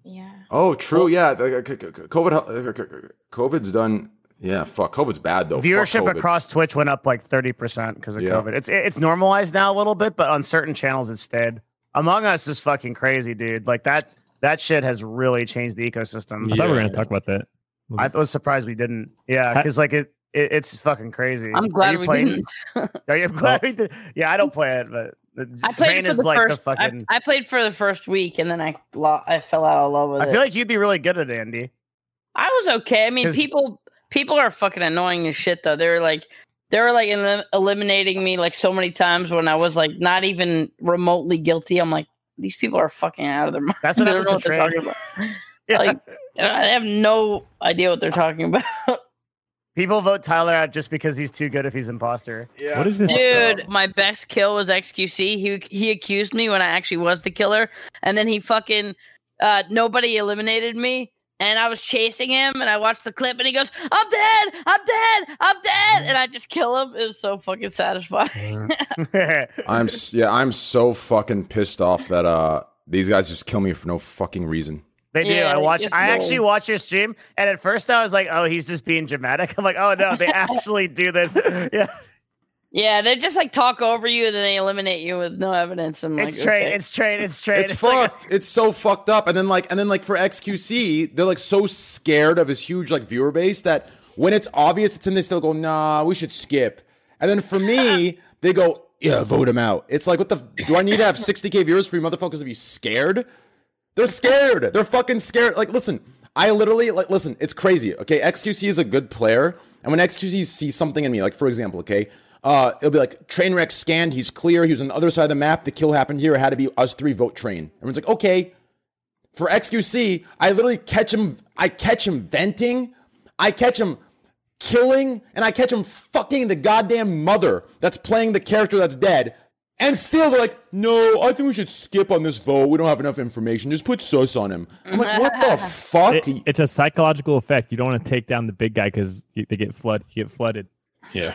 [SPEAKER 8] Yeah.
[SPEAKER 2] Oh, true. Yeah. COVID uh, c- c- COVID's done. Yeah, fuck. COVID's bad though.
[SPEAKER 4] Viewership
[SPEAKER 2] COVID.
[SPEAKER 4] across Twitch went up like thirty percent because of
[SPEAKER 2] Yeah.
[SPEAKER 4] COVID. It's it's normalized now a little bit, but on certain channels it stayed. Among Us is fucking crazy, dude. Like that that shit has really changed the ecosystem.
[SPEAKER 9] I thought we were going to talk about that.
[SPEAKER 4] I was surprised we didn't. Yeah, because like it, it it's fucking crazy.
[SPEAKER 3] I'm
[SPEAKER 4] Are
[SPEAKER 3] glad
[SPEAKER 4] you
[SPEAKER 3] we
[SPEAKER 4] playing-
[SPEAKER 3] didn't.
[SPEAKER 4] Are you glad we did? Yeah, I don't play it, but
[SPEAKER 3] I played
[SPEAKER 4] Train
[SPEAKER 3] for the
[SPEAKER 4] like
[SPEAKER 3] first.
[SPEAKER 4] the fucking.
[SPEAKER 3] I, I played for the first week, and then I lo- I fell out of love with
[SPEAKER 4] I
[SPEAKER 3] it.
[SPEAKER 4] I feel like you'd be really good at it, Andy.
[SPEAKER 3] I was okay. I mean, people people are fucking annoying as shit though. They were like they were like elim- eliminating me like so many times when I was like not even remotely guilty. I'm like these people are fucking out of their mind.
[SPEAKER 4] That's what
[SPEAKER 3] they don't know what they're talking about.
[SPEAKER 4] Yeah.
[SPEAKER 3] Like I have no idea what they're talking about.
[SPEAKER 4] People vote Tyler out just because he's too good if he's imposter.
[SPEAKER 2] Yeah,
[SPEAKER 9] What
[SPEAKER 2] it's
[SPEAKER 9] is this-
[SPEAKER 3] Dude,
[SPEAKER 2] up.
[SPEAKER 3] my best kill was xQc. He he accused me when I actually was the killer, and then he fucking uh nobody eliminated me. And I was chasing him, and I watched the clip, and he goes, "I'm dead, I'm dead, I'm dead," and I just kill him. It was so fucking satisfying.
[SPEAKER 2] I'm yeah, I'm so fucking pissed off that uh these guys just kill me for no fucking reason.
[SPEAKER 4] They do.
[SPEAKER 3] Yeah,
[SPEAKER 4] I watch. I actually watched your stream, and at first I was like, "Oh, he's just being dramatic." I'm like, "Oh no, they actually do this." yeah,
[SPEAKER 3] yeah, they just like talk over you, and then they eliminate you with no evidence. I'm like,
[SPEAKER 4] it's train.
[SPEAKER 3] okay.
[SPEAKER 4] It's train. It's train.
[SPEAKER 2] It's,
[SPEAKER 4] like-
[SPEAKER 2] fucked. it's so fucked up. And then like and then like for xQc, they're like so scared of his huge like viewer base that when it's obvious it's in, they still go, nah, we should skip. And then for me, they go, yeah, vote him out. It's like, what the? Do I need to have 60k viewers for you motherfuckers to be scared? They're scared. They're fucking scared. Like, listen, I literally like listen. It's crazy. Okay, xQc is a good player, and when xQc sees something in me, like for example, okay, uh, it'll be like train wreck scanned. He's clear. He was on the other side of the map. The kill happened here. It had to be us three vote train. Everyone's like, okay. For xQc, I literally catch him. I catch him venting. I catch him killing, and I catch him fucking the goddamn mother that's playing the character that's dead. And still, they're like, no, I think we should skip on this vote. We don't have enough information. Just put sus on him. I'm like, what the fuck?
[SPEAKER 9] It- it's a psychological effect. You don't want to take down the big guy because they get flood. You get flooded.
[SPEAKER 7] yeah.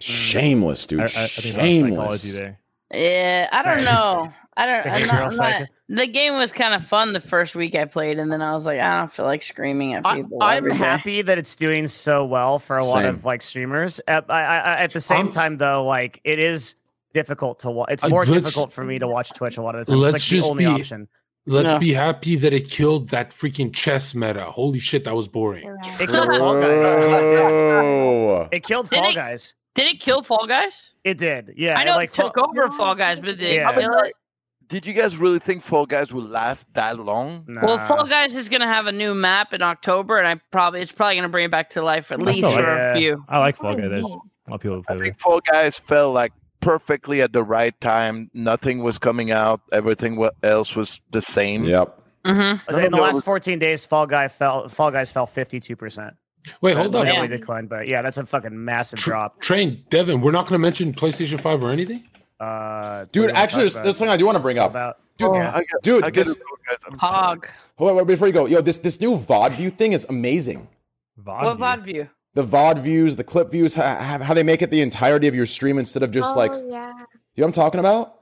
[SPEAKER 2] Shameless, dude.
[SPEAKER 9] I, I, I think there's a lot of psychology
[SPEAKER 2] Shameless.
[SPEAKER 3] Yeah, I don't know. I don't. I'm not, I'm not, the game was kind of fun the first week I played, and then I was like, I don't feel like screaming at people.
[SPEAKER 4] I'm
[SPEAKER 3] every day.
[SPEAKER 4] happy that it's doing so well for a lot of like streamers. At, I, I, at the same
[SPEAKER 7] I'm-
[SPEAKER 4] time, though, like it is difficult to watch. It's more difficult for me to watch Twitch a lot of the time.
[SPEAKER 7] let's
[SPEAKER 4] it's like
[SPEAKER 7] just
[SPEAKER 4] the only
[SPEAKER 7] be-
[SPEAKER 4] option.
[SPEAKER 7] Let's
[SPEAKER 3] No.
[SPEAKER 7] be happy that it killed that freaking chess meta. Holy shit, that was boring.
[SPEAKER 4] It killed Fall Guys. It killed
[SPEAKER 3] Did
[SPEAKER 4] Fall
[SPEAKER 3] it-
[SPEAKER 4] Guys.
[SPEAKER 3] Did it kill Fall Guys?
[SPEAKER 4] It did. Yeah.
[SPEAKER 3] I know
[SPEAKER 4] like
[SPEAKER 3] it took
[SPEAKER 4] Fall-
[SPEAKER 3] over Fall Guys, but did
[SPEAKER 4] Yeah.
[SPEAKER 3] it kill it?
[SPEAKER 6] Did you guys really think Fall Guys would last that long?
[SPEAKER 3] Well, Fall Guys is gonna have a new map in October, and I probably it's probably gonna bring it back to life at
[SPEAKER 9] I
[SPEAKER 3] least
[SPEAKER 9] still
[SPEAKER 3] for
[SPEAKER 4] like
[SPEAKER 3] a few.
[SPEAKER 9] I like Fall Guys. A lot of people who
[SPEAKER 6] I
[SPEAKER 9] play
[SPEAKER 6] think
[SPEAKER 9] there.
[SPEAKER 6] Fall Guys fell like perfectly at the right time. Nothing was coming out. Everything else was the same.
[SPEAKER 2] Yep.
[SPEAKER 3] Mm-hmm.
[SPEAKER 4] in the last 14 days, Fall Guy fell. Fall Guys fell 52 percent.
[SPEAKER 7] Wait, hold up.
[SPEAKER 3] Yeah.
[SPEAKER 4] Really declined, but yeah, that's a fucking massive
[SPEAKER 7] Tr-
[SPEAKER 4] drop.
[SPEAKER 7] Train, Devin, we're not going to mention PlayStation 5 or anything?
[SPEAKER 4] Uh,
[SPEAKER 2] Dude,
[SPEAKER 4] what do we
[SPEAKER 2] actually,
[SPEAKER 4] talk
[SPEAKER 2] there's,
[SPEAKER 4] about?
[SPEAKER 2] there's something I do want to bring up.
[SPEAKER 4] about-
[SPEAKER 2] Dude,
[SPEAKER 6] Yeah, I get,
[SPEAKER 2] dude,
[SPEAKER 6] I
[SPEAKER 2] this,
[SPEAKER 6] it, Fall Guys. I'm sorry.
[SPEAKER 3] Hog.
[SPEAKER 2] hold on, wait, before you go, yo, this this new VOD view thing is amazing.
[SPEAKER 9] VOD
[SPEAKER 3] What
[SPEAKER 9] view.
[SPEAKER 3] VOD view?
[SPEAKER 2] The VOD views, the clip views, how, how they make it the entirety of your stream instead of just like, yeah. you know what I'm talking about?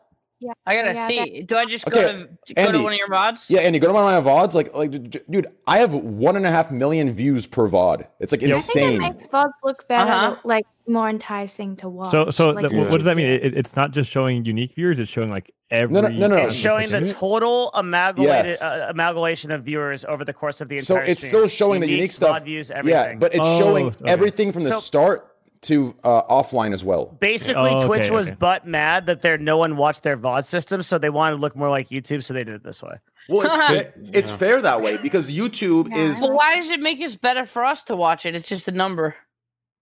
[SPEAKER 3] I gotta
[SPEAKER 8] Yeah,
[SPEAKER 3] see. Do I just
[SPEAKER 2] Okay,
[SPEAKER 3] go to go
[SPEAKER 2] Andy.
[SPEAKER 3] to one of your VODs?
[SPEAKER 2] Yeah, Andy, go to one of my VODs. Like, like, d- d- dude, I have one and a half million views per VOD. It's like
[SPEAKER 9] Yep.
[SPEAKER 8] I think it
[SPEAKER 2] insane.
[SPEAKER 8] makes VODs look better,
[SPEAKER 3] Uh-huh.
[SPEAKER 8] like more enticing to watch.
[SPEAKER 9] So, so
[SPEAKER 8] like,
[SPEAKER 9] the- what does that mean? It, it- it's not just showing unique viewers; it's showing like every.
[SPEAKER 2] no, no, no.
[SPEAKER 4] It's showing the total amalgamated
[SPEAKER 2] Yes.
[SPEAKER 4] uh, amalgamation of viewers over the course of the
[SPEAKER 2] So it's
[SPEAKER 4] stream.
[SPEAKER 2] still showing the unique stuff.
[SPEAKER 4] VOD views,
[SPEAKER 2] Yeah, but it's
[SPEAKER 9] Oh,
[SPEAKER 2] showing
[SPEAKER 9] okay.
[SPEAKER 2] everything from the
[SPEAKER 4] So-
[SPEAKER 2] start to uh, offline as well.
[SPEAKER 4] basically
[SPEAKER 9] Oh,
[SPEAKER 4] Twitch
[SPEAKER 9] okay,
[SPEAKER 4] was
[SPEAKER 9] okay.
[SPEAKER 4] butt mad that there no one watched their VOD system, so they wanted to look more like YouTube, so they did it this way.
[SPEAKER 2] Well, it's fa- it's fair that way because YouTube is
[SPEAKER 3] Well, why does it make it better for us to watch it? It's just a number.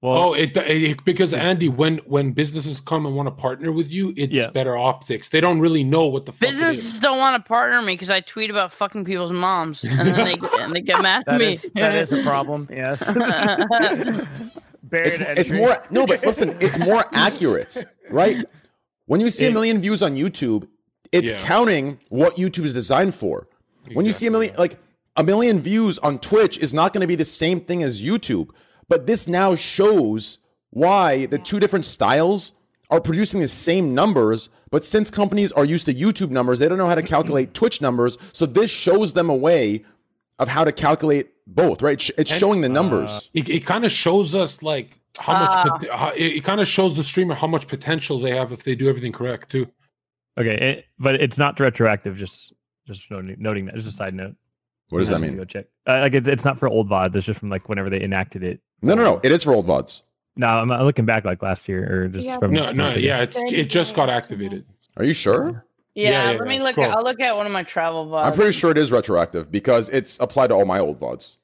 [SPEAKER 9] Well,
[SPEAKER 7] oh, it, it because Andy, when when businesses come and want to partner with you, it's
[SPEAKER 9] Yeah.
[SPEAKER 7] better optics. They don't really know what the fuck it is.
[SPEAKER 3] Businesses don't want to partner me because I tweet about fucking people's moms, and then they and they get mad at
[SPEAKER 4] That
[SPEAKER 3] me.
[SPEAKER 4] is that is a problem. Yes.
[SPEAKER 2] It's, it's more no but listen it's more accurate right? When you see a million views on youtube it's
[SPEAKER 7] Yeah.
[SPEAKER 2] counting what youtube is designed for. When you see a million like a million views on twitch is not going to be the same thing as youtube but this now shows why the two different styles are producing the same numbers but since companies are used to youtube numbers they don't know how to calculate twitch numbers so this shows them a way of how to calculate both right It's- it's showing the numbers
[SPEAKER 7] It, it kind of shows us like how much.
[SPEAKER 3] Ah.
[SPEAKER 7] pot- how, it, it kind of shows the streamer how much potential they have if they do everything correct too.
[SPEAKER 9] okay, it, but it's not retroactive. Just just noting, noting that. Just a side note.
[SPEAKER 2] what does that
[SPEAKER 9] You to
[SPEAKER 2] mean
[SPEAKER 9] Go check. Uh, like it's, it's not for old VODs. It's just from like whenever they enacted it.
[SPEAKER 2] no no no it is for old vods
[SPEAKER 9] No, I'm, I'm looking back like last year or just
[SPEAKER 8] Yeah,
[SPEAKER 9] from
[SPEAKER 7] No, no, yeah, it's it just got activated.
[SPEAKER 2] are you sure
[SPEAKER 3] Yeah,
[SPEAKER 7] Yeah, yeah,
[SPEAKER 3] let me look.
[SPEAKER 7] scroll.
[SPEAKER 3] At, I'll look at one of my travel vods.
[SPEAKER 2] I'm pretty sure it is retroactive because it's applied to all my old VODs.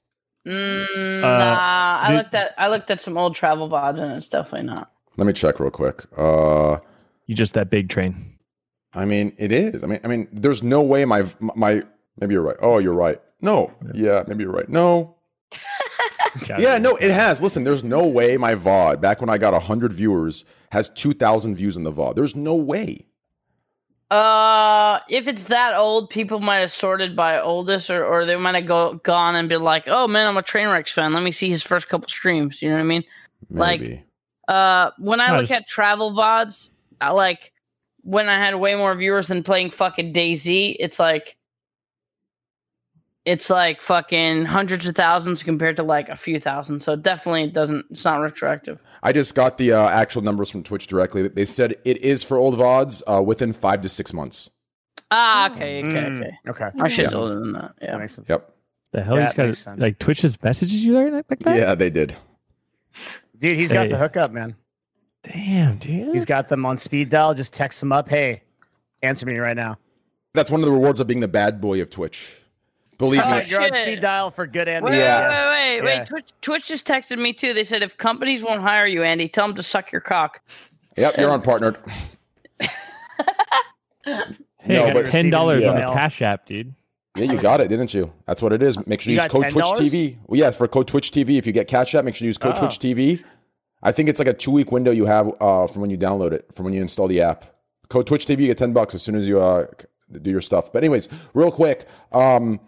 [SPEAKER 3] Mm,
[SPEAKER 9] Uh,
[SPEAKER 3] nah, I
[SPEAKER 9] did-
[SPEAKER 3] looked at I looked at some old travel VODs and it's definitely not.
[SPEAKER 2] Let me check real quick. Uh,
[SPEAKER 9] You just that big train.
[SPEAKER 2] I mean, it is. I mean, I mean, there's no way my my maybe you're right. Oh, you're right. No, yeah, maybe you're right. No, yeah, no, it has. Listen, there's no way my VOD back when I got hundred viewers has two thousand views in the VOD. There's no way.
[SPEAKER 3] Uh, if it's that old, people might have sorted by oldest, or, or they might have go, gone and been like, "Oh man, I'm a Trainwrecks fan. Let me see his first couple streams." You know what I mean? Like- Uh, when I
[SPEAKER 9] No,
[SPEAKER 3] look
[SPEAKER 9] it's-
[SPEAKER 3] at travel vods, I like when I had way more viewers than playing fucking DayZ. It's like it's like fucking hundreds of thousands compared to like a few thousand. So definitely it doesn't. It's not retroactive.
[SPEAKER 2] I just got the uh, actual numbers from Twitch directly. They said it is for old VODs uh, within five to six months.
[SPEAKER 3] Ah, okay, okay,
[SPEAKER 4] Mm,
[SPEAKER 3] okay.
[SPEAKER 4] okay.
[SPEAKER 3] My shit's
[SPEAKER 2] Yeah.
[SPEAKER 3] older than that.
[SPEAKER 4] That
[SPEAKER 3] Yeah.
[SPEAKER 4] makes sense.
[SPEAKER 2] Yep.
[SPEAKER 9] The hell
[SPEAKER 4] Yeah,
[SPEAKER 9] you
[SPEAKER 4] it
[SPEAKER 9] just got
[SPEAKER 4] sense.
[SPEAKER 9] like Twitch just messages you there like like that?
[SPEAKER 2] Yeah, they did.
[SPEAKER 4] Dude, he's got the hookup, man.
[SPEAKER 9] Damn, dude.
[SPEAKER 4] He's got them on speed dial. Just text them up. Hey, answer me right now.
[SPEAKER 2] That's one of the rewards of being the bad boy of Twitch. Believe
[SPEAKER 3] Oh,
[SPEAKER 2] me.
[SPEAKER 4] You're on
[SPEAKER 3] shit.
[SPEAKER 4] speed dial for good and
[SPEAKER 3] Wait.
[SPEAKER 2] Yeah.
[SPEAKER 3] wait, wait, wait,
[SPEAKER 4] Yeah.
[SPEAKER 3] wait. Twitch, Twitch just texted me too. They said if companies won't hire you, Andy, tell them to suck your cock.
[SPEAKER 2] Yep, you're on partnered.
[SPEAKER 9] Hey,
[SPEAKER 2] No,
[SPEAKER 9] got
[SPEAKER 2] but-
[SPEAKER 9] ten dollars on the. Cash App, dude.
[SPEAKER 2] Yeah, you got it, didn't you? That's what it is. Make sure you,
[SPEAKER 4] You
[SPEAKER 2] use code Twitch
[SPEAKER 4] $10?
[SPEAKER 2] TV. Well, yeah, for code Twitch TV. If you get Cash App, make sure you use code
[SPEAKER 4] Oh.
[SPEAKER 2] Twitch TV. I think it's like a two week window you have uh, from when you download it, from when you install the app. Code Twitch TV, you get ten bucks as soon as you uh, do your stuff. But anyways, real quick, um,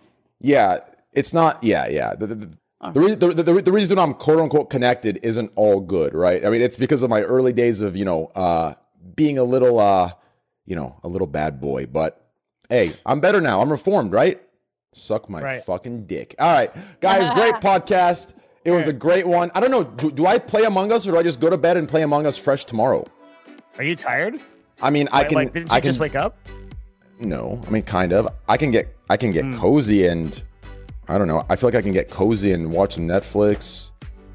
[SPEAKER 2] yeah, it's not. Yeah, yeah. The, the, the, the, re- the, the, reason I'm quote unquote connected isn't all good, right? I mean, it's because of my early days of you know uh, being a little uh, you know a little bad boy. But hey, I'm better now. I'm reformed, right? Suck my
[SPEAKER 4] Right.
[SPEAKER 2] fucking dick. All right, guys, great podcast. It was a great one. I don't know. Do, do I play Among Us or do I just go to bed and play Among Us fresh tomorrow?
[SPEAKER 4] Are you tired?
[SPEAKER 2] I mean, I can.
[SPEAKER 4] like, didn't you
[SPEAKER 2] I can
[SPEAKER 4] just wake up?
[SPEAKER 2] No. I mean, kind of. I can get. I can get cozy and. I don't know. I feel like I can get cozy and watch Netflix.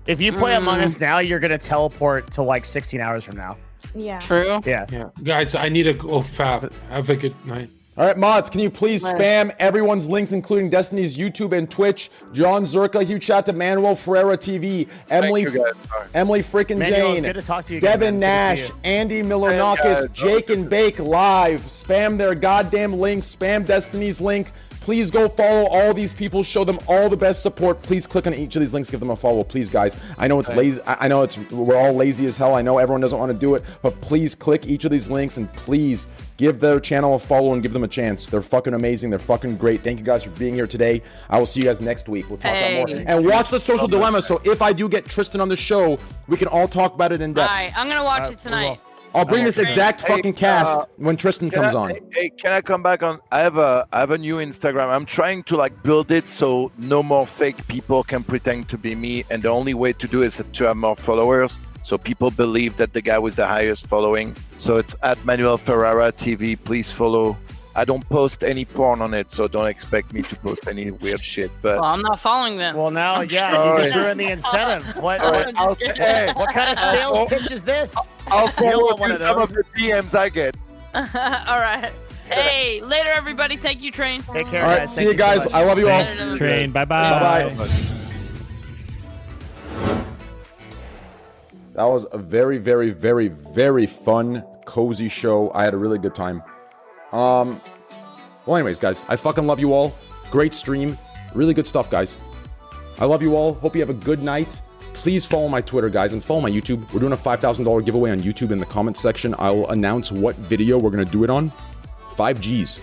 [SPEAKER 4] If you play Among
[SPEAKER 3] Mm.
[SPEAKER 4] Us now, you're gonna teleport to like 16 hours from now.
[SPEAKER 8] Yeah.
[SPEAKER 3] True.
[SPEAKER 4] Yeah.
[SPEAKER 7] Yeah, guys, I need to go fast. Have a good night.
[SPEAKER 2] All right, mods, can you please spam everyone's links, including Destiny's YouTube and Twitch? John Zerka, huge shout to Manuel Ferrara TV, Emily,
[SPEAKER 6] you, guys.
[SPEAKER 2] Emily freaking
[SPEAKER 4] Manuel, it's
[SPEAKER 2] Jane,
[SPEAKER 4] good to talk to you. again,
[SPEAKER 2] Devin
[SPEAKER 4] man. Good to
[SPEAKER 2] Nash,
[SPEAKER 4] you.
[SPEAKER 2] Andy
[SPEAKER 6] guys.
[SPEAKER 2] Milonakis, Jake and Bake live. Spam their goddamn links. Spam Destiny's link. Please go follow all these people. Show them all the best support. Please click on each of these links. Give them a follow, please, guys. I know it's lazy. I I know it's we're all lazy as hell. I know everyone doesn't want to do it, but please click each of these links and please give their channel a follow and give them a chance. They're fucking amazing. They're fucking great. Thank you guys for being here today. I will see you guys next week. We'll talk about more and watch the Social Dilemma. So if I do get Tristan on the show, we can all talk about it in
[SPEAKER 3] All
[SPEAKER 2] depth.
[SPEAKER 3] right, I'm gonna watch
[SPEAKER 4] Uh,
[SPEAKER 3] it tonight.
[SPEAKER 2] I'll bring this exact
[SPEAKER 6] hey,
[SPEAKER 2] fucking cast
[SPEAKER 6] uh,
[SPEAKER 2] when Tristan comes
[SPEAKER 6] I,
[SPEAKER 2] on.
[SPEAKER 6] Hey, hey, can I come back on? I have a I have a new Instagram. I'm trying to like build it so no more fake people can pretend to be me, and the only way to do is to have more followers. So people believe that the guy with the highest following. So it's at Manuel Ferrara TV. Please follow. I don't post any porn on it, so don't expect me to post any weird shit. But
[SPEAKER 3] Well, I'm not following them.
[SPEAKER 4] Well, now,
[SPEAKER 3] I'm
[SPEAKER 4] yeah,
[SPEAKER 6] sorry.
[SPEAKER 4] you just ruined the incentive. What,
[SPEAKER 6] All
[SPEAKER 4] what,
[SPEAKER 6] hey,
[SPEAKER 4] what kind of sales pitch is this?
[SPEAKER 6] I'll
[SPEAKER 4] You don't
[SPEAKER 6] forward
[SPEAKER 4] want one
[SPEAKER 6] you
[SPEAKER 4] of
[SPEAKER 6] some of
[SPEAKER 4] those.
[SPEAKER 6] the DMs I get.
[SPEAKER 3] all right. Hey, later, everybody. Thank you, Train.
[SPEAKER 4] Take care,
[SPEAKER 2] All right,
[SPEAKER 4] guys.
[SPEAKER 2] see
[SPEAKER 4] Thank
[SPEAKER 2] you guys.
[SPEAKER 4] so.
[SPEAKER 2] I love you all.
[SPEAKER 3] Thanks.
[SPEAKER 9] Train. Bye bye.
[SPEAKER 2] Bye-bye. That was a very, very, very, very fun, cozy show. I had a really good time. Um, well, anyways, guys, I fucking love you all. Great stream. Really good stuff, guys. I love you all. Hope you have a good night. Please follow my Twitter, guys, and follow my YouTube. We're doing a $5,000 giveaway on YouTube in the comments section. I will announce what video we're going to do it on. 5Gs.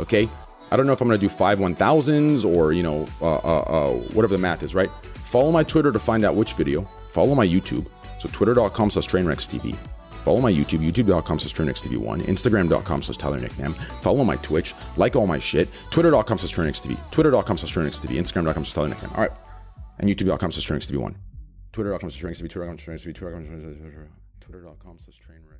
[SPEAKER 2] Okay? I don't know if I'm going to do five 1000s or, you know, uh, uh, uh, whatever the math is, right? Follow my Twitter to find out which video. Follow my YouTube. So twitter.com slash trainwreckstv. Follow my YouTube, youtube.com slash trainwreckstv1, instagram.com slash Tyler Niknam. Follow my Twitch, like all my shit, twitter.com slash trainwreckstv, twitter.com slash trainwreckstv, instagram.com slash Tyler Niknam. All right. And youtube.com slash trainwreckstv1. Twitter.com slash trainwreckstv, twitter.com slash trainwreckstv, twitter.com slash trainwreckstv.